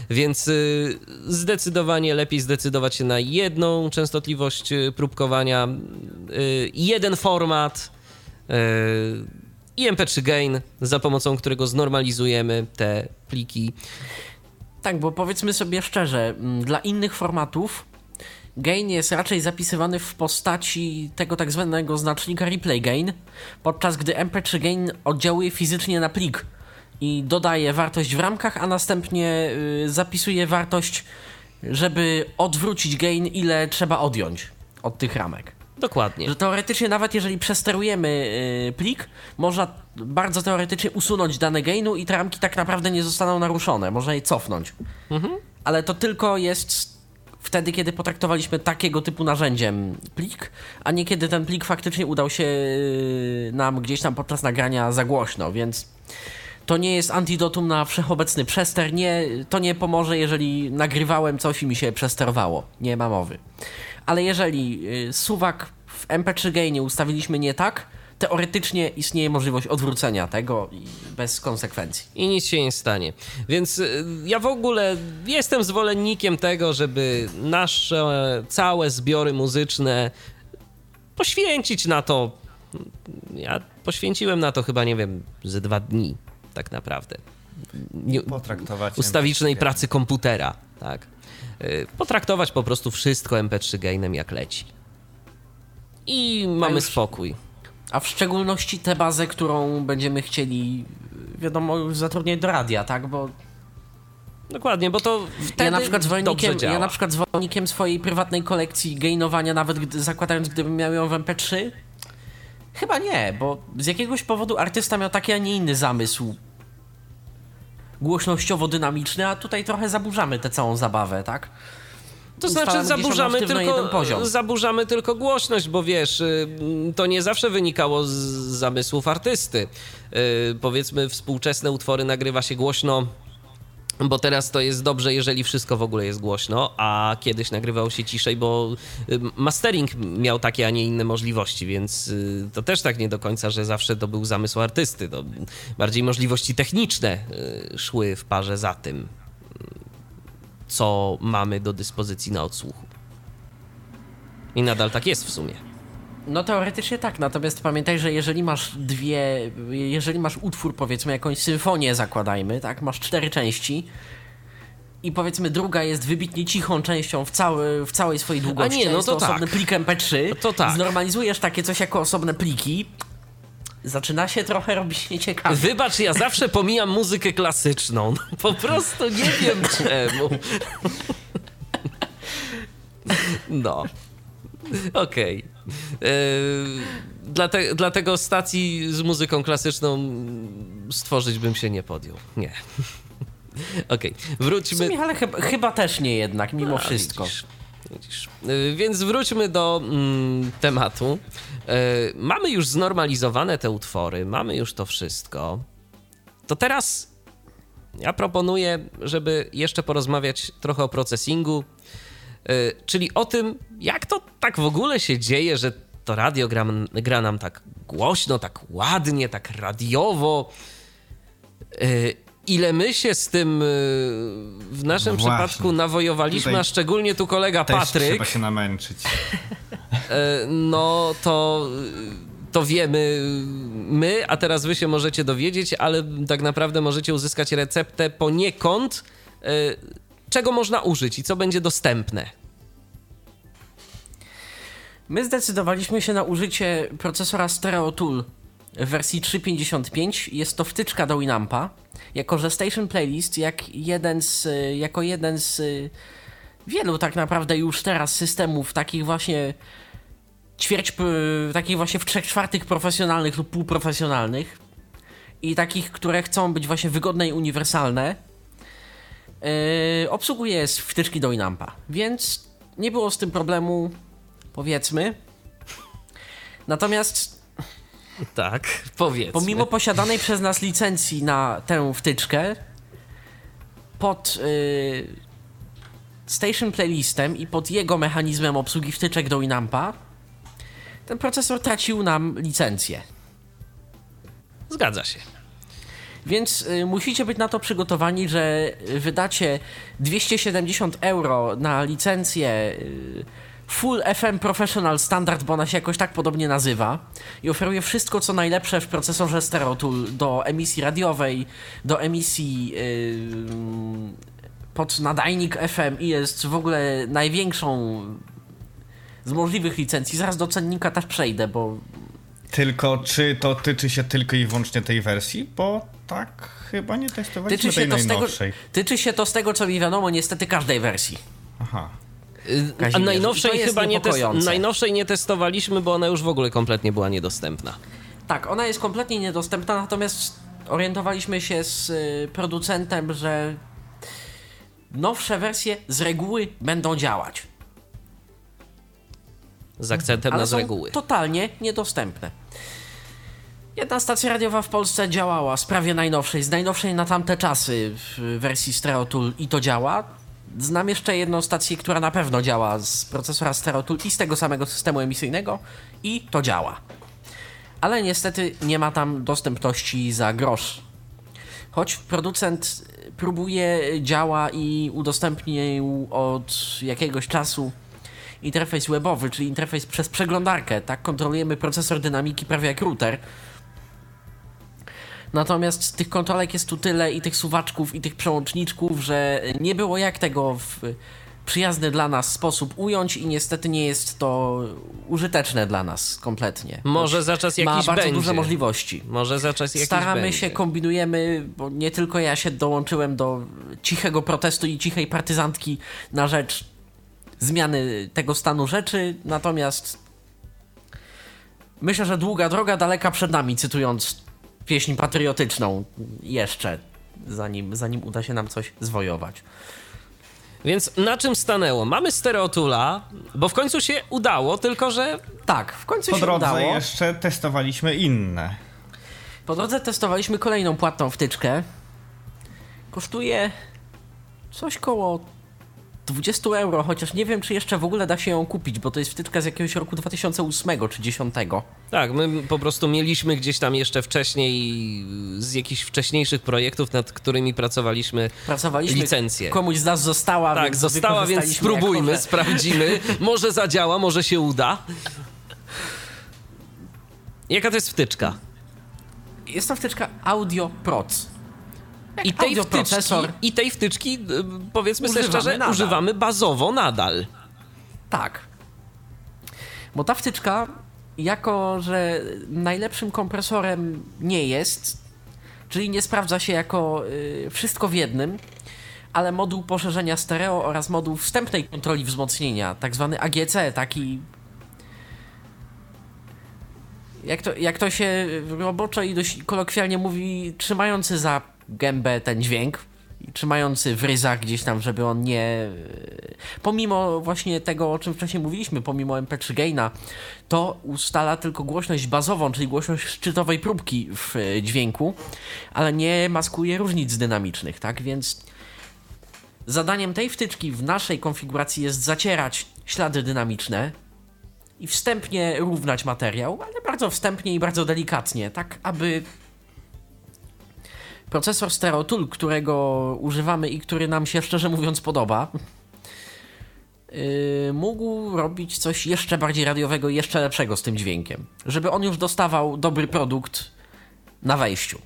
Więc y, zdecydowanie lepiej zdecydować się na jedną częstotliwość y, próbkowania, y, jeden format y, i MP3 gain, za pomocą którego znormalizujemy te pliki. Tak, bo powiedzmy sobie szczerze, mm, dla innych formatów gain jest raczej zapisywany w postaci tego tak zwanego znacznika replay gain, podczas gdy MP3 gain oddziałuje fizycznie na plik i dodaje wartość w ramkach, a następnie y, zapisuje wartość, żeby odwrócić gain, ile trzeba odjąć od tych ramek. Dokładnie. Że teoretycznie nawet jeżeli przesterujemy y, plik, można bardzo teoretycznie usunąć dane gainu i te ramki tak naprawdę nie zostaną naruszone. Można je cofnąć. Ale to tylko jest wtedy, kiedy potraktowaliśmy takiego typu narzędziem plik, a nie kiedy ten plik faktycznie udał się y, nam gdzieś tam podczas nagrania za głośno, więc to nie jest antidotum na wszechobecny przester. Nie, to nie pomoże, jeżeli nagrywałem coś i mi się przesterowało. Nie ma mowy. Ale jeżeli y, suwak w MP3 gainie ustawiliśmy nie tak, teoretycznie istnieje możliwość odwrócenia tego i bez konsekwencji. i nic się nie stanie. Więc y, ja w ogóle jestem zwolennikiem tego, żeby nasze całe zbiory muzyczne poświęcić na to. Ja poświęciłem na to chyba, nie wiem, ze dwa dni, tak naprawdę. Nie, Potraktować ustawicznej MP3 pracy komputera, tak. Y, Potraktować po prostu wszystko MP3 gainem jak leci. I mamy spokój. A w szczególności tę bazę, którą będziemy chcieli, wiadomo, już zatrudniać do radia, tak? Bo Dokładnie, bo to wtedy ja na przykład zwolennikiem, ja na przykład zwolennikiem swojej prywatnej kolekcji gainowania, nawet gdy, zakładając, gdybym miał ją w MP3, chyba nie, bo z jakiegoś powodu artysta miał taki, a nie inny zamysł głośnościowo-dynamiczny, a tutaj trochę zaburzamy tę całą zabawę, tak? To znaczy zaburzamy jeden tylko, zaburzamy tylko głośność, bo wiesz, y, to nie zawsze wynikało z zamysłów artysty. Y, Powiedzmy, współczesne utwory nagrywa się głośno, bo teraz to jest dobrze, jeżeli wszystko w ogóle jest głośno, a kiedyś nagrywał się ciszej, bo y, mastering miał takie, a nie inne możliwości, więc to też tak nie do końca, że zawsze to był zamysł artysty. To bardziej możliwości techniczne szły w parze za tym co mamy do dyspozycji na odsłuchu. I nadal tak jest w sumie. No teoretycznie tak, natomiast pamiętaj, że jeżeli masz dwie, jeżeli masz utwór, powiedzmy jakąś symfonię zakładajmy, tak, masz cztery części i powiedzmy druga jest wybitnie cichą częścią w, cały, w całej swojej długości, nie, no jest to osobny tak. plik MP3, To tak. znormalizujesz takie coś jako osobne pliki, zaczyna się trochę robić nieciekawie. Wybacz, ja zawsze pomijam muzykę klasyczną. No, [LAUGHS] Po prostu nie wiem czemu. [LAUGHS] No. Okej. Dlate, dlatego stacji z muzyką klasyczną stworzyć bym się nie podjął. Nie. [LAUGHS] Okej, okay. wróćmy. Sumie, ale chyba, chyba, też nie jednak, mimo A, wszystko. Widzisz. Widzisz. Więc wróćmy do mm, tematu. Mamy już znormalizowane te utwory, mamy już to wszystko. To teraz ja proponuję, żeby jeszcze porozmawiać trochę o procesingu, czyli o tym, jak to tak w ogóle się dzieje, że to radio gra, gra nam tak głośno, tak ładnie, tak radiowo. Ile my się z tym w naszym no przypadku nawojowaliśmy, Tutaj a szczególnie tu kolega też Patryk. Trzeba się namęczyć. [LAUGHS] No to to wiemy my, a teraz wy się możecie dowiedzieć, ale tak naprawdę możecie uzyskać receptę poniekąd, e, czego można użyć i co będzie dostępne. My zdecydowaliśmy się na użycie procesora Stereo Tool w wersji 3.55. Jest to wtyczka do Winampa. Jako że Station Playlist, jak jeden z, jako jeden z wielu tak naprawdę już teraz systemów takich właśnie ćwierć takich właśnie w trzech czwartych profesjonalnych lub półprofesjonalnych i takich, które chcą być właśnie wygodne i uniwersalne, yy, obsługuje wtyczki do Inampa, więc nie było z tym problemu, powiedzmy. Natomiast tak, powiedzmy. Pomimo posiadanej przez nas licencji na tę wtyczkę, pod yy, Station Playlistem i pod jego mechanizmem obsługi wtyczek do Inampa ten procesor tracił nam licencję. Zgadza się. Więc y, musicie być na to przygotowani, że wydacie 270 euro na licencję y, Full FM Professional Standard, bo ona się jakoś tak podobnie nazywa i oferuje wszystko, co najlepsze w procesorze Stereo Tool do emisji radiowej, do emisji y, pod nadajnik FM i jest w ogóle największą z możliwych licencji. Zaraz do cennika też przejdę, bo... Tylko czy to tyczy się tylko i wyłącznie tej wersji? Bo tak chyba nie testowaliśmy tyczy się tej najnowszej. Tego, tyczy się to z tego, co mi wiadomo, niestety każdej wersji. Aha. A najnowszej chyba nie, najnowszej nie testowaliśmy, bo ona już w ogóle kompletnie była niedostępna. Tak, ona jest kompletnie niedostępna, natomiast orientowaliśmy się z y, producentem, że nowsze wersje z reguły będą działać z akcentem Ale na z reguły. totalnie niedostępne. Jedna stacja radiowa w Polsce działała z prawie najnowszej, z najnowszej na tamte czasy w wersji Stereo Tool i to działa. Znam jeszcze jedną stację, która na pewno działa z procesora Stereo Tool i z tego samego systemu emisyjnego i to działa. Ale niestety nie ma tam dostępności za grosz. Choć producent próbuje, działa i udostępnił od jakiegoś czasu interfejs webowy, czyli interfejs przez przeglądarkę, tak? Kontrolujemy procesor dynamiki prawie jak router. Natomiast tych kontrolek jest tu tyle i tych suwaczków i tych przełączniczków, że nie było jak tego w przyjazny dla nas sposób ująć i niestety nie jest to użyteczne dla nas kompletnie. Może za czas jakiś Ma bardzo będzie. duże możliwości. Może za czas jakiś Staramy będzie. się, kombinujemy, bo nie tylko ja się dołączyłem do cichego protestu i cichej partyzantki na rzecz zmiany tego stanu rzeczy, natomiast myślę, że długa droga daleka przed nami, cytując pieśń patriotyczną jeszcze, zanim, zanim uda się nam coś zwojować. Więc na czym stanęło? Mamy stereotula, bo w końcu się udało, tylko że... Tak, w końcu po się udało. Po drodze jeszcze testowaliśmy inne. Po drodze testowaliśmy kolejną płatną wtyczkę. Kosztuje coś koło 20 euro, chociaż nie wiem, czy jeszcze w ogóle da się ją kupić, bo to jest wtyczka z jakiegoś roku 2008 czy 2010. Tak, my po prostu mieliśmy gdzieś tam jeszcze wcześniej z jakichś wcześniejszych projektów, nad którymi pracowaliśmy, pracowaliśmy licencję. Komuś z nas została, tak, więc została, więc spróbujmy, sprawdzimy. [LAUGHS] Może zadziała, może się uda. Jaka to jest wtyczka? Jest to wtyczka Audio Proc. I tej, wtyczki, I tej wtyczki, y, powiedzmy używamy sobie szczerze, nadal. używamy bazowo nadal. Tak. Bo ta wtyczka, jako że najlepszym kompresorem nie jest, czyli nie sprawdza się jako y, wszystko w jednym, ale moduł poszerzenia stereo oraz moduł wstępnej kontroli wzmocnienia, tak zwany AGC, taki jak to, jak to się roboczo i dość kolokwialnie mówi, trzymający za gębę ten dźwięk, trzymający w ryzach gdzieś tam, żeby on nie. Pomimo właśnie tego, o czym wcześniej mówiliśmy, pomimo MP3 gaina, to ustala tylko głośność bazową, czyli głośność szczytowej próbki w dźwięku, ale nie maskuje różnic dynamicznych, tak? Więc zadaniem tej wtyczki w naszej konfiguracji jest zacierać ślady dynamiczne i wstępnie równać materiał, ale bardzo wstępnie i bardzo delikatnie, tak aby procesor Stereotool, którego używamy i który nam się szczerze mówiąc podoba, yy, mógł robić coś jeszcze bardziej radiowego i jeszcze lepszego z tym dźwiękiem. Żeby on już dostawał dobry produkt na wejściu.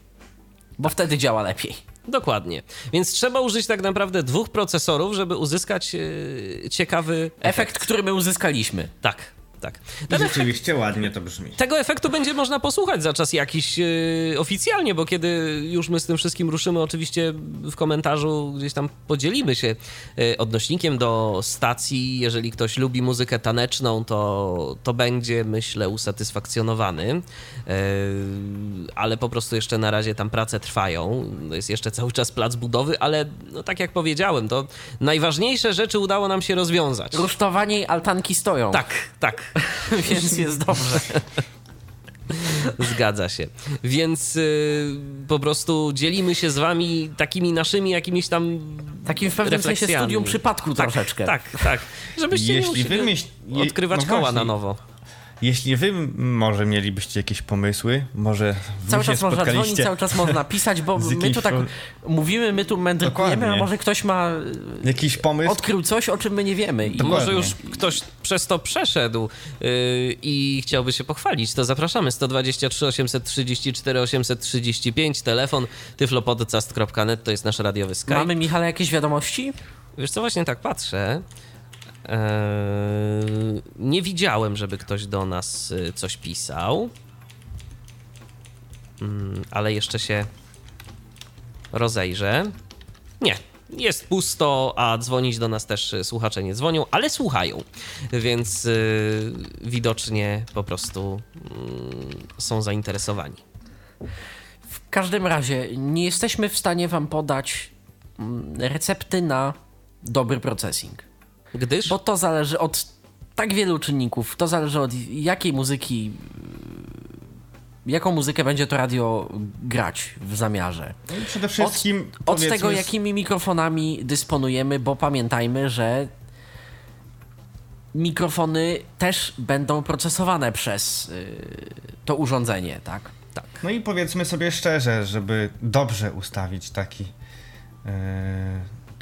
Bo wtedy działa lepiej. Dokładnie. Więc trzeba użyć tak naprawdę dwóch procesorów, żeby uzyskać yy, ciekawy efekt. efekt, który my uzyskaliśmy. Tak tak. Ten rzeczywiście efekt, ładnie to brzmi. Tego efektu będzie można posłuchać za czas jakiś yy, oficjalnie, bo kiedy już my z tym wszystkim ruszymy, oczywiście w komentarzu gdzieś tam podzielimy się yy, odnośnikiem do stacji. Jeżeli ktoś lubi muzykę taneczną, to, to będzie, myślę, usatysfakcjonowany. Yy, ale po prostu jeszcze na razie tam prace trwają. Jest jeszcze cały czas plac budowy, ale no, tak jak powiedziałem, to najważniejsze rzeczy udało nam się rozwiązać. Rusztowanie i altanki stoją. Tak, tak. [LAUGHS] Więc jest dobrze. [LAUGHS] Zgadza się. Więc y, po prostu dzielimy się z wami takimi naszymi jakimiś tam. Takim w pewnym sensie studium przypadku tak, troszeczkę. Tak, tak. Żebyście Jeśli nie musieli odkrywać no koła właśnie. na nowo. Jeśli wy może mielibyście jakieś pomysły, może cały czas można dzwonić, cały czas można pisać, bo [LAUGHS] my tu tak mówimy, my tu mędrkujemy, a może ktoś ma jakiś pomysł, odkrył coś, o czym my nie wiemy. I... może już ktoś przez to przeszedł yy, i chciałby się pochwalić, to zapraszamy 123 834 835, telefon tyflopodcast.net to jest nasz radiowy Skype. Mamy Michale jakieś wiadomości? Wiesz co, właśnie tak patrzę. Eee, nie widziałem, żeby ktoś do nas y, coś pisał. Mm, ale jeszcze się rozejrzę. Nie, jest pusto, a dzwonić do nas też słuchacze nie dzwonią, ale słuchają, więc yy, widocznie po prostu yy, są zainteresowani. W każdym razie nie jesteśmy w stanie Wam podać mm, recepty na dobry processing. Gdyż? Bo to zależy od tak wielu czynników. To zależy od jakiej muzyki, jaką muzykę będzie to radio grać w zamiarze. No i przede wszystkim od, od tego, jakimi mikrofonami dysponujemy, bo pamiętajmy, że mikrofony też będą procesowane przez yy, to urządzenie, tak? Tak. No i powiedzmy sobie szczerze, żeby dobrze ustawić taki yy,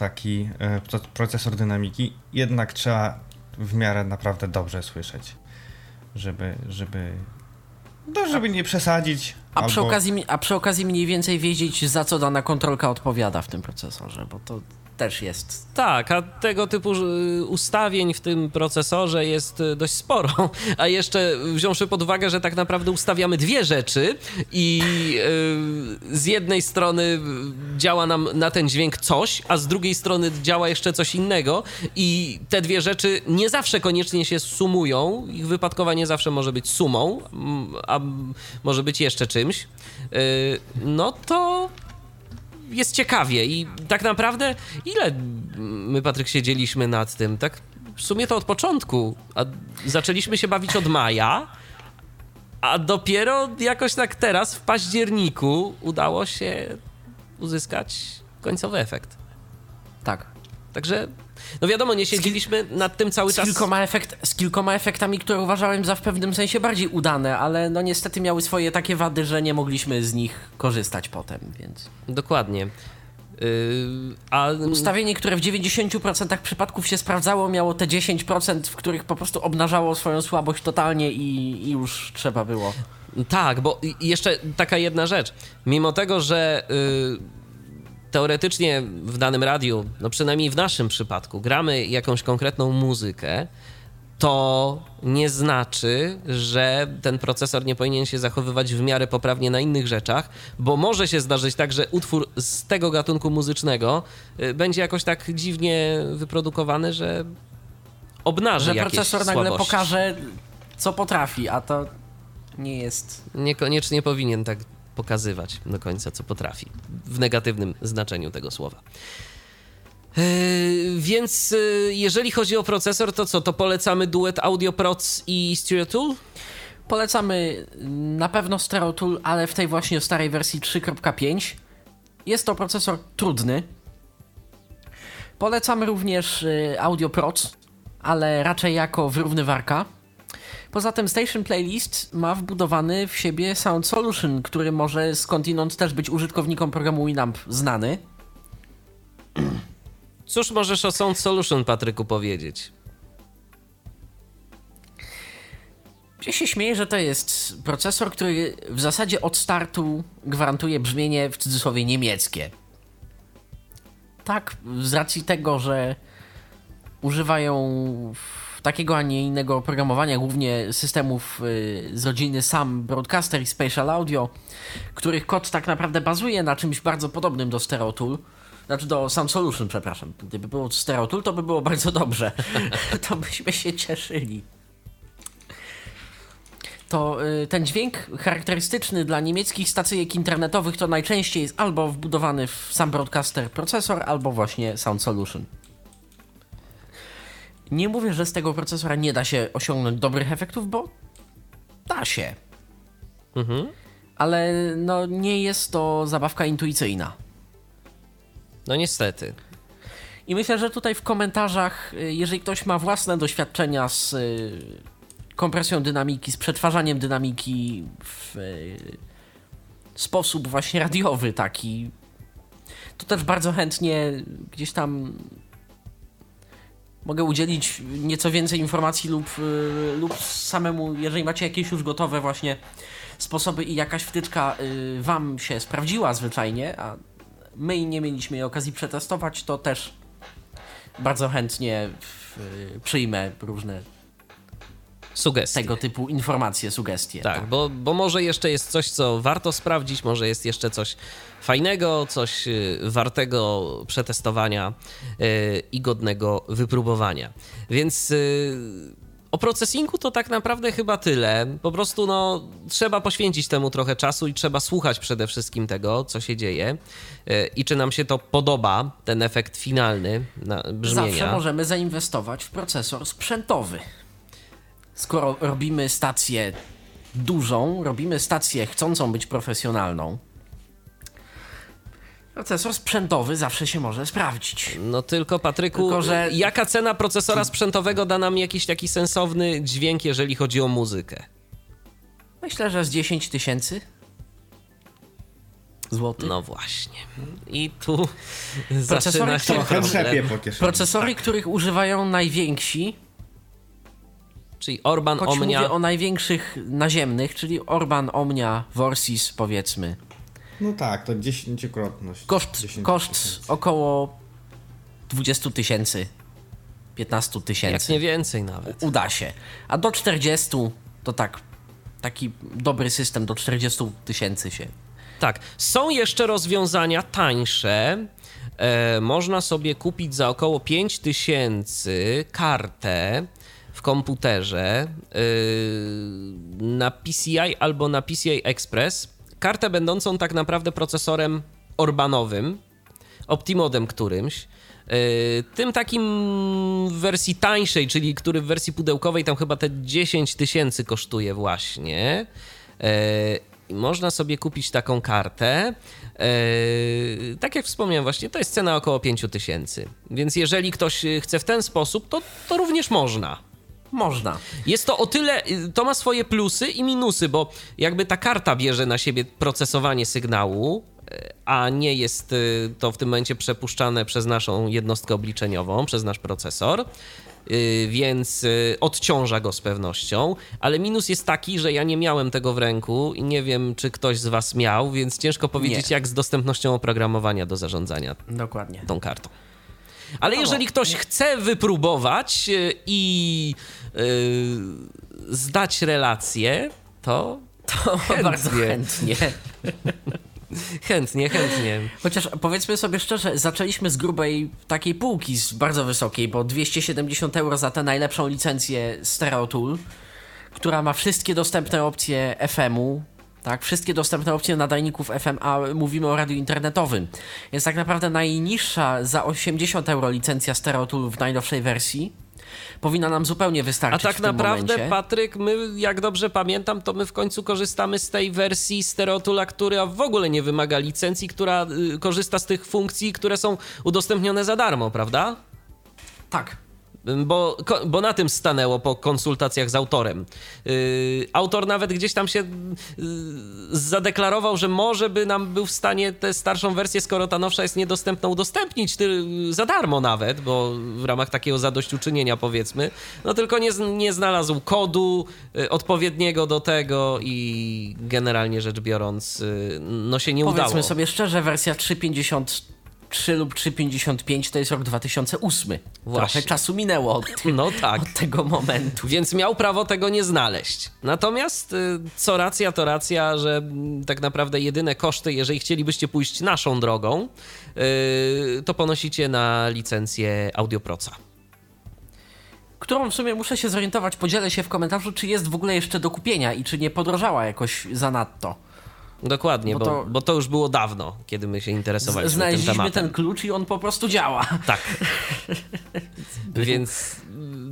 taki e, procesor dynamiki, jednak trzeba w miarę naprawdę dobrze słyszeć, żeby, żeby, no, żeby nie przesadzić. A, albo... przy okazji, a przy okazji mniej więcej wiedzieć, za co dana kontrolka odpowiada w tym procesorze, bo to też jest. Tak, a tego typu y, ustawień w tym procesorze jest y, dość sporo. A jeszcze wziąwszy pod uwagę, że tak naprawdę ustawiamy dwie rzeczy i yy, z jednej strony działa nam na ten dźwięk coś, a z drugiej strony działa jeszcze coś innego i te dwie rzeczy nie zawsze koniecznie się sumują. Ich wypadkowa nie zawsze może być sumą, a może być jeszcze czymś. No to jest ciekawie i tak naprawdę ile my, Patryk, siedzieliśmy nad tym, tak w sumie to od początku, a zaczęliśmy się bawić od maja, a dopiero jakoś tak teraz, w październiku, udało się uzyskać końcowy efekt. Tak. Także no wiadomo, nie siedzieliśmy nad tym cały z czas. Kilkoma efekt, z kilkoma efektami, które uważałem za w pewnym sensie bardziej udane, ale no niestety miały swoje takie wady, że nie mogliśmy z nich korzystać potem, więc. Dokładnie. Yy, a... Ustawienie, które w 90% przypadków się sprawdzało, miało te 10%, w których po prostu obnażało swoją słabość totalnie i, i już trzeba było. Tak, bo jeszcze taka jedna rzecz. Mimo tego, że. Yy teoretycznie w danym radiu, no przynajmniej w naszym przypadku, gramy jakąś konkretną muzykę, to nie znaczy, że ten procesor nie powinien się zachowywać w miarę poprawnie na innych rzeczach, bo może się zdarzyć tak, że utwór z tego gatunku muzycznego y, będzie jakoś tak dziwnie wyprodukowany, że obnaży że procesor nagle pokaże, co potrafi, a to nie jest. Niekoniecznie powinien tak pokazywać do końca, co potrafi. W negatywnym znaczeniu tego słowa. Yy, więc yy, jeżeli chodzi o procesor, to co? To polecamy duet Audio Proc i Stereo Tool? Polecamy na pewno Stereo Tool, ale w tej właśnie starej wersji 3.5. Jest to procesor trudny. Polecamy również yy, Audio Proc, ale raczej jako wyrównywarka. Poza tym Station Playlist ma wbudowany w siebie Sound Solution, który może skądinąd też być użytkownikom programu Winamp znany. Cóż możesz o Sound Solution, Patryku, powiedzieć? Ja się śmieję, że to jest procesor, który w zasadzie od startu gwarantuje brzmienie w cudzysłowie niemieckie. Tak, z racji tego, że używają takiego, a nie innego oprogramowania, głównie systemów y, z rodziny SAM Broadcaster i Spatial Audio, których kod tak naprawdę bazuje na czymś bardzo podobnym do StereoTool. Znaczy do Sound Solution, przepraszam. Gdyby było StereoTool, to by było bardzo dobrze. [LAUGHS] to byśmy się cieszyli. To y, ten dźwięk charakterystyczny dla niemieckich stacyjek internetowych to najczęściej jest albo wbudowany w sam broadcaster procesor, albo właśnie Sound Solution. Nie mówię, że z tego procesora nie da się osiągnąć dobrych efektów, bo da się. Mhm. Ale no, nie jest to zabawka intuicyjna. No niestety. I myślę, że tutaj w komentarzach, y, jeżeli ktoś ma własne doświadczenia z y, kompresją dynamiki, z przetwarzaniem dynamiki w y, sposób właśnie radiowy taki, to też bardzo chętnie gdzieś tam mogę udzielić nieco więcej informacji lub, y, lub samemu, jeżeli macie jakieś już gotowe właśnie sposoby i jakaś wtyczka y, Wam się sprawdziła zwyczajnie, a my nie mieliśmy jej okazji przetestować, to też bardzo chętnie y, przyjmę różne sugestie. Tego typu informacje, sugestie. Tak, tak, Bo, bo może jeszcze jest coś, co warto sprawdzić, może jest jeszcze coś fajnego, coś y, wartego przetestowania yy, i godnego wypróbowania. Więc yy, o procesingu to tak naprawdę chyba tyle. Po prostu no, trzeba poświęcić temu trochę czasu i trzeba słuchać przede wszystkim tego, co się dzieje i czy nam się to podoba, ten efekt finalny na brzmienia. Zawsze możemy zainwestować w procesor sprzętowy skoro robimy stację dużą, robimy stację chcącą być profesjonalną, procesor sprzętowy zawsze się może sprawdzić. No tylko Patryku, tylko, że... jaka cena procesora sprzętowego da nam jakiś taki sensowny dźwięk, jeżeli chodzi o muzykę? Myślę, że z 10 tysięcy złotych. No właśnie. I tu [LAUGHS] procesory, zaczyna się Procesory, których używają najwięksi Czyli Orban, Choć Omnia. mówię o największych naziemnych, czyli Orban, Omnia, Vorsis powiedzmy. No tak, to dziesięciokrotność. Koszt, 10 koszt około 20 tysięcy, 15 tysięcy. Jak nie więcej nawet. Uda się. A do 40 to tak, taki dobry system do 40 tysięcy się. Tak. Są jeszcze rozwiązania tańsze. E, można sobie kupić za około 5 tysięcy kartę w komputerze yy, na PCI albo na PCI Express kartę będącą tak naprawdę procesorem Orbanowym, Optimodem którymś, yy, tym takim w wersji tańszej, czyli który w wersji pudełkowej tam chyba te 10 tysięcy kosztuje właśnie. Yy, można sobie kupić taką kartę. Yy, tak jak wspomniałem właśnie, to jest cena około 5 tysięcy. Więc jeżeli ktoś chce w ten sposób, to, to również można. Można. Jest to o tyle, y, to ma swoje plusy i minusy, bo jakby ta karta bierze na siebie procesowanie sygnału, y, a nie jest y, to w tym momencie przepuszczane przez naszą jednostkę obliczeniową, przez nasz procesor, więc odciąża go z pewnością, ale minus jest taki, że ja nie miałem tego w ręku i nie wiem, czy ktoś z Was miał, więc ciężko powiedzieć, nie. jak z dostępnością oprogramowania do zarządzania Dokładnie. tą kartą. Ale jeżeli ktoś chce wypróbować i yy, zdać relację, to, to chętnie. [LAUGHS] bardzo chętnie. [LAUGHS] chętnie, chętnie. Chociaż powiedzmy sobie szczerze, zaczęliśmy z grubej takiej półki, z bardzo wysokiej, bo 270 euro za tę najlepszą licencję Stereo Tool, która ma wszystkie dostępne opcje FM-u, tak, wszystkie dostępne opcje nadajników FM, a mówimy o radiu internetowym. Jest tak naprawdę najniższa za 80 euro licencja Stereotool w najnowszej wersji. Powinna nam zupełnie wystarczyć. A tak naprawdę, momencie. Patryk, my, jak dobrze pamiętam, to my w końcu korzystamy z tej wersji Stereotula, która w ogóle nie wymaga licencji, która y, korzysta z tych funkcji, które są udostępnione za darmo, prawda? Tak. Bo, bo na tym stanęło po konsultacjach z autorem. Yy, autor nawet gdzieś tam się yy, zadeklarował, że może by nam był w stanie tę starszą wersję, skoro ta nowsza jest niedostępna, udostępnić ty, za darmo nawet, bo w ramach takiego zadośćuczynienia powiedzmy. No tylko nie, nie znalazł kodu yy, odpowiedniego do tego i generalnie rzecz biorąc, yy, no się nie Powiedzmy udało. sobie szczerze, wersja 3.53 lub 3.55 to jest rok 2008. Właśnie. Trochę czasu minęło od, [LAUGHS] No tak. od tego momentu. Więc miał prawo tego nie znaleźć. Natomiast y, co racja, to racja, że mm, tak naprawdę jedyne koszty, jeżeli chcielibyście pójść naszą drogą, y, to ponosicie na licencję Audioproca. Którą w sumie muszę się zorientować, podzielę się w komentarzu, czy jest w ogóle jeszcze do kupienia i czy nie podrożała jakoś zanadto. Dokładnie, Bo bo, to- bo to już było dawno, kiedy my się interesowaliśmy tym Znaleźliśmy tematem. ten klucz i on po prostu działa. Tak. [LAUGHS] więc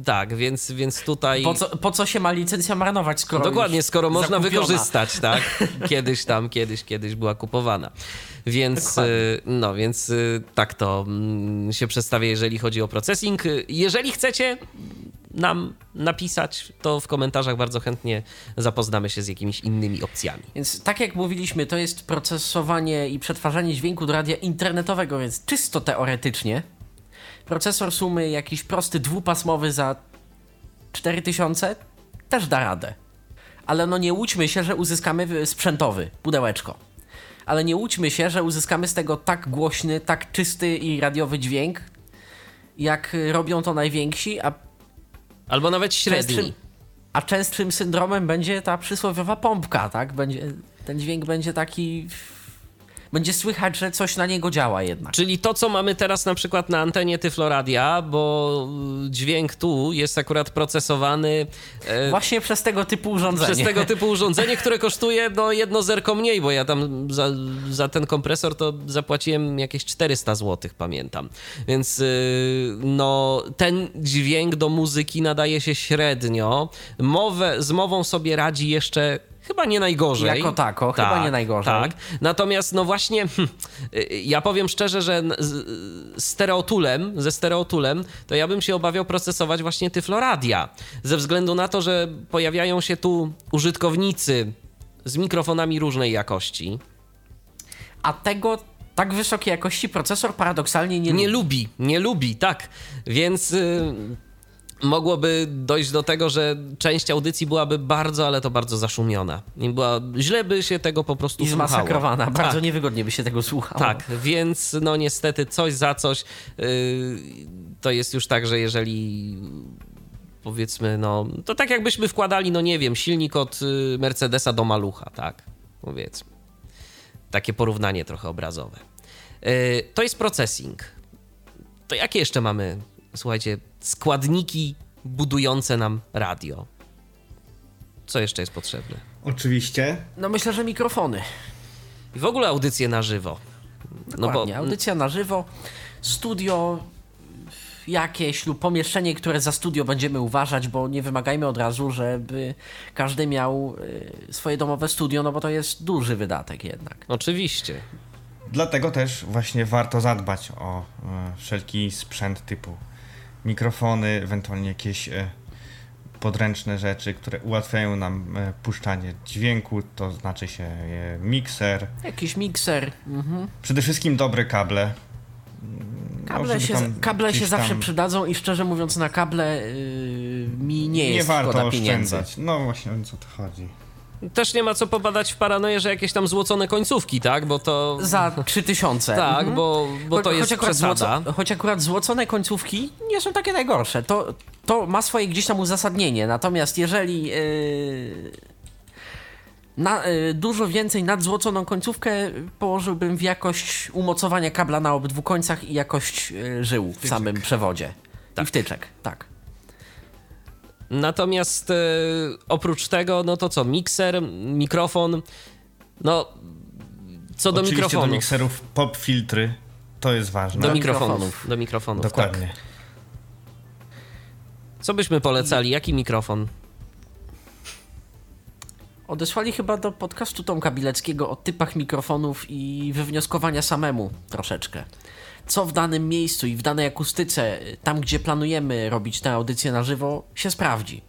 tak, więc, więc tutaj... Po co, po co się ma licencja marnować, skoro Dokładnie, skoro można zakupiona? wykorzystać, tak? [LAUGHS] Kiedyś tam, kiedyś, kiedyś była kupowana. Więc, Dokładnie. y, no, więc y, tak to mm, się przedstawia, jeżeli chodzi o processing. Y, Jeżeli chcecie nam napisać, to w komentarzach bardzo chętnie zapoznamy się z jakimiś innymi opcjami. Więc tak jak mówiliśmy, to jest procesowanie i przetwarzanie dźwięku do radia internetowego, więc czysto teoretycznie. Procesor sumy jakiś prosty dwupasmowy za 4000 też da radę. Ale no nie łudźmy się, że uzyskamy sprzętowy, pudełeczko. Ale nie łudźmy się, że uzyskamy z tego tak głośny, tak czysty i radiowy dźwięk, jak robią to najwięksi, a Albo nawet średni. Częstszym, a częstszym syndromem będzie ta przysłowiowa pompka, tak? Będzie, ten dźwięk będzie taki. Będzie słychać, że coś na niego działa jednak. Czyli to, co mamy teraz na przykład na antenie Tyfloradia, bo y, dźwięk tu jest akurat procesowany e, Właśnie przez tego typu urządzenie. przez tego typu urządzenie, które kosztuje no jedno zerko mniej, bo ja tam za, za ten kompresor to zapłaciłem jakieś 400 zł, pamiętam. Więc yy, no ten dźwięk do muzyki nadaje się średnio. Mowę, z mową sobie radzi jeszcze chyba nie najgorzej. Jako tako, chyba nie najgorzej. Tak. Natomiast no właśnie hm, y, ja powiem szczerze, że stereotulem, ze stereotulem, to ja bym się obawiał procesować właśnie Tyfloradia. Ze względu na to, że pojawiają się tu użytkownicy z mikrofonami różnej jakości. A tego tak wysokiej jakości procesor paradoksalnie nie, Nie lubi. lubi, nie lubi, tak. Więc y, mogłoby dojść do tego, że część audycji byłaby bardzo, ale to bardzo zaszumiona. I była, źle by się tego po prostu I słuchało. zmasakrowana. Bardzo Tak. niewygodnie by się tego słuchało. Tak, więc no niestety coś za coś yy, to jest już tak, że jeżeli powiedzmy, no to tak jakbyśmy wkładali, no nie wiem, silnik od y, Mercedesa do malucha, tak, powiedzmy. Takie porównanie trochę obrazowe. Yy, to jest processing. To jakie jeszcze mamy, słuchajcie, składniki budujące nam radio? Co jeszcze jest potrzebne? Oczywiście. No myślę, że mikrofony. I w ogóle audycje na żywo. No Dokładnie. Audycja na żywo, studio jakieś lub pomieszczenie, które za studio będziemy uważać, bo nie wymagajmy od razu, żeby każdy miał y, swoje domowe studio, no bo to jest duży wydatek jednak. Oczywiście. Dlatego też właśnie warto zadbać o e, wszelki sprzęt typu mikrofony, ewentualnie jakieś e, podręczne rzeczy, które ułatwiają nam e, puszczanie dźwięku, to znaczy się e, mikser. Jakiś mikser. Mhm. Przede wszystkim dobre kable. No, Kable, żeby się, kable się zawsze tam przydadzą i szczerze mówiąc na kable y, mi nie jest Nie warto szkoda pieniędzy. oszczędzać. No właśnie o co to chodzi. Też nie ma co popadać w paranoję, że jakieś tam złocone końcówki, tak? Bo to. Za 3000. Tak, Mhm. bo, bo to jest akurat przesada. Złoco, choć akurat złocone końcówki nie są takie najgorsze. To, to ma swoje gdzieś tam uzasadnienie. Natomiast jeżeli yy, na, yy, dużo więcej nad złoconą końcówkę położyłbym w jakość umocowania kabla na obydwu końcach i jakość yy, żył w samym przewodzie. I wtyczek, tak. Natomiast e, oprócz tego, no to co, mikser, mikrofon, no co do Oczywiście mikrofonu. do mikserów pop filtry, to jest ważne. Do mikrofonów. mikrofonów. Do mikrofonów, Dokładnie. tak. Co byśmy polecali? Jaki mikrofon? Odesłali chyba do podcastu Tomka Bileckiego o typach mikrofonów i wywnioskowania samemu troszeczkę. Co w danym miejscu i w danej akustyce, tam gdzie planujemy robić tę audycję na żywo, się sprawdzi.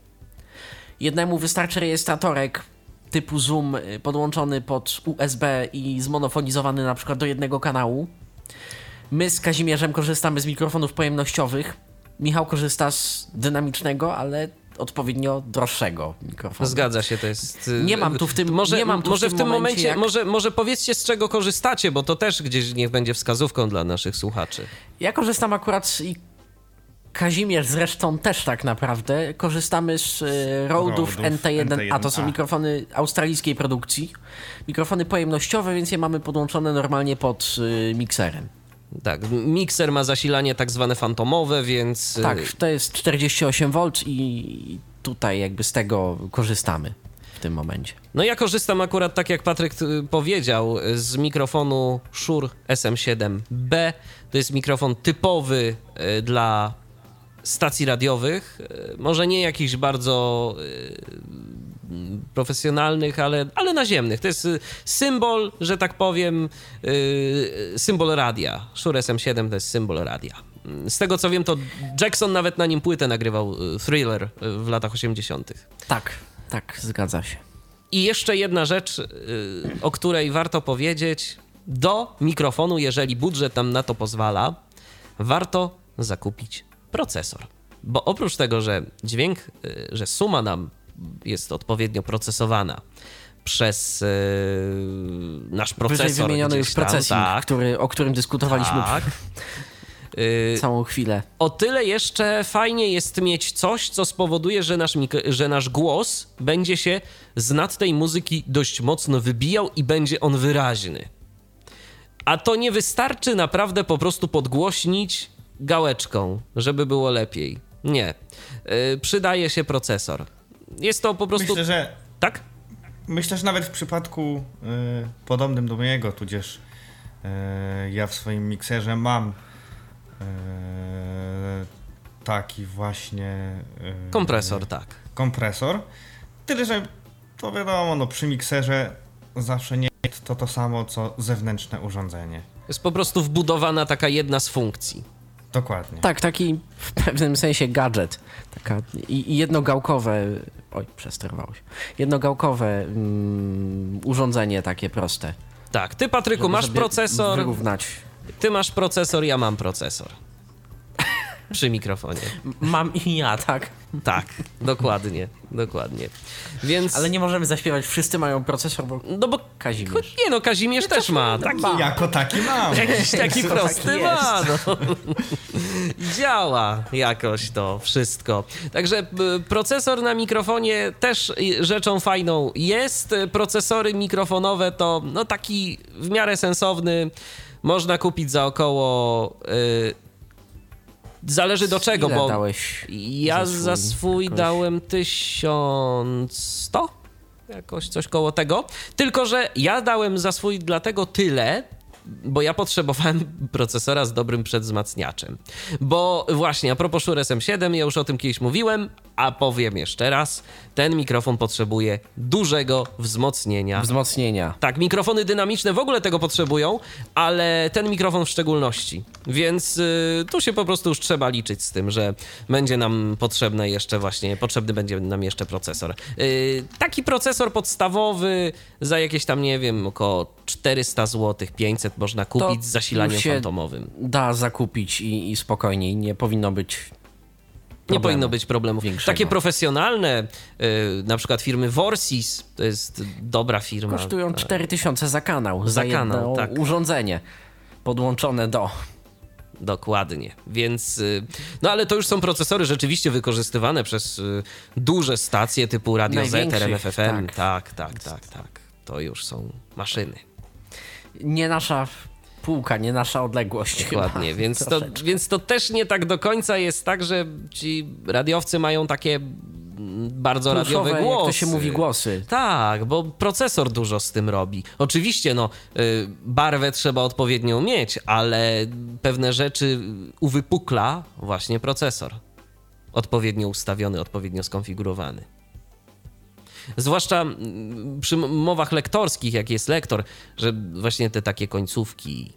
Jednemu wystarczy rejestratorek typu Zoom y, podłączony pod USB i zmonofonizowany na przykład do jednego kanału. My z Kazimierzem korzystamy z mikrofonów pojemnościowych. Michał korzysta z dynamicznego, ale odpowiednio droższego mikrofonu. Zgadza się, to jest. y, Nie mam tu w tym- Może, nie mam tu w może tym w tym momencie momencie, jak- może, może powiedzcie, z czego korzystacie, bo to też gdzieś niech będzie wskazówką dla naszych słuchaczy. Ja korzystam akurat i Kazimierz zresztą też tak naprawdę. Korzystamy z y, Rode'ów Rode'ów NT1, a to są NT1A. mikrofony australijskiej produkcji. Mikrofony pojemnościowe, więc je mamy podłączone normalnie pod y, mikserem. Tak, mikser ma zasilanie tak zwane fantomowe, więc. y, Tak, to jest 48V i tutaj jakby z tego korzystamy w tym momencie. No ja korzystam akurat, tak jak Patryk y, powiedział, z mikrofonu Shure SM7B. To jest mikrofon typowy y, dla stacji radiowych. Może nie jakichś bardzo profesjonalnych, ale, ale naziemnych. To jest y, symbol, że tak powiem, y, symbol radia. Shure SM7 to jest symbol radia. Z tego co wiem, to Jackson nawet na nim płytę nagrywał y, Thriller w latach 80. Tak, tak, zgadza się. I jeszcze jedna rzecz, o której warto powiedzieć. Do mikrofonu, jeżeli budżet nam na to pozwala, warto zakupić procesor. Bo oprócz tego, że dźwięk, że suma nam jest odpowiednio procesowana przez y, nasz Wyżej procesor. wymieniony gdzieś już tam, procesing, tak, który, o którym dyskutowaliśmy tak. Y, [LAUGHS] całą chwilę. o tyle jeszcze fajnie jest mieć coś, co spowoduje, że nasz, że nasz głos będzie się z nad tej muzyki dość mocno wybijał i będzie on wyraźny. A to nie wystarczy naprawdę po prostu podgłośnić gałeczką, żeby było lepiej. Nie. Yy, przydaje się procesor. Jest to po prostu. Myślę, że Tak? Myślę, że nawet w przypadku y, podobnym do mojego, tudzież y, ja w swoim mikserze mam y, taki właśnie y, Kompresor, tak. kompresor. Tyle, że to wiadomo, no, przy mikserze zawsze nie jest to to samo, co zewnętrzne urządzenie. Jest po prostu wbudowana taka jedna z funkcji. Dokładnie. Tak, taki w pewnym sensie gadżet. Taka i, i jednogałkowe. Oj, przesterwało się. Jednogałkowe mm, urządzenie takie proste. Tak. Ty, Patryku, żeby masz procesor. Wyrównać. Ty masz procesor, ja mam procesor. Przy mikrofonie. Mam i ja, tak. Tak, dokładnie, dokładnie. Więc. Ale nie możemy zaśpiewać. Wszyscy mają procesor, bo No bo. Kazimierz. Nie no, Kazimierz też ma. Taki, ma. Jako taki mam. jakiś taki Tak prosty jest. ma. No. [LAUGHS] Działa jakoś to wszystko. Także y, procesor na mikrofonie też y, rzeczą fajną jest. Procesory mikrofonowe to no taki w miarę sensowny. Można kupić za około. y, Zależy do czego, Ile bo dałeś ja za swój za swój jakoś? dałem 1100, jakoś coś koło tego. Tylko, że ja dałem za swój dlatego tyle, bo ja potrzebowałem [LAUGHS] procesora z dobrym przedwzmacniaczem. Bo właśnie, a propos Shure SM7, ja już o tym kiedyś mówiłem, a powiem jeszcze raz, ten mikrofon potrzebuje dużego wzmocnienia. wzmocnienia. Tak, mikrofony dynamiczne w ogóle tego potrzebują, ale ten mikrofon w szczególności. Więc y, tu się po prostu już trzeba liczyć z tym, że będzie nam potrzebne jeszcze właśnie, potrzebny będzie nam jeszcze procesor. Y, taki procesor podstawowy za jakieś tam, nie wiem, około 400 zł, 500 można kupić z zasilaniem fantomowym. Da zakupić i, i spokojniej. Nie powinno być. Nie problemu powinno być problemów. większego. Takie profesjonalne, y, na przykład firmy Vorsys, to jest dobra firma. Kosztują Tak. 4000 za kanał. Za Za, kanał, tak. urządzenie podłączone do. Dokładnie. Więc. y, No ale to już są procesory rzeczywiście wykorzystywane przez y, duże stacje typu Radio Z, RMFFM. tak. Tak, tak, tak, tak. To już są maszyny. Nie nasza półka, nie nasza odległość. Dokładnie. chyba, [LAUGHS] Więc to, więc to też nie tak do końca jest tak, że ci radiowcy mają takie bardzo Pulsowe, radiowe głosy. Jak to się mówi głosy. Tak, bo procesor dużo z tym robi. Oczywiście, no, y, barwę trzeba odpowiednio mieć, ale pewne rzeczy uwypukla właśnie procesor. Odpowiednio ustawiony, odpowiednio skonfigurowany. Zwłaszcza mm, przy mowach lektorskich, jak jest lektor, że właśnie te takie końcówki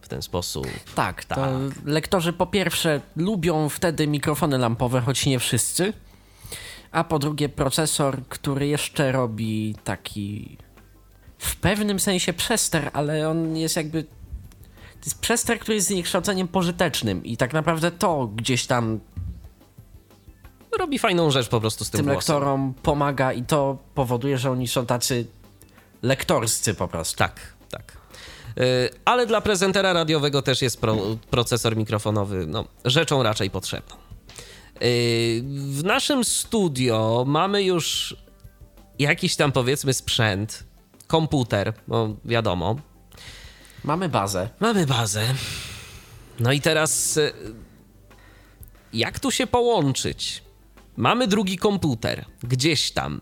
w ten sposób. Tak, Tak. lektorzy po pierwsze lubią wtedy mikrofony lampowe, choć nie wszyscy. A po drugie procesor, który jeszcze robi taki w pewnym sensie przester, ale on jest jakby to jest przester, który jest zniekształceniem pożytecznym i tak naprawdę to gdzieś tam Robi fajną rzecz po prostu z tym, tym głosem. lektorom pomaga i to powoduje, że oni są tacy lektorscy po prostu. Tak, tak. Y, Ale dla prezentera radiowego też jest pro, procesor mikrofonowy no, rzeczą raczej potrzebną. Y, W naszym studio mamy już jakiś tam powiedzmy sprzęt, komputer, no wiadomo. Mamy bazę. Mamy bazę. No i teraz y, jak tu się połączyć? Mamy drugi komputer gdzieś tam.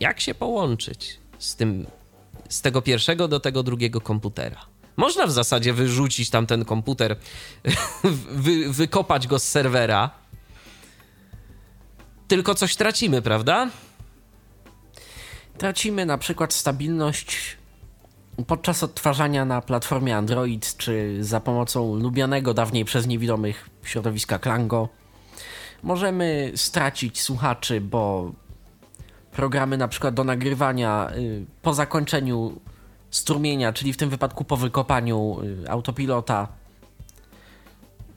Jak się połączyć z tym z tego pierwszego do tego drugiego komputera? Można w zasadzie wyrzucić tam ten komputer, [LAUGHS] wy, wykopać go z serwera. Tylko coś tracimy, prawda? Tracimy na przykład stabilność podczas odtwarzania na platformie Android, czy za pomocą lubianego dawniej przez niewidomych środowiska Klango. Możemy stracić słuchaczy, bo programy na przykład do nagrywania y, po zakończeniu strumienia, czyli w tym wypadku po wykopaniu y, autopilota,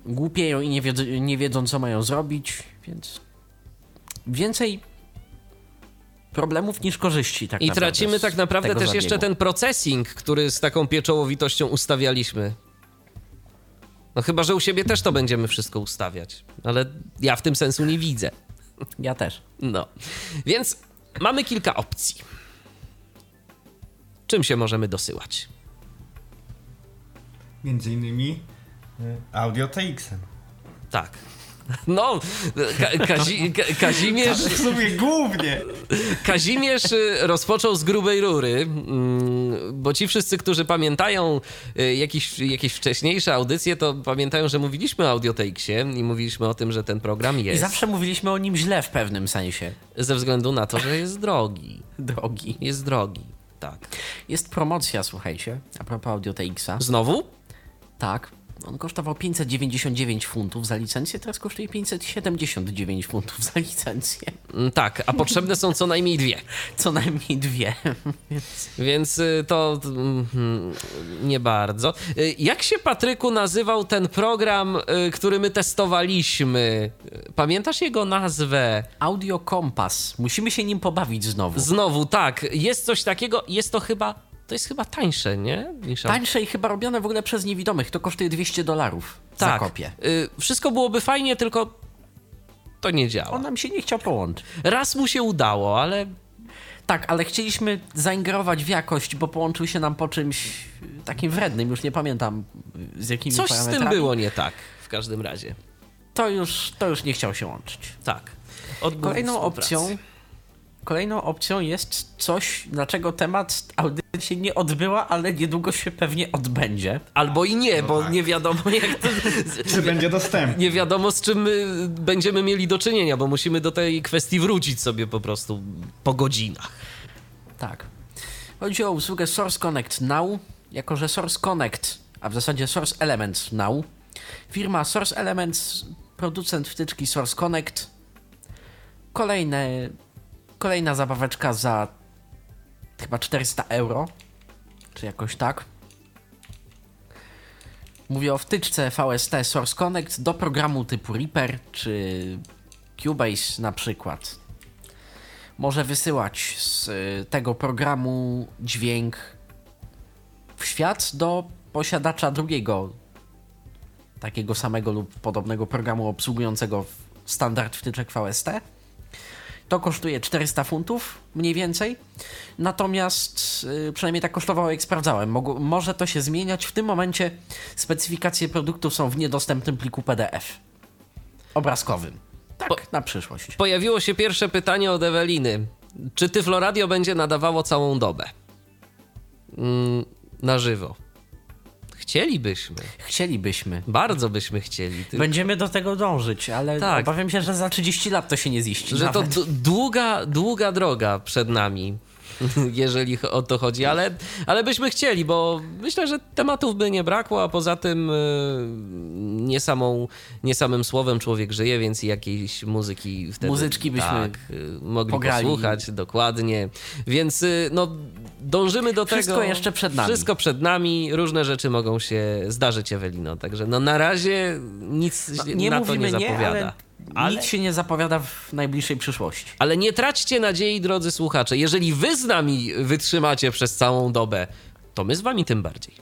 głupieją i nie, wiedzą, nie wiedzą, co mają zrobić, więc więcej problemów niż korzyści. Tak I naprawdę tracimy tak naprawdę też zabiegu. jeszcze ten processing, który z taką pieczołowitością ustawialiśmy. No chyba, że u siebie też to będziemy wszystko ustawiać, ale ja w tym sensu nie widzę. Ja też. No, więc mamy kilka opcji. Czym się możemy dosyłać? Między innymi y, Audio TX-em. Tak. No, Ka- Kazi- Ka- Kazimierz, W sumie głównie. Kazimierz y, rozpoczął z grubej rury, mm, bo ci wszyscy, którzy pamiętają y, jakieś, jakieś wcześniejsze audycje, to pamiętają, że mówiliśmy o Audiotexie i mówiliśmy o tym, że ten program I jest zawsze mówiliśmy o nim źle w pewnym sensie. ze względu na to, że jest drogi. Drogi. Jest drogi, tak. Jest promocja, słuchajcie, a propos Audio TX-a. Znowu? Tak. On kosztował 599 funtów za licencję, teraz kosztuje 579 funtów za licencję. Mm, Tak, a potrzebne są co najmniej dwie. [LAUGHS] Co najmniej dwie. [LAUGHS] Więc y, to mm, nie bardzo. Y, Jak się, Patryku, nazywał ten program, y, który my testowaliśmy? Pamiętasz jego nazwę? Audio Kompas. Musimy się nim pobawić znowu. Znowu, tak, jest coś takiego, jest to chyba, to jest chyba tańsze, nie? Niż Tańsze i chyba robione w ogóle przez niewidomych. To kosztuje 200 dolarów za tak. kopię. Y, Wszystko byłoby fajnie, tylko to nie działa. On nam się nie chciał połączyć. Raz mu się udało, ale Tak, ale chcieliśmy zaingerować w jakość, bo połączył się nam po czymś takim wrednym, już nie pamiętam z jakimi coś z tym było nie tak, w każdym razie. To już, to już nie chciał się łączyć. Tak. Odmówił Kolejną współpracy. opcją, kolejną opcją jest coś, dlaczego temat audycji się nie odbyła, ale niedługo się pewnie odbędzie. Albo i nie, bo tak. nie wiadomo jak to, [LAUGHS] Czy będzie dostępny? nie wiadomo z czym my będziemy mieli do czynienia, bo musimy do tej kwestii wrócić sobie po prostu po godzinach. Tak. Chodzi o usługę Source Connect Now, jako że Source Connect, a w zasadzie Source Elements Now, firma Source Elements, producent wtyczki Source Connect, kolejne, kolejna zabaweczka za chyba 400 euro, czy jakoś tak. Mówię o wtyczce VST Source Connect do programu typu Reaper czy Cubase na przykład może wysyłać z y, tego programu dźwięk w świat do posiadacza drugiego takiego samego lub podobnego programu obsługującego standard wtyczek VST. To kosztuje 400 funtów, mniej więcej. Natomiast y, przynajmniej tak kosztowało, jak sprawdzałem. Mogło, może to się zmieniać. W tym momencie specyfikacje produktów są w niedostępnym pliku PDF obrazkowym. Tak Tak, po, na przyszłość. Pojawiło się pierwsze pytanie od Eweliny. Czy Tyfloradio będzie nadawało całą dobę? Mm, na żywo. Chcielibyśmy. Chcielibyśmy. Bardzo byśmy chcieli. Tylko... Będziemy do tego dążyć, ale tak. obawiam się, że za 30 lat to się nie ziści. Że nawet. to długa, długa droga przed nami. [LAUGHS] jeżeli o to chodzi, ale, ale byśmy chcieli, bo myślę, że tematów by nie brakło, a poza tym e, nie, samą, nie samym słowem człowiek żyje, więc i jakiejś muzyki wtedy Muzyczki byśmy tak, e, mogli pograli. posłuchać, dokładnie. Więc e, no, dążymy do Wszystko tego. Wszystko jeszcze przed nami. Wszystko przed nami, różne rzeczy mogą się zdarzyć, Ewelino, także no na razie nic no, nie na to nie zapowiada. Nie, ale ale... Nic się nie zapowiada w najbliższej przyszłości. Ale nie traćcie nadziei, drodzy słuchacze. Jeżeli wy z nami wytrzymacie przez całą dobę, to my z wami tym bardziej.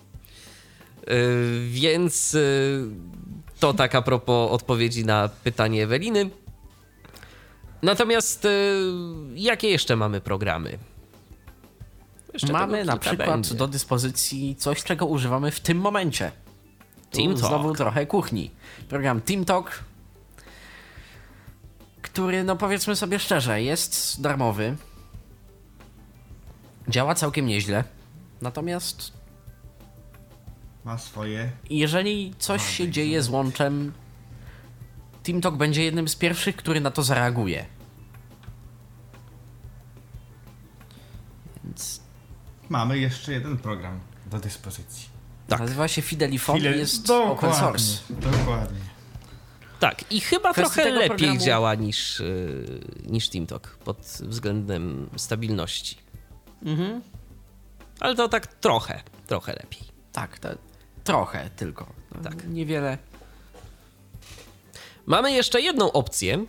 Yy, więc yy, to tak a propos odpowiedzi na pytanie Eweliny. Natomiast yy, jakie jeszcze mamy programy? Jeszcze mamy na przykład będzie. do dyspozycji coś, czego używamy w tym momencie. Team Talk. Znowu trochę kuchni. Program Team Talk który, no powiedzmy sobie szczerze, jest darmowy. Działa całkiem nieźle. Natomiast. Ma swoje. Jeżeli coś się dzieje z łączem, TeamTalk będzie jednym z pierwszych, który na to zareaguje. Mamy jeszcze jeden program do dyspozycji. Tak. Nazywa się Fidelifon Fidel... jest dokładnie, open source. Dokładnie. Tak, i chyba trochę lepiej programu... działa niż, yy, niż TeamTalk pod względem stabilności. Mhm. Ale to tak trochę, trochę lepiej. Tak, to trochę tylko. No, tak. Niewiele. Mamy jeszcze jedną opcję.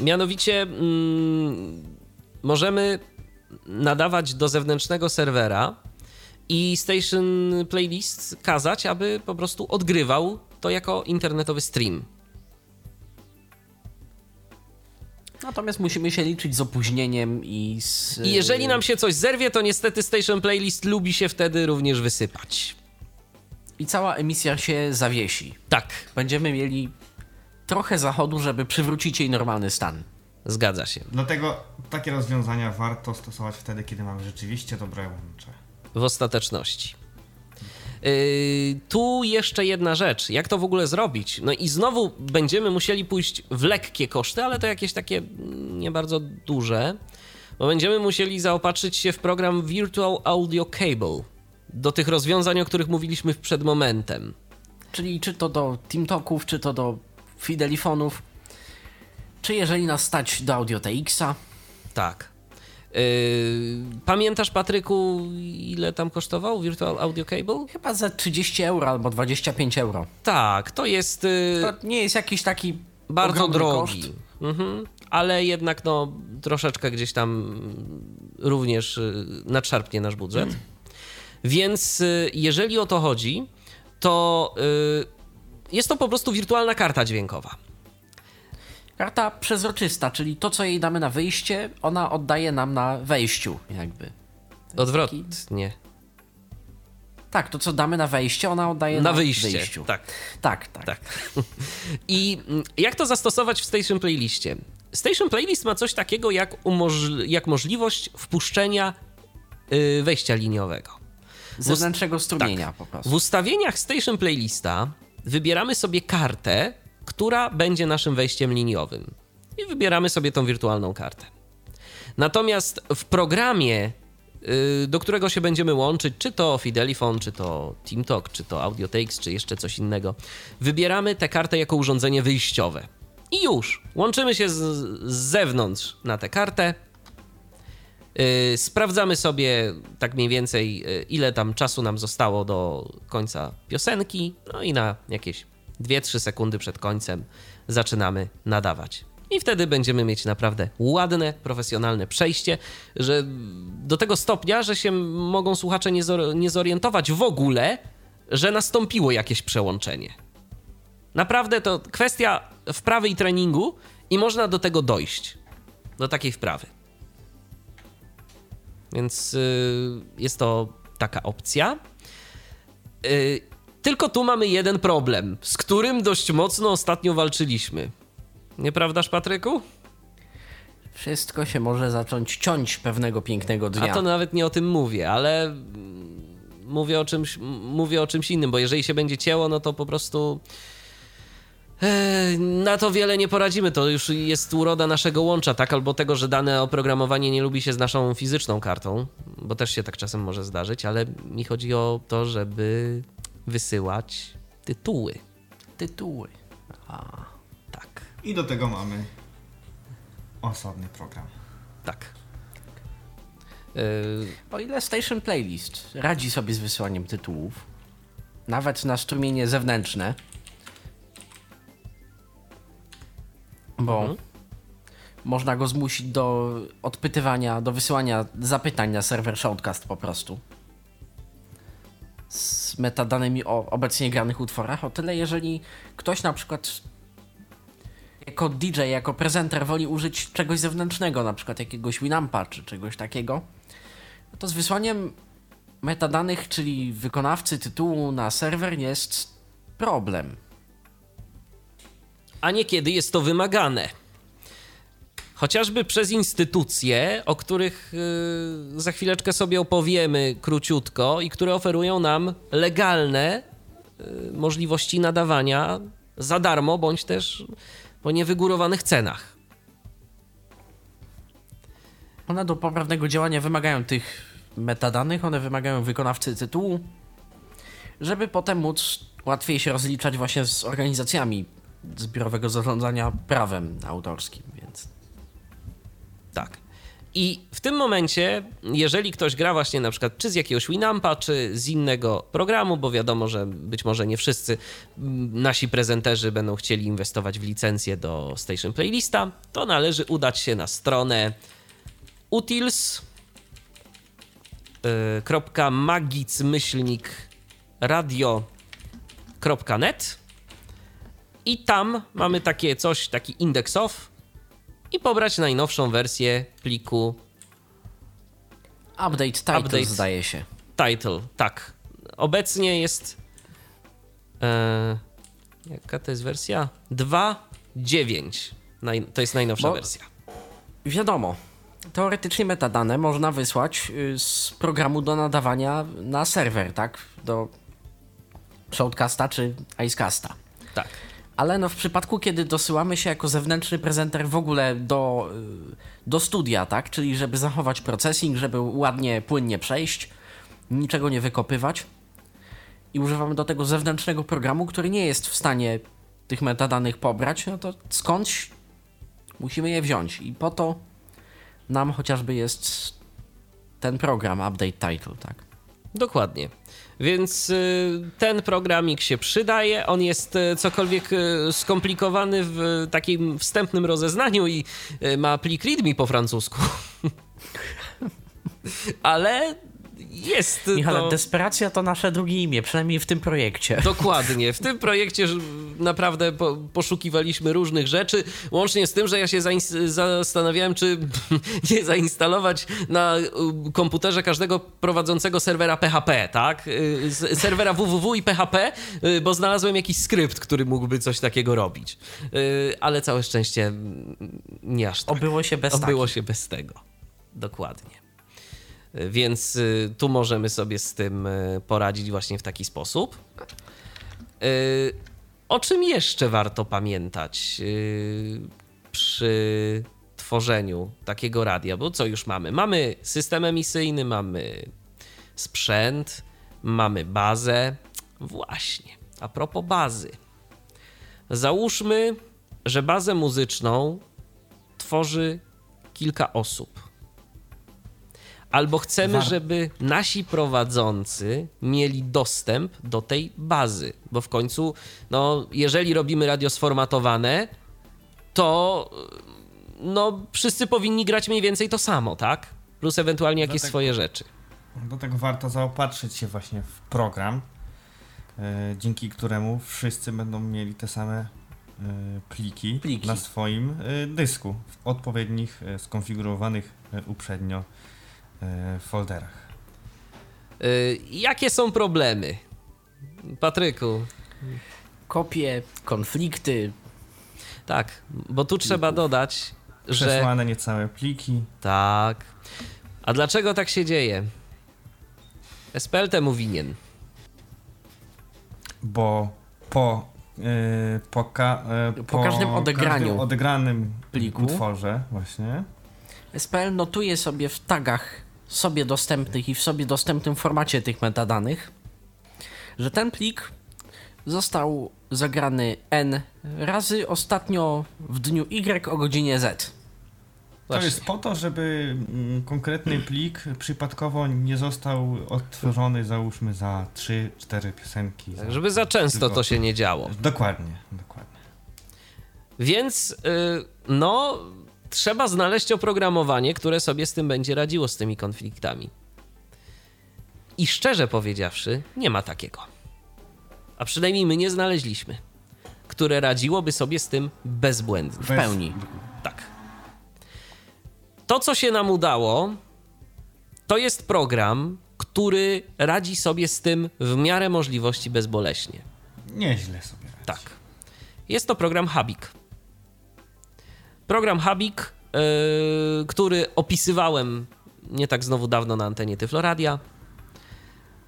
Mianowicie mm, możemy nadawać do zewnętrznego serwera i Station Playlist kazać, aby po prostu odgrywał to jako internetowy stream. Natomiast musimy się liczyć z opóźnieniem i z. I jeżeli nam się coś zerwie, to niestety Station Playlist lubi się wtedy również wysypać. I cała emisja się zawiesi. Tak. Będziemy mieli trochę zachodu, żeby przywrócić jej normalny stan. Zgadza się. Dlatego takie rozwiązania warto stosować wtedy, kiedy mamy rzeczywiście dobre łącze. W ostateczności. Yy, tu jeszcze jedna rzecz, jak to w ogóle zrobić? No i znowu będziemy musieli pójść w lekkie koszty, ale to jakieś takie nie bardzo duże, bo będziemy musieli zaopatrzyć się w program Virtual Audio Cable do tych rozwiązań, o których mówiliśmy przed momentem. Czyli czy to do TeamTalków, czy to do Fidelifonów, czy jeżeli nas stać do Audio TX-a. Tak. Yy, pamiętasz, Patryku, ile tam kosztował Virtual Audio Cable? Chyba za 30 euro albo 25 euro. Tak, to jest. Yy, to nie jest jakiś taki. Bardzo drogi. Mhm. Ale jednak, no, troszeczkę gdzieś tam również yy, nadszarpnie nasz budżet. Mm. Więc jeżeli o to chodzi, to jest to po prostu wirtualna karta dźwiękowa. Karta przezroczysta, czyli to, co jej damy na wyjście, ona oddaje nam na wejściu, jakby. Odwrotnie. Tak, to co damy na wejście, ona oddaje na, na wyjście. wyjściu. Tak. Tak, tak. tak. [LAUGHS] I mm, jak to zastosować w Station Playlistie? Station Playlist ma coś takiego jak, jak możliwość wpuszczenia yy, wejścia liniowego. Zewnętrznego strumienia tak. po prostu. W ustawieniach Station Playlista wybieramy sobie kartę, która będzie naszym wejściem liniowym. I wybieramy sobie tą wirtualną kartę. Natomiast w programie, y, do którego się będziemy łączyć, czy to Fidelifon, czy to TeamTalk, czy to AudioTakes, czy jeszcze coś innego, wybieramy tę kartę jako urządzenie wyjściowe. I już, łączymy się z, z zewnątrz na tę kartę, Yy, sprawdzamy sobie tak mniej więcej, yy, ile tam czasu nam zostało do końca piosenki, no i na jakieś 2-3 sekundy przed końcem zaczynamy nadawać. I wtedy będziemy mieć naprawdę ładne, profesjonalne przejście, że do tego stopnia, że się mogą słuchacze nie, nie zorientować w ogóle, że nastąpiło jakieś przełączenie. Naprawdę to kwestia wprawy i treningu, i można do tego dojść. Do takiej wprawy. Więc yy, jest to taka opcja. Yy, tylko tu mamy jeden problem, z którym dość mocno ostatnio walczyliśmy. Nieprawdaż, Patryku? Wszystko się może zacząć ciąć pewnego pięknego dnia. A to nawet nie o tym mówię, ale mówię o czymś, mówię o czymś innym, bo jeżeli się będzie cięło, no to po prostu e, na to wiele nie poradzimy. To już jest uroda naszego łącza, tak? Albo tego, że dane oprogramowanie nie lubi się z naszą fizyczną kartą, bo też się tak czasem może zdarzyć, ale mi chodzi o to, żeby wysyłać tytuły. Tytuły. A, Tak, I do tego mamy osobny program. tak. E, o ile Station Playlist radzi sobie z wysyłaniem tytułów, nawet na strumienie zewnętrzne, bo Mhm. można go zmusić do odpytywania, do wysyłania zapytań na serwer Shoutcast po prostu. Z metadanymi o obecnie granych utworach. O tyle, jeżeli ktoś na przykład jako DJ, jako prezenter woli użyć czegoś zewnętrznego, na przykład jakiegoś Winampa czy czegoś takiego, no to z wysłaniem metadanych, czyli wykonawcy tytułu na serwer jest problem. a niekiedy jest to wymagane. Chociażby przez instytucje, o których yy, za chwileczkę sobie opowiemy króciutko i które oferują nam legalne yy, możliwości nadawania za darmo bądź też po niewygórowanych cenach. One do poprawnego działania wymagają tych metadanych, one wymagają wykonawcy tytułu, żeby potem móc łatwiej się rozliczać właśnie z organizacjami zbiorowego zarządzania prawem autorskim, więc Tak. I w tym momencie, jeżeli ktoś gra właśnie na przykład czy z jakiegoś Winampa, czy z innego programu, bo wiadomo, że być może nie wszyscy mm, nasi prezenterzy będą chcieli inwestować w licencję do Station Playlista, to należy udać się na stronę utils y, i tam mamy takie coś, taki indeks off i pobrać najnowszą wersję pliku update title Update. zdaje się. title. Tak. Obecnie jest. E, jaka to jest wersja? 2.9. Naj, to jest najnowsza Bo- wersja. Wiadomo, teoretycznie metadane można wysłać y, z programu do nadawania na serwer, tak? Do Shoutcasta czy Icecasta. Tak. Ale no w przypadku, kiedy dosyłamy się jako zewnętrzny prezenter w ogóle do, y, do studia, tak? Czyli żeby zachować processing, żeby ładnie, płynnie przejść, niczego nie wykopywać i używamy do tego zewnętrznego programu, który nie jest w stanie tych metadanych pobrać, no to skądś musimy je wziąć i po to nam chociażby jest ten program Update Title, tak? Dokładnie. Więc y, ten programik się przydaje. On jest y, cokolwiek y, skomplikowany w takim wstępnym rozeznaniu i ma plik README po francusku. [LAUGHS] Ale jest Michale, to... desperacja to nasze drugie imię, przynajmniej w tym projekcie. [LAUGHS] Dokładnie. W tym projekcie naprawdę po, poszukiwaliśmy różnych rzeczy, łącznie z tym, że ja się zastanawiałem, czy [LAUGHS] nie zainstalować na komputerze każdego prowadzącego serwera PHP, tak? Y, Serwera www i PHP, y, bo znalazłem jakiś skrypt, który mógłby coś takiego robić. Y, Ale całe szczęście mm, nie aż tak. Obyło się bez Obyło się bez tego. Dokładnie. Więc y, tu możemy sobie z tym y, poradzić właśnie w taki sposób. Y, O czym jeszcze warto pamiętać przy tworzeniu takiego radia? Bo co już mamy? Mamy system emisyjny, mamy sprzęt, mamy bazę. Właśnie, a propos bazy. Załóżmy, że bazę muzyczną tworzy kilka osób. Albo chcemy, War- żeby nasi prowadzący mieli dostęp do tej bazy, bo w końcu, no, jeżeli robimy radio sformatowane, to no, wszyscy powinni grać mniej więcej to samo, tak? Plus ewentualnie jakieś tak- swoje rzeczy. Do tego warto zaopatrzyć się właśnie w program, e, dzięki któremu wszyscy będą mieli te same e, pliki, Pliki. na swoim e, dysku w odpowiednich skonfigurowanych uprzednio e, folderach. Y, jakie są problemy? Patryku, Kopie, konflikty, Tak, bo tu trzeba dodać, że... Przesłane niecałe pliki. Tak. A dlaczego tak się dzieje? SPL temu winien. Bo po, yy, po, ka, yy, Po każdym odegraniu każdym odegranym pliku. utworze właśnie SPL notuje sobie w tagach sobie dostępnych i w sobie dostępnym formacie tych metadanych, że ten plik został zagrany N razy ostatnio w dniu Y o godzinie Z. To jest po to, żeby mm, konkretny plik przypadkowo nie został odtworzony, załóżmy, za 3-4 piosenki. Za... Tak, żeby za często Tylko- to się nie działo. Dokładnie, dokładnie. Więc, y, no, trzeba znaleźć oprogramowanie, które sobie z tym będzie radziło, z tymi konfliktami. I szczerze powiedziawszy, nie ma takiego. A przynajmniej my nie znaleźliśmy, które radziłoby sobie z tym bezbłędnie. W pełni. Tak. To, co się nam udało, to jest program, który radzi sobie z tym w miarę możliwości bezboleśnie. Nieźle sobie radzi. Tak. Jest to program Habik. Program Habik, yy, który opisywałem nie tak znowu dawno na antenie Tyfloradia.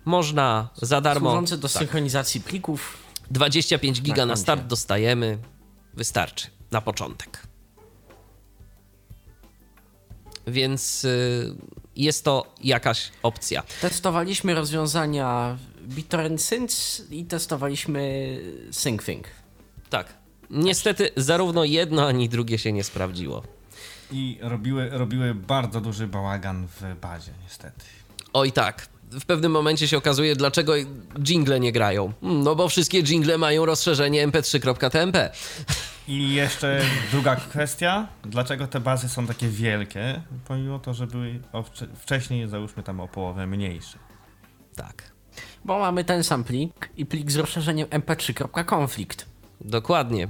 Można za darmo. Służący do tak, synchronizacji plików. 25 giga Na na koncie. start dostajemy. Wystarczy na początek. Więc yy, jest to jakaś opcja. Testowaliśmy rozwiązania BitTorrent Synth i testowaliśmy SyncThing. Tak. Niestety zarówno jedno ani drugie się nie sprawdziło. I robiły, robiły bardzo duży bałagan w bazie, niestety. Oj tak. W pewnym momencie się okazuje, dlaczego jingle nie grają. No bo wszystkie jingle mają rozszerzenie mp3.tmp. I jeszcze druga kwestia, dlaczego te bazy są takie wielkie, pomimo to, że były wcześniej, załóżmy tam o połowę mniejsze. Tak. Bo mamy ten sam plik i plik z rozszerzeniem mp3.conflict. Dokładnie.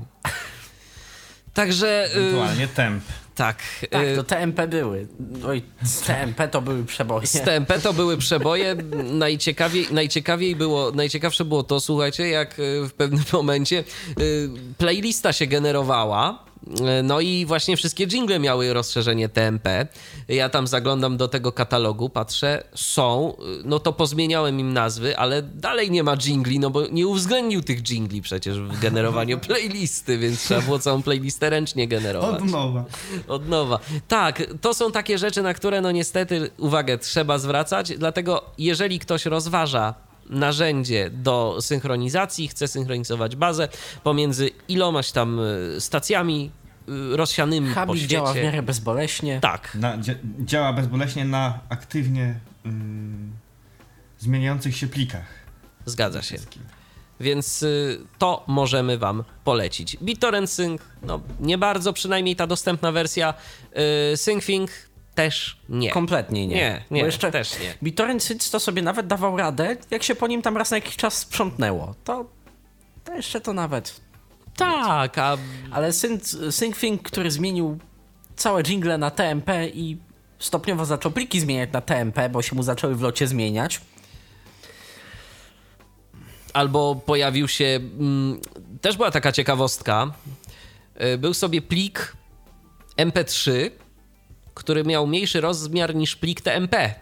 Także. y, Ewentualnie temp. tak. Tak, y, to TMP były. Oj, z TMP to były przeboje. Z TMP to były przeboje. Najciekawiej, najciekawiej było, najciekawsze było to, słuchajcie, jak y, w pewnym momencie y, playlista się generowała. Y, No i właśnie wszystkie jingle miały rozszerzenie TMP. Ja tam zaglądam do tego katalogu, patrzę, są, y, no to pozmieniałem im nazwy, ale dalej nie ma jingli, no bo nie uwzględnił tych jingli przecież w generowaniu [LAUGHS] playlisty, więc trzeba było całą playlistę ręcznie generować. nowa. Od nowa. Tak, to są takie rzeczy, na które no niestety uwagę trzeba zwracać, dlatego jeżeli ktoś rozważa narzędzie do synchronizacji, chce synchronizować bazę pomiędzy ilomaś tam y, stacjami y, rozsianymi po Habit świecie. działa w miarę bezboleśnie. Tak, Na, dzia, działa bezboleśnie na aktywnie ym, zmieniających się plikach. zgadza się. Więc y, to możemy wam polecić. BitTorrent Sync, no nie bardzo, przynajmniej ta dostępna wersja. Y, SyncThing też nie. Kompletnie nie. Nie, nie, Bo jeszcze też nie. BitTorrent Synth to sobie nawet dawał radę, jak się po nim tam raz na jakiś czas sprzątnęło. To, to jeszcze to nawet. Tak, a Ale SyncThing, który zmienił całe jingle na TMP i stopniowo zaczął pliki zmieniać na TMP, bo się mu zaczęły w locie zmieniać. albo pojawił się. Mm, też była taka ciekawostka. Y, Był sobie plik MP3, który miał mniejszy rozmiar niż plik TMP.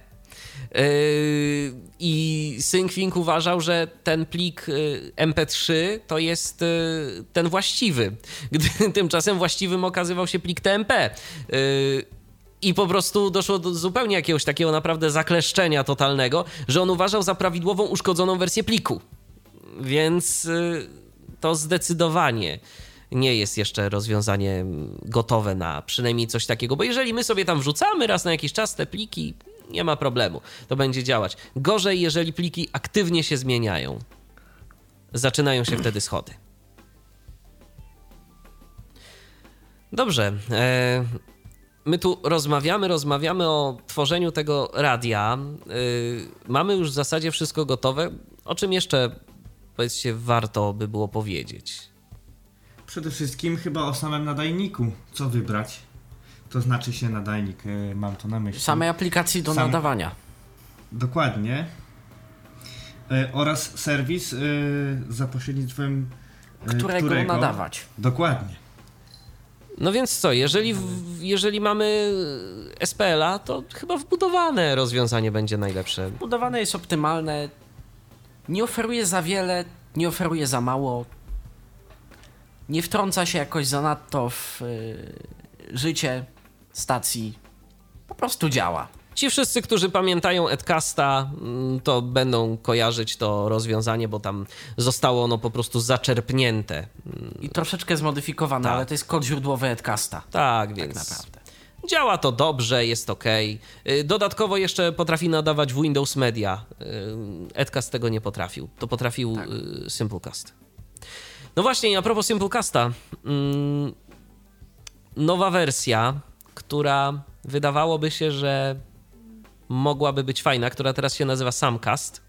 Yy, I SyncThing uważał, że ten plik y, MP3 to jest y, ten właściwy, [LAUGHS] gdy tymczasem właściwym okazywał się plik TMP. Yy, I po prostu doszło do zupełnie jakiegoś takiego naprawdę zakleszczenia totalnego, że on uważał za prawidłową uszkodzoną wersję pliku. Więc to zdecydowanie nie jest jeszcze rozwiązanie gotowe na przynajmniej coś takiego, bo jeżeli my sobie tam wrzucamy raz na jakiś czas te pliki, nie ma problemu, to będzie działać. Gorzej, jeżeli pliki aktywnie się zmieniają. Zaczynają się wtedy schody. Dobrze. E, my tu rozmawiamy, rozmawiamy o tworzeniu tego radia. Y, mamy już w zasadzie wszystko gotowe. O czym jeszcze, powiedzcie, warto by było powiedzieć? Przede wszystkim chyba o samym nadajniku. Co wybrać? To znaczy się nadajnik, y, mam to na myśli. Samej aplikacji do Sam- nadawania. Dokładnie. Y, oraz serwis y, za pośrednictwem y, Którego, nadawać. Dokładnie. No więc co, jeżeli, jeżeli mamy SPL-a, to chyba wbudowane rozwiązanie będzie najlepsze. Wbudowane jest optymalne, nie oferuje za wiele, nie oferuje za mało, nie wtrąca się jakoś zanadto w y, życie stacji, po prostu działa. Ci wszyscy, którzy pamiętają Edcasta, mm, to będą kojarzyć to rozwiązanie, bo tam zostało ono po prostu zaczerpnięte. I troszeczkę zmodyfikowane, tak. ale to jest kod źródłowy Edcasta. Tak, więc tak naprawdę. Działa to dobrze, jest ok. Dodatkowo jeszcze potrafi nadawać Windows Media. Y, Edcast tego nie potrafił. To potrafił tak. Y, Simplecast. No właśnie, a propos Simplecasta. Mm, nowa wersja, która wydawałoby się, że mogłaby być fajna, która teraz się nazywa Samcast,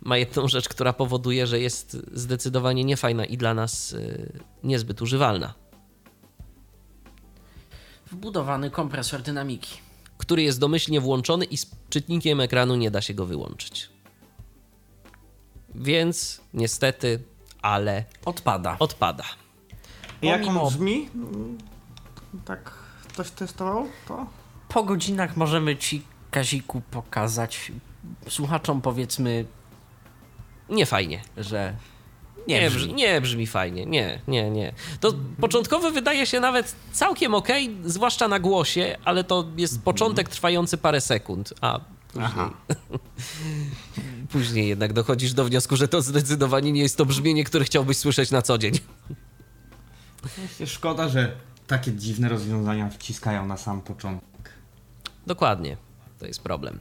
ma jedną [LAUGHS] rzecz, która powoduje, że jest zdecydowanie niefajna i dla nas y, niezbyt używalna. Wbudowany kompresor dynamiki. Który jest domyślnie włączony i z czytnikiem ekranu nie da się go wyłączyć. Więc niestety, ale. Odpada. Odpada. Jak on brzmi? Tak ktoś testował to? Po godzinach możemy ci Kaziku pokazać słuchaczom powiedzmy nie fajnie, że nie, nie, brzmi. nie brzmi fajnie, nie, nie, nie. To początkowo wydaje się nawet całkiem ok, zwłaszcza na głosie, ale to jest początek trwający parę sekund, a później, [LAUGHS] później jednak dochodzisz do wniosku, że to zdecydowanie nie jest to brzmienie, które chciałbyś słyszeć na co dzień. Szkoda, że takie dziwne rozwiązania wciskają na sam początek. Dokładnie to jest problem.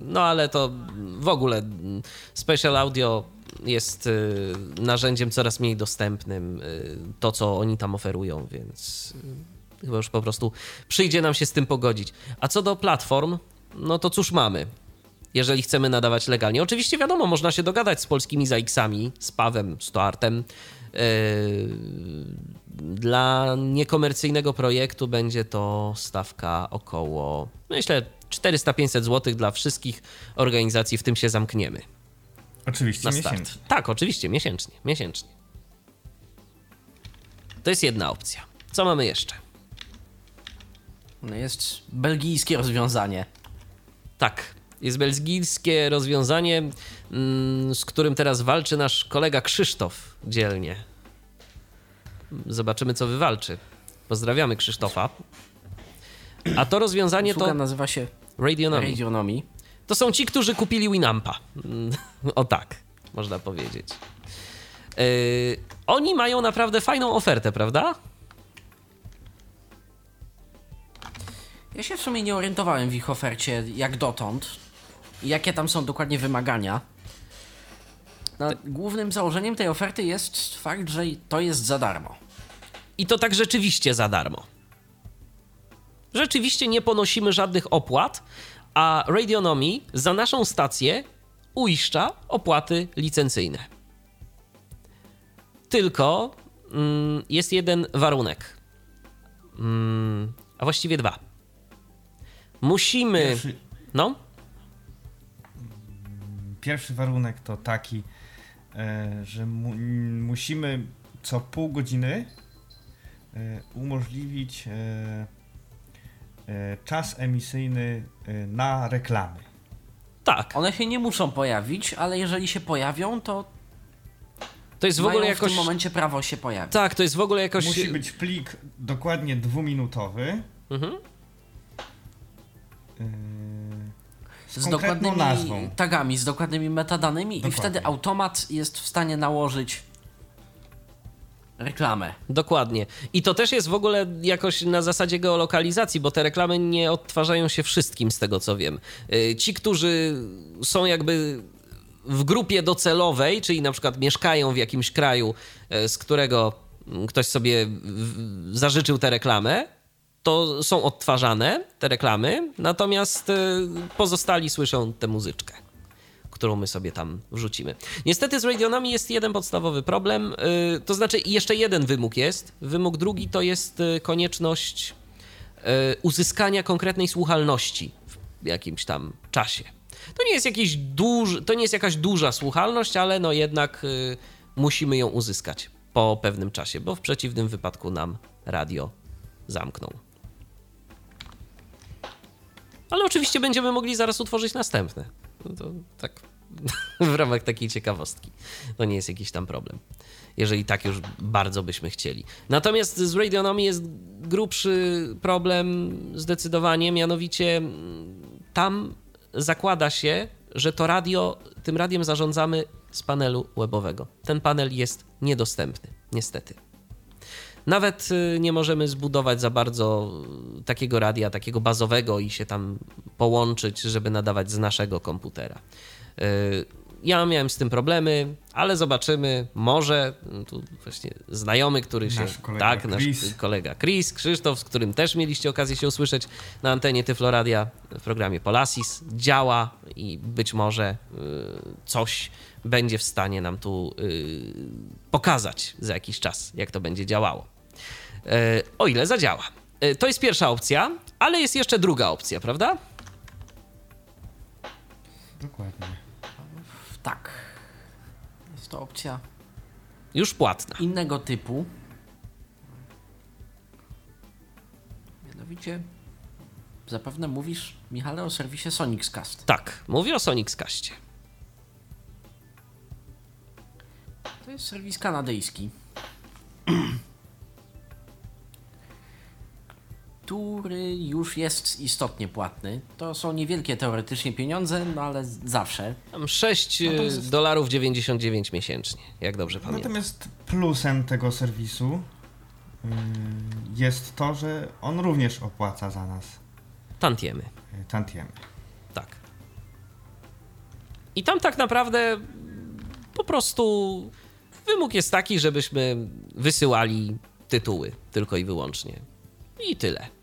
No ale to w ogóle Special Audio jest y, narzędziem coraz mniej dostępnym, y, to co oni tam oferują, więc chyba już po prostu przyjdzie nam się z tym pogodzić. A co do platform, no to cóż mamy? Jeżeli chcemy nadawać legalnie. Oczywiście wiadomo, można się dogadać z polskimi ZAX-ami, z Pawem, z Toartem. Dla niekomercyjnego projektu będzie to stawka około, myślę, 400-500 zł dla wszystkich organizacji, w tym się zamkniemy. Oczywiście miesięcznie. Tak, oczywiście, miesięcznie, miesięcznie. To jest jedna opcja. Co mamy jeszcze? No jest belgijskie rozwiązanie. Tak, jest belgijskie rozwiązanie, mm, z którym teraz walczy nasz kolega Krzysztof dzielnie. Zobaczymy, co wywalczy. Pozdrawiamy Krzysztofa. A to rozwiązanie Usługa to. nazywa się Radionomy. Radionomy. To są ci, którzy kupili Winampa. [LAUGHS] o tak, można powiedzieć. Yy, oni mają naprawdę fajną ofertę, prawda? Ja się w sumie nie orientowałem w ich ofercie jak dotąd. Jakie tam są dokładnie wymagania. No, głównym założeniem tej oferty jest fakt, że to jest za darmo. I to tak rzeczywiście za darmo. Rzeczywiście nie ponosimy żadnych opłat, a Radionomy za naszą stację uiszcza opłaty licencyjne. Tylko mm, jest jeden warunek. Mm, a właściwie dwa. Musimy. Pierwszy, no? Pierwszy warunek to taki, e, że mu, musimy co pół godziny e, umożliwić e, czas emisyjny na reklamy. Tak. One się nie muszą pojawić, ale jeżeli się pojawią, to to jest w ogóle jakoś. w tym momencie prawo się pojawi. Tak, to jest w ogóle jakoś. Musi być plik dokładnie dwuminutowy. Mhm. Z, z dokładnymi nazwą. tagami, z dokładnymi metadanymi Dokładnie. i wtedy automat jest w stanie nałożyć reklamę. Dokładnie. I to też jest w ogóle jakoś na zasadzie geolokalizacji, bo te reklamy nie odtwarzają się wszystkim, z tego co wiem. Y, ci, którzy są jakby w grupie docelowej, czyli na przykład mieszkają w jakimś kraju, y, z którego ktoś sobie zażyczył tę reklamę, to są odtwarzane te reklamy, natomiast y, pozostali słyszą tę muzyczkę którą my sobie tam wrzucimy. Niestety z radionami jest jeden podstawowy problem, yy, to znaczy jeszcze jeden wymóg jest. Wymóg drugi to jest yy, konieczność uzyskania konkretnej słuchalności w jakimś tam czasie. To nie jest jakiś duży, to nie jest jakaś duża słuchalność, ale no jednak y, musimy ją uzyskać po pewnym czasie, bo w przeciwnym wypadku nam radio zamkną. Ale oczywiście będziemy mogli zaraz utworzyć następne. No to tak [LAUGHS] w ramach takiej ciekawostki. To nie jest jakiś tam problem. Jeżeli tak już bardzo byśmy chcieli. Natomiast z Radionomy jest grubszy problem zdecydowanie, mianowicie mm, tam zakłada się, że to radio, tym radiem zarządzamy z panelu webowego. Ten panel jest niedostępny, niestety. Nawet y, nie możemy zbudować za bardzo takiego radia, takiego bazowego i się tam połączyć, żeby nadawać z naszego komputera. Ja miałem z tym problemy, ale zobaczymy. Może tu właśnie znajomy, który się. Nasz kolega tak, nasz Chris. kolega Chris, Krzysztof, z którym też mieliście okazję się usłyszeć na antenie Tyfloradia w programie Polasis, działa i być może y, coś będzie w stanie nam tu y, pokazać za jakiś czas, jak to będzie działało. Y, o ile zadziała. Y, to jest pierwsza opcja, ale jest jeszcze druga opcja, prawda? Dokładnie. Tak. Jest to opcja Już płatna. innego typu. Mianowicie, zapewne mówisz, Michale, o serwisie Sonicscast. Tak, mówię o Sonicscaście. To jest serwis kanadyjski, [CLEARS THROAT] który już jest istotnie płatny. To są niewielkie teoretycznie pieniądze, no ale zawsze. Tam 6 Natomiast- dolarów 99 miesięcznie, jak dobrze pamiętam. Natomiast plusem tego serwisu y, jest to, że on również opłaca za nas Tantiemy, y, tantiemy. tak. I tam tak naprawdę po prostu wymóg jest taki, żebyśmy wysyłali tytuły tylko i wyłącznie. I tyle.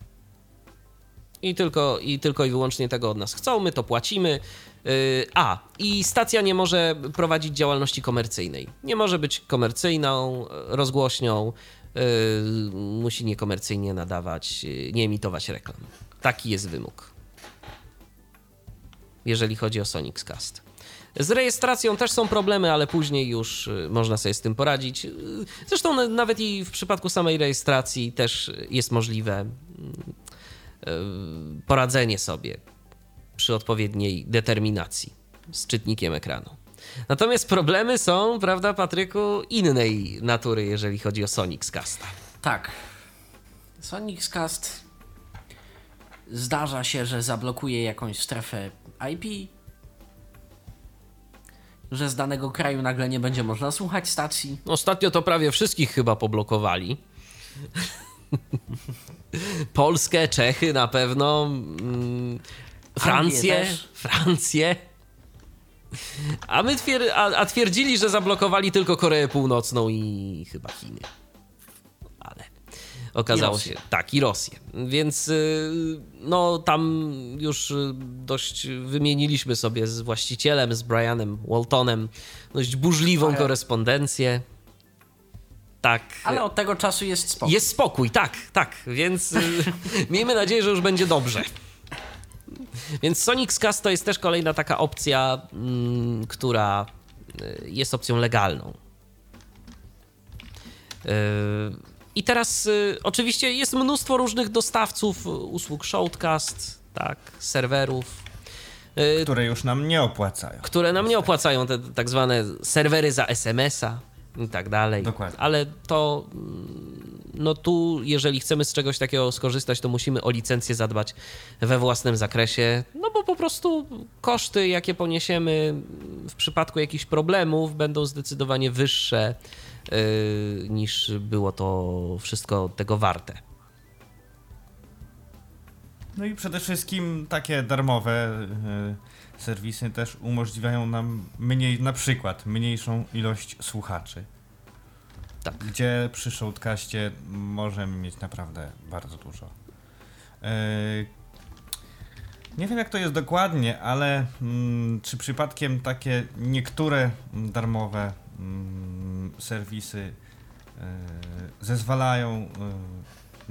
I tylko, I tylko i wyłącznie tego od nas chcą, my to płacimy. Yy, A, i stacja nie może prowadzić działalności komercyjnej. Nie może być komercyjną rozgłośnią, yy, musi niekomercyjnie nadawać, yy, nie emitować reklam. Taki jest wymóg. Jeżeli chodzi o Sonic's Cast. Z rejestracją też są problemy, ale później już y, można sobie z tym poradzić. Y, Zresztą na- nawet i w przypadku samej rejestracji też jest możliwe y, poradzenie sobie przy odpowiedniej determinacji z czytnikiem ekranu. Natomiast problemy są, prawda, Patryku, innej natury, jeżeli chodzi o Sonic's Casta. Tak. Sonicscast zdarza się, że zablokuje jakąś strefę IP, że z danego kraju nagle nie będzie można słuchać stacji. Ostatnio to prawie wszystkich chyba poblokowali. [LAUGHS] Polskę, Czechy na pewno, mm, Francję. Francję. A my twier a, a twierdzili, że zablokowali tylko Koreę Północną i chyba Chiny. Ale okazało się, tak, i Rosję. Więc y, no tam już dość wymieniliśmy sobie z właścicielem, z Brianem Waltonem, dość burzliwą korespondencję. Tak. Ale od tego czasu jest spokój. Jest spokój, tak, tak, więc y, [LAUGHS] miejmy nadzieję, że już będzie dobrze. Więc Sonic's Cast to jest też kolejna taka opcja, mm, która y, jest opcją legalną. Y, I teraz y, oczywiście jest mnóstwo różnych dostawców usług Shoutcast, tak, serwerów, Które już nam nie opłacają. które nam nie opłacają, te tak zwane serwery za SMS-a i tak dalej. Dokładnie. Ale to, mm, no tu, jeżeli chcemy z czegoś takiego skorzystać, to musimy o licencję zadbać we własnym zakresie, no bo po prostu koszty, jakie poniesiemy w przypadku jakichś problemów, będą zdecydowanie wyższe yy, niż było to wszystko tego warte. No i przede wszystkim takie darmowe y, serwisy też umożliwiają nam mniej, na przykład mniejszą ilość słuchaczy. Tak. Gdzie przy Shoutcaście możemy mieć naprawdę bardzo dużo. Yy, nie wiem jak to jest dokładnie, ale mm, czy przypadkiem takie niektóre mm, darmowe mm, serwisy yy, zezwalają yy,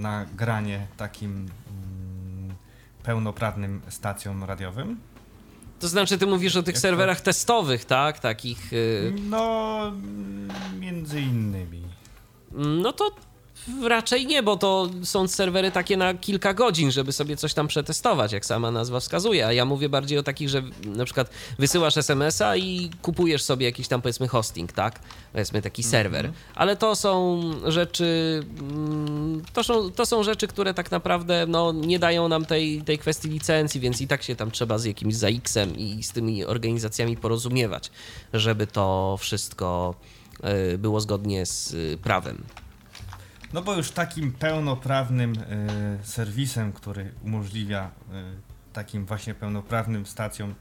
na granie takim pełnoprawnym stacjom radiowym? To znaczy, ty mówisz o tych Jak to? serwerach testowych, tak? Takich. Yy, No, między innymi. No to Raczej nie, bo to są serwery takie na kilka godzin, żeby sobie coś tam przetestować, jak sama nazwa wskazuje. A ja mówię bardziej o takich, że na przykład wysyłasz SMS-a i kupujesz sobie jakiś tam powiedzmy hosting, tak? Powiedzmy taki serwer. Ale to są rzeczy, mm, to są, to są rzeczy, które tak naprawdę no, nie dają nam tej, tej kwestii licencji, więc i tak się tam trzeba z jakimś ZAX-em i z tymi organizacjami porozumiewać, żeby to wszystko y, było zgodnie z y, prawem. No bo już takim pełnoprawnym y, serwisem, który umożliwia y, takim właśnie pełnoprawnym stacjom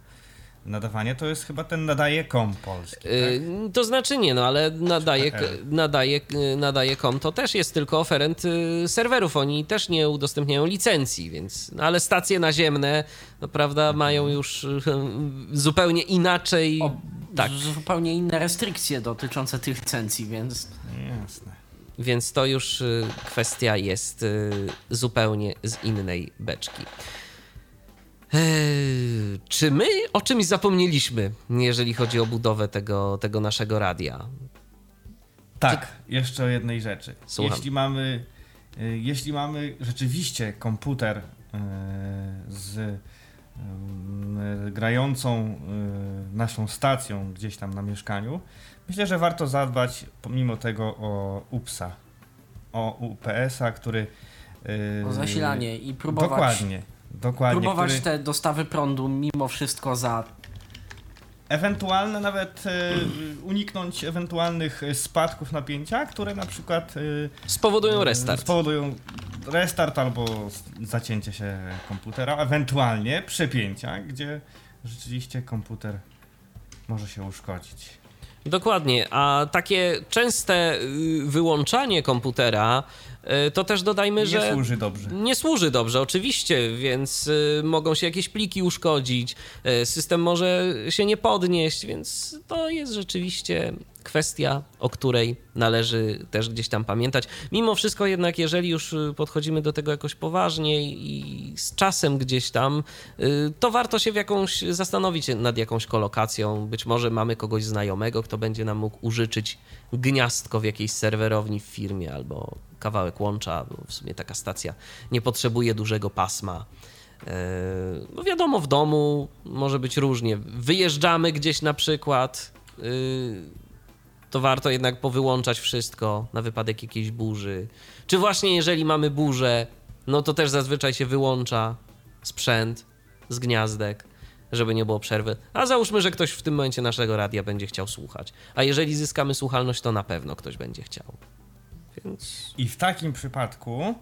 nadawanie, to jest chyba ten nadaje.com polski. Tak? Y, to znaczy nie, no ale nadaje, nadaje, nadaje kom to też jest tylko oferent serwerów. Oni też nie udostępniają licencji, więc. No ale stacje naziemne, no prawda, mają już zupełnie inaczej. O, tak. Zupełnie inne restrykcje dotyczące tych licencji, więc. Jasne. Więc to już kwestia jest zupełnie z innej beczki. Eee, czy my o czymś zapomnieliśmy, jeżeli chodzi o budowę tego, tego naszego radia? Tak, czy... jeszcze o jednej rzeczy. Słucham. Jeśli mamy, jeśli mamy rzeczywiście komputer z grającą naszą stacją gdzieś tam na mieszkaniu, myślę, że warto zadbać pomimo tego o UPS-a, o UPS-a, który... O zasilanie i próbować... Dokładnie Dokładnie. Próbować który... te dostawy prądu mimo wszystko za ewentualne nawet e, [CLEARS THROAT] uniknąć ewentualnych spadków napięcia, które na przykład e, spowodują restart. Spowodują restart albo zacięcie się komputera, ewentualnie przepięcia, gdzie rzeczywiście komputer może się uszkodzić. Dokładnie, a takie częste y, wyłączanie komputera to też dodajmy, nie że. Nie służy dobrze. Nie służy dobrze, oczywiście, więc y, mogą się jakieś pliki uszkodzić, system może się nie podnieść, więc to jest rzeczywiście kwestia, o której należy też gdzieś tam pamiętać. Mimo wszystko jednak, jeżeli już podchodzimy do tego jakoś poważnie i z czasem gdzieś tam, to warto się w jakąś zastanowić nad jakąś kolokacją. Być może mamy kogoś znajomego, kto będzie nam mógł użyczyć gniazdko w jakiejś serwerowni w firmie albo kawałek łącza, w sumie taka stacja nie potrzebuje dużego pasma. Y, no wiadomo, w domu może być różnie. Wyjeżdżamy gdzieś na przykład, to warto jednak powyłączać wszystko na wypadek jakiejś burzy. Czy właśnie jeżeli mamy burzę, no to też zazwyczaj się wyłącza sprzęt z gniazdek, żeby nie było przerwy. A załóżmy, że ktoś w tym momencie naszego radia będzie chciał słuchać. A jeżeli zyskamy słuchalność, to na pewno ktoś będzie chciał. Więc... I w takim przypadku,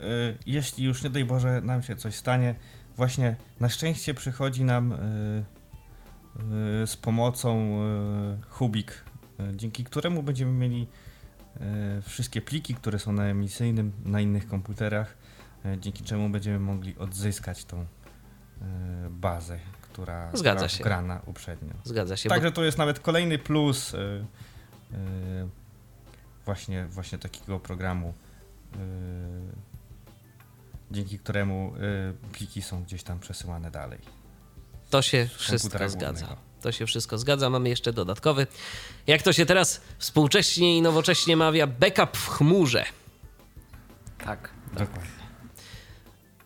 yy, jeśli już nie daj Boże nam się coś stanie, właśnie na szczęście przychodzi nam yy, yy, z pomocą Hubik dzięki któremu będziemy mieli wszystkie pliki, które są na emisyjnym, na innych komputerach, dzięki czemu będziemy mogli odzyskać tą bazę, która Zgadza się. grana uprzednio. Zgadza się. Także bo... to jest nawet kolejny plus właśnie, właśnie takiego programu, dzięki któremu pliki są gdzieś tam przesyłane dalej. To się wszystko zgadza. To się wszystko zgadza. Mamy jeszcze dodatkowy, jak to się teraz współcześnie i nowocześnie mawia, backup w chmurze. Tak. Dokładnie.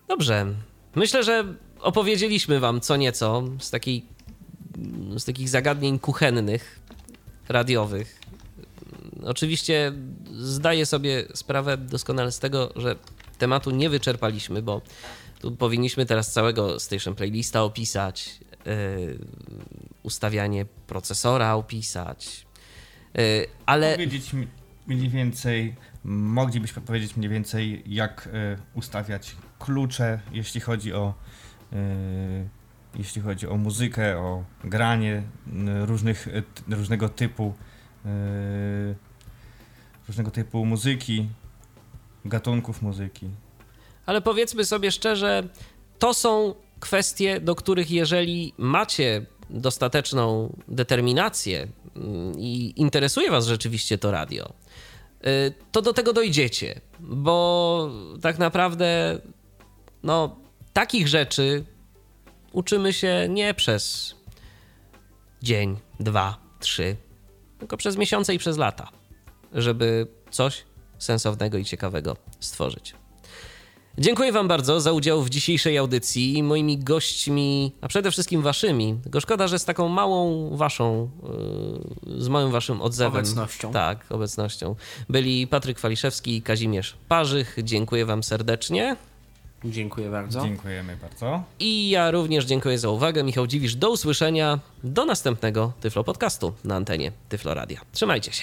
Dobrze. Myślę, że opowiedzieliśmy wam co nieco z, takiej, z takich zagadnień kuchennych, radiowych. Oczywiście zdaję sobie sprawę doskonale z tego, że tematu nie wyczerpaliśmy, bo tu powinniśmy teraz całego station playlista opisać, Y, ustawianie procesora opisać, y, ale... Powiedzieć mniej więcej, moglibyśmy powiedzieć mniej więcej, jak y, ustawiać klucze, jeśli chodzi o jeśli chodzi o muzykę, o granie różnych, różnego typu różnego typu muzyki, gatunków muzyki. Ale powiedzmy sobie szczerze, to są kwestie, do których jeżeli macie dostateczną determinację mm, i interesuje Was rzeczywiście to radio, y, to do tego dojdziecie, bo tak naprawdę no, takich rzeczy uczymy się nie przez dzień, dwa, trzy, tylko przez miesiące i przez lata, żeby coś sensownego i ciekawego stworzyć. Dziękuję Wam bardzo za udział w dzisiejszej audycji. Moimi gośćmi, a przede wszystkim Waszymi, tylko szkoda, że z taką małą Waszą, yy, z małym Waszym odzewem. Obecnością. Tak, obecnością. Byli Patryk Waliszewski i Kazimierz Parzych. Dziękuję Wam serdecznie. Dziękuję bardzo. Dziękujemy bardzo. I ja również dziękuję za uwagę. Michał Dziwisz, do usłyszenia. Do następnego Tyflo Podcastu na antenie Tyflo Radia. Trzymajcie się.